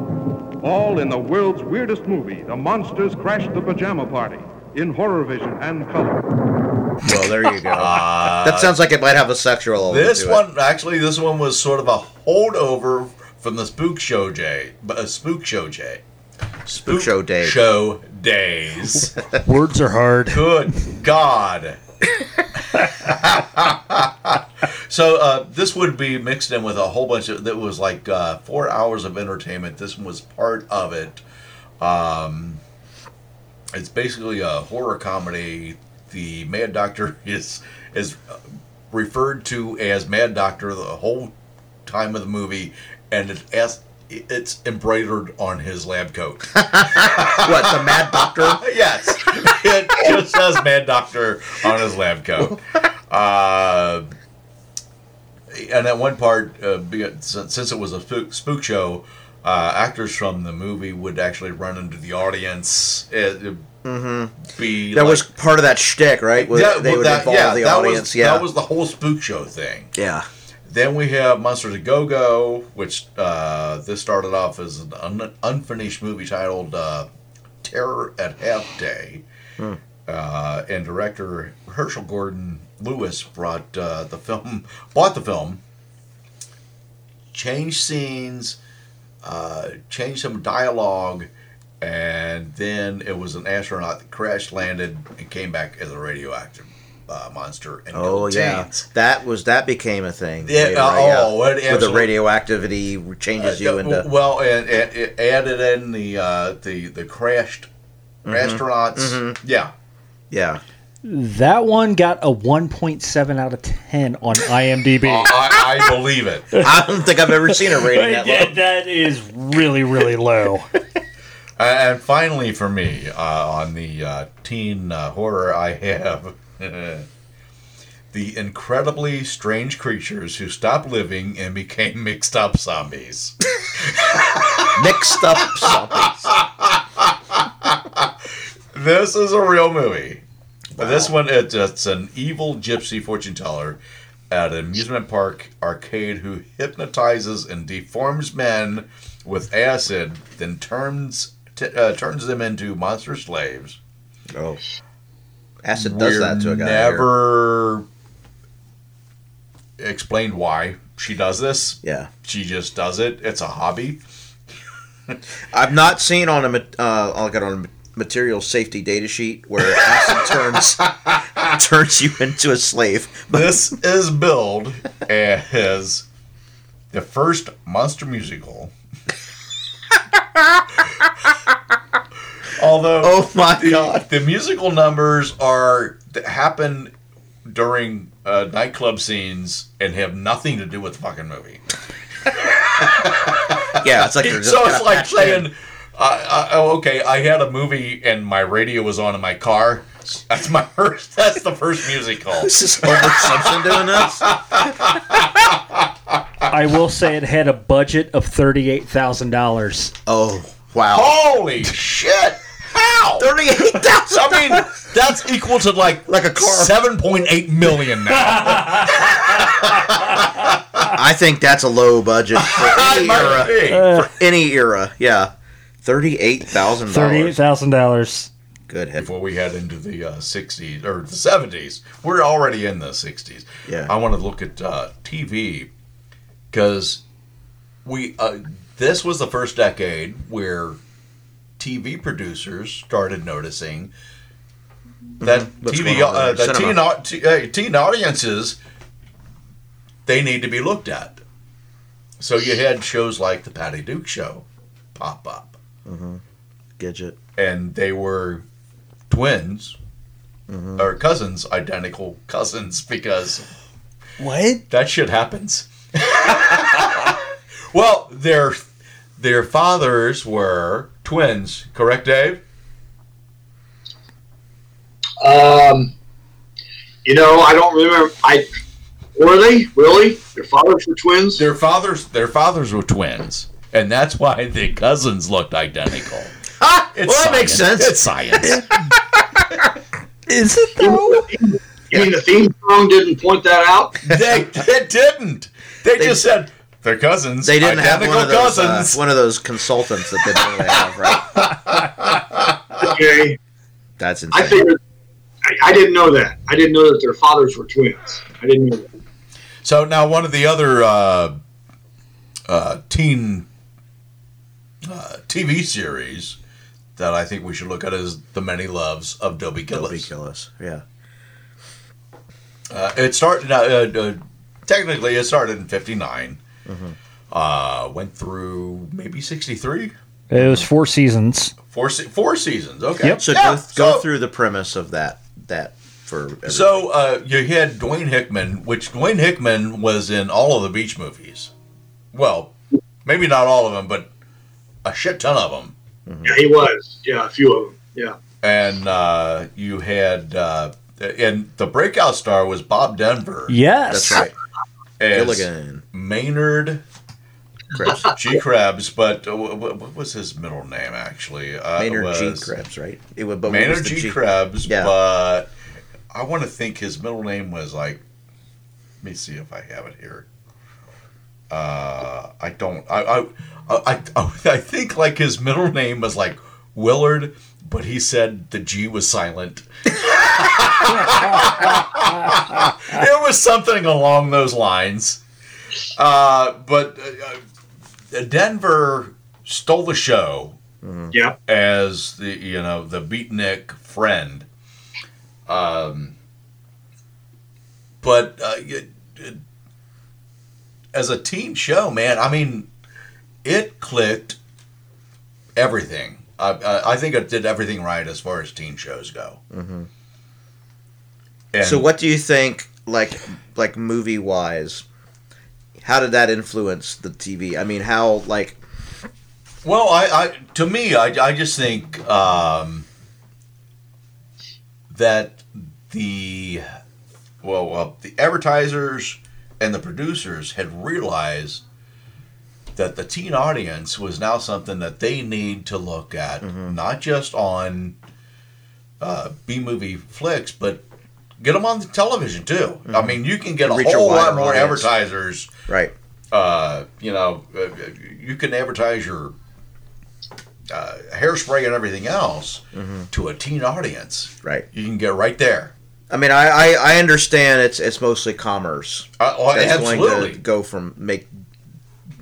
All in the world's weirdest movie, The Monsters Crash the Pajama Party, in horror vision and color. Well, there you go. Uh, that sounds like it might have a sexual element This to it. one, actually, this one was sort of a holdover from the Spook Show Day, but a Spook Show Day. Spook Show Day. Show days. Words are hard. Good God. So uh, this would be mixed in with a whole bunch of that was like uh, four hours of entertainment. This was part of it. Um, it's basically a horror comedy. The Mad Doctor is is referred to as Mad Doctor the whole time of the movie, and it's it's embroidered on his lab coat. what the Mad Doctor? yes, it just says Mad Doctor on his lab coat. Uh, and at one part, uh, since it was a spook, spook show, uh, actors from the movie would actually run into the audience. It, Mm-hmm. be That like- was part of that shtick, right? Where Yeah, they well, would that- involve yeah, the audience. Was, yeah, that was the whole spook show thing. yeah. Then we have Monsters of Go Go, which uh, this started off as an un- unfinished movie titled uh, Terror at Half Day. Hmm. Uh, and director Herschell Gordon Lewis brought uh, the film, bought the film, changed scenes, uh, changed some dialogue, and then it was an astronaut that crash landed and came back as a radioactive uh, monster. And Oh killed yeah, teens. that was that became a thing. Yeah, later, uh, right? Yeah. oh, it with the absolutely- radioactivity changes you Uh, into. well, and, and it added in the uh, the the crashed Mhm. astronauts. Mhm. Yeah, yeah. That one got a 1.7 out of 10 on IMDb. Uh, I, I believe it. I don't think I've ever seen a rating that Yeah, low. that is really, really low. And finally, for me, uh, on the uh, teen uh, horror, I have the incredibly strange creatures who stopped living and became mixed up zombies. Mixed up zombies. this is a real movie. This one, it's, it's an evil gypsy fortune teller at an amusement park arcade who hypnotizes and deforms men with acid, then turns t- uh, turns them into monster slaves. Oh, acid does that to a guy. here. Never explained why she does this. Yeah. she just does it. It's a hobby. I've not seen on a uh, I'll on a material safety data sheet where acid turns turns you into a slave. this is billed as the first monster musical. Although, oh my the, god, the musical numbers are that happen during uh, nightclub scenes and have nothing to do with the fucking movie. Yeah, it's like just so it's like saying, in. uh, uh, oh, okay, I had a movie and my radio was on in my car. That's my first. That's the first musical. This is Homer Simpson doing this. I will say it had a budget of $38,000. Oh, wow. Holy shit! How? Thirty-eight thousand. I mean, that's equal to like like a car. Seven point eight million now. I think that's a low budget for any might be. era. For any era, yeah. Thirty-eight thousand dollars. $38,000. Good head. Before we head into the uh, '60s or the '70s, we're already in the '60s. Yeah. I want to look at uh, TV because we uh, this was the first decade where TV producers started noticing that What's TV uh, that teen, uh, teen audiences they need to be looked at. So you had shows like the Patty Duke Show pop up, Mm-hmm. Gidget. and they were twins Mm-hmm. or cousins, identical cousins, because What? that shit happens. well, their their fathers were twins, correct, Dave? Um, you know, I don't remember. I were they really? Their fathers were twins. Their fathers their fathers were twins, and that's why the cousins looked identical. It's well, that makes sense. It's science. Is it though? You mean the theme song didn't point that out? they, they didn't. They, just said they're cousins. They didn't have identical one of those uh, one of those consultants that they normally have, right? Okay, That's I insane. figured. I, I didn't know that. I didn't know that their fathers were twins. I didn't know that. So now one of the other uh, uh, teen uh, TV series that I think we should look at is The Many Loves of Dobie Gillis. Dobie Gillis, yeah. Uh, it started. Uh, uh, uh, technically, it started in '59. Mhm. Uh, went through maybe '63. It was four seasons. Four se- four seasons. Okay. Yep. So Yeah, go, go through the premise of that that for every- So uh, you had Dwayne Hickman, which Dwayne Hickman was in all of the Beach movies. Well, maybe not all of them, but a shit ton of them. Yeah, he was. Yeah, a few of them. Yeah. And uh, you had, uh, and the breakout star was Bob Denver. Yes. That's right. As Gilligan. Maynard Krebs. G. Krebs, but uh, wh- wh- what was his middle name actually? Uh, Maynard G. was Krebs, right? It would, but what was Maynard G. Krebs, Yeah. but I want to think his middle name was like. Let me see if I have it here. Uh, I don't. I I, I I I think like his middle name was like Willard, but he said the G was silent. it was something along those lines. Uh, but uh, uh, Denver stole the show Yeah. as the you know the beatnik friend. Um, but uh, it, it- as a teen show, man, I mean, it clicked everything. I, I, I think it did everything right as far as teen shows go. Mhm. And so what do you think, like like movie wise? How did that influence the TV? I mean, how like Well, I, I to me, I, I just think um, that the well, well, the advertisers and the producers had realized that the teen audience was now something that they need to look at, not just on uh, B movie flicks, but get them on the television too. I mean, you can get a Reach a whole lot more audience. advertisers right? uh, you know, uh, you can advertise your uh, hairspray and everything else to a teen audience. Right. You can get right there. I mean, I, I, I understand it's it's mostly commerce. Uh, oh, that's absolutely. going to go from make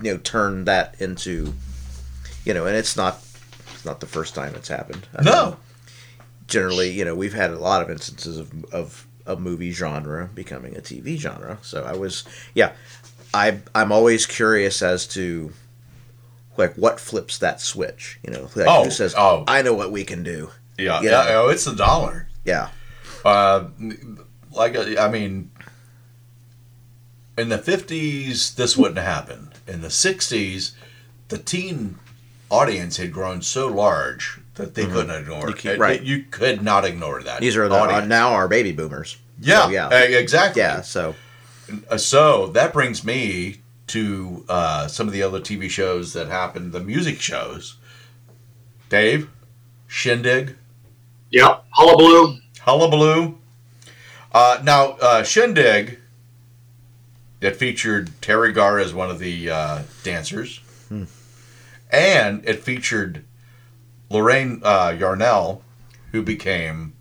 you know turn that into you know, and it's not it's not the first time it's happened. I No. mean, generally, you know, we've had a lot of instances of of a movie genre becoming a TV genre. So I was yeah, I I'm always curious as to like what flips that switch. You know, like Oh, who says, oh. I know what we can do." Yeah, You yeah. know? Oh, it's a dollar. Yeah. Uh, like I mean, in the fifties, this wouldn't happen. In the sixties, the teen audience had grown so large that they Mhm. couldn't ignore You keep- right. You could not ignore that. These are the, uh, now our baby boomers. Yeah, So, yeah. uh, exactly. Yeah, so Uh, so that brings me to uh, some of the other TV shows that happened, the music shows. Dave, Shindig, Yep. Hullabaloo. Hullabaloo. Uh, now, uh, Shindig, it featured Teri Garr as one of the uh, dancers, Hmm. and it featured Lorene uh, Yarnell, who became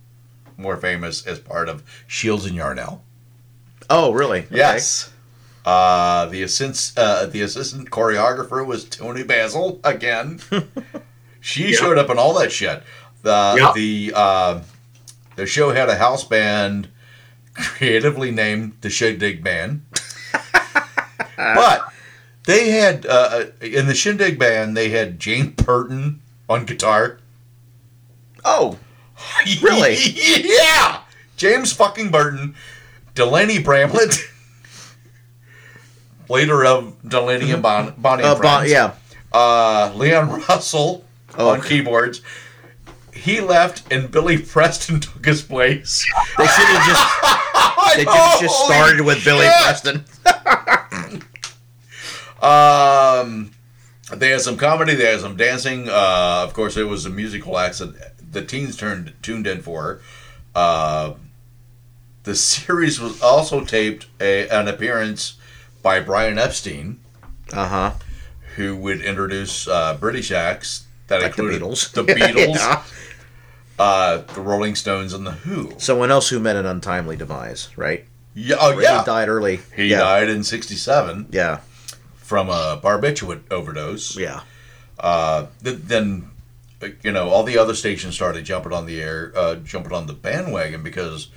more famous as part of Shields and Yarnell. Oh, really? Okay. Yes. Uh, the assistant, uh, the assistant choreographer was Toni Basil again. she showed up in all that shit. The Yeah. the uh, the show had a house band creatively named the Shindig Band, but they had uh, in the Shindig Band they had James Burton on guitar. Oh, really? yeah, James fucking Burton, Delaney Bramlett, later of Delaney and bon- Bonnie and Uh, Bon- yeah. Uh, Leon Russell Oh. on keyboards. He left and Billy Preston took his place. They should have just they just, just started with Billy! Preston. Um, they had some comedy. They had some dancing. Uh, of course, it was a musical act that the teens turned tuned in for. Uh, the series was also taped a, an appearance by Brian Epstein, Uh huh. who would introduce uh, British acts that Like the included Beatles. the Beatles, Yeah. uh, the Rolling Stones, and the Who. Someone else who met an untimely demise, right? Yeah, oh yeah, He died early. He yeah. died in '67. Yeah. From a barbiturate overdose. Yeah. Uh, th- then, uh, you know, all the other stations started jumping on the air, uh, jumping on the bandwagon because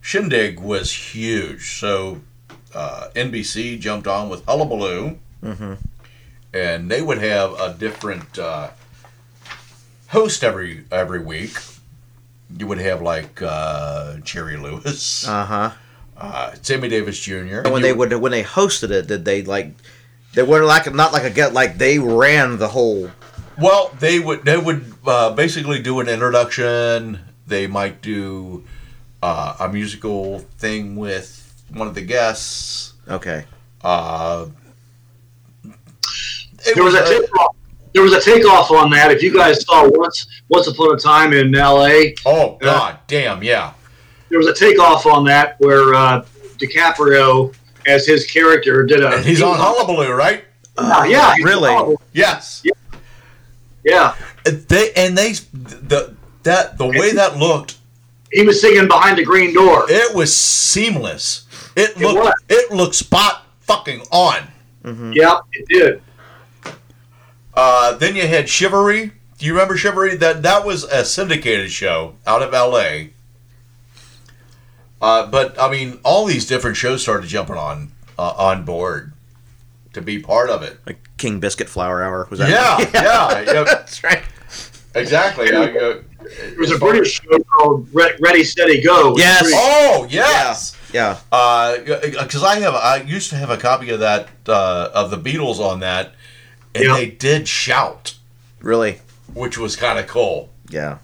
Shindig was huge. So uh, NBC jumped on with Hullabaloo, Mm-hmm. and they would have a different uh, host every every week. You would have like uh, Jerry Lewis, Uh huh. uh, Sammy Davis Jr. When they would when they hosted it, did they like? They were like not like a get like they ran the whole. Well, they would they would uh, basically do an introduction. They might do uh, a musical thing with one of the guests. Okay. Uh, There was a uh, takeoff. There was a takeoff on that. If you guys saw once, once upon a time in L.A. Oh God, damn, yeah. There was a takeoff on that where uh, DiCaprio, as his character, did a. And he's on Hullabaloo, right? Uh, yeah, really? Hullabaloo. Yes. Yeah, They and they the that the way that looked, he was singing behind the green door. it was seamless. It It looked was. it looked spot fucking on. Mm-hmm. Yeah, it did. Uh, then you had Shivaree. Do you remember Shivaree? That that was a syndicated show out of L.A. Uh, but I mean, all these different shows started jumping on uh, on board to be part of it. Like King Biscuit Flower Hour was that? Yeah, yeah, yeah. That's right. exactly. Uh, uh, There was a British show called Ready Steady Go. Yes. Oh yes. Yeah. Because I have, I used to have a copy of that uh, of the Beatles on that, and Yeah. they did shout, Really? which was kind of cool. Yeah.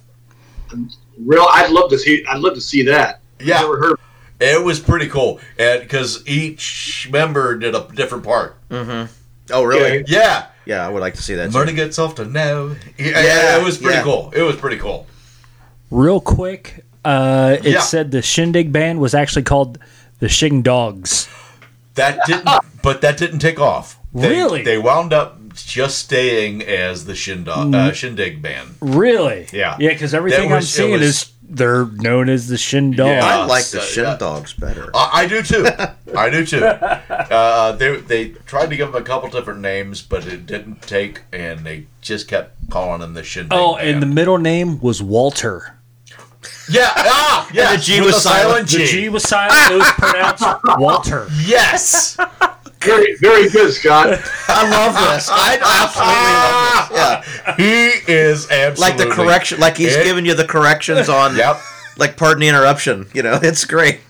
Real, I'd love to see. I'd love to see that. Yeah. Never heard. It was pretty cool, and because each member did a different part. Mm-hmm. Oh, really? Okay. Yeah, Yeah, I would like to see that. Marty gets off to know. Yeah, Yeah, it was pretty yeah. cool. It was pretty cool. Real quick, uh, it Yeah. said the Shindig band was actually called the Shindogs. That didn't, but that didn't take off. They, Really? They wound up just staying as the Shindig, uh, Shindig band. Really? Yeah. Yeah, because everything That I'm seeing was- is they're known as the Shindogs. Yeah. I like the Uh, Shin yeah. Dogs better. I, I do too. I do too. Uh, they they tried to give them a couple different names, but it didn't take, and they just kept calling them the Shindig. Oh, band. and the middle name was Walter. yeah, ah, yeah. the G was silent. The G was silent. It was pronounced Walter. Yes. Very, very good, Scott. I love this. I absolutely love this. Yeah. he is absolutely Like the correction, like he's It- giving you the corrections on. Yep. Like, pardon the interruption. You know, it's great.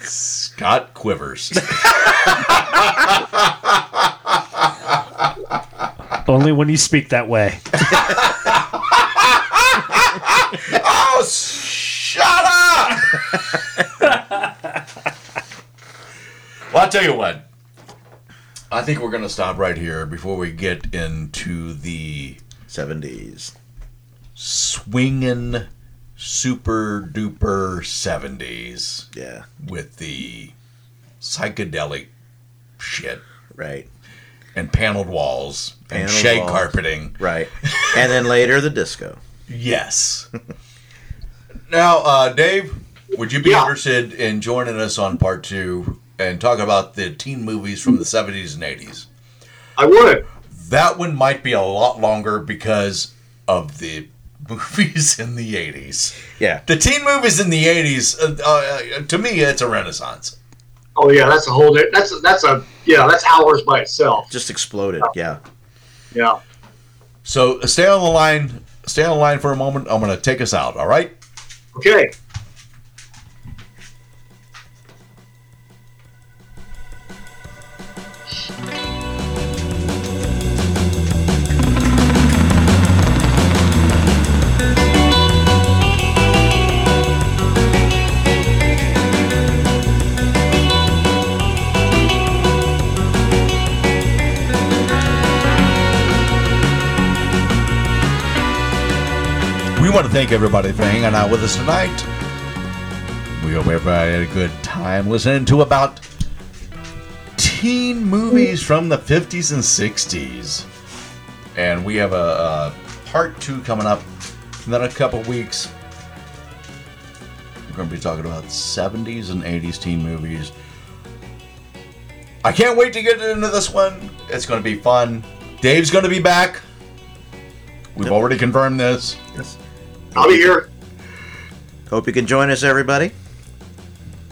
Scott Quivers. Only when you speak that way. oh, shut up! well, I'll tell you what. I think we're going to stop right here before we get into the 70s. swinging super duper 70s Yeah. with the psychedelic shit Right. and paneled walls and shag walls. carpeting. Right. And then later, the disco. Yes. now, uh, Dave, would you be Yeah. interested in joining us on part two and talk about the teen movies from the 70s and 80s. I would. That one might be a lot longer because of the movies in the 80s. Yeah. The teen movies in the 80s, uh, uh, to me, it's a renaissance. Oh yeah, that's a whole. di- That's that's a yeah. That's hours by itself. Just exploded. Yeah. Yeah. So uh, stay on the line. Stay on the line for a moment. I'm going to take us out. All right. Okay. Want to thank everybody for hanging out with us tonight. We hope everybody had a good time listening to about teen movies from the 50s and 60s. And we have a, a part two coming up in a couple weeks. We're going to be talking about 70s and 80s teen movies. I can't wait to get into this one. It's going to be fun. Dave's going to be back. We've already confirmed this. Yes. I'll be here. Hope you can join us, everybody.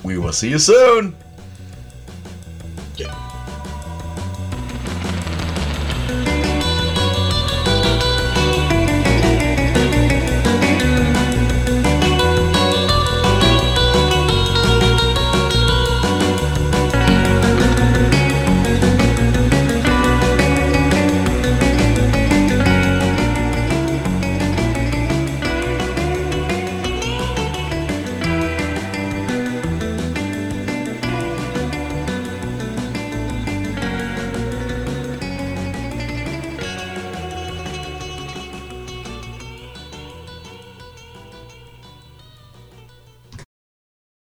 We will see you soon.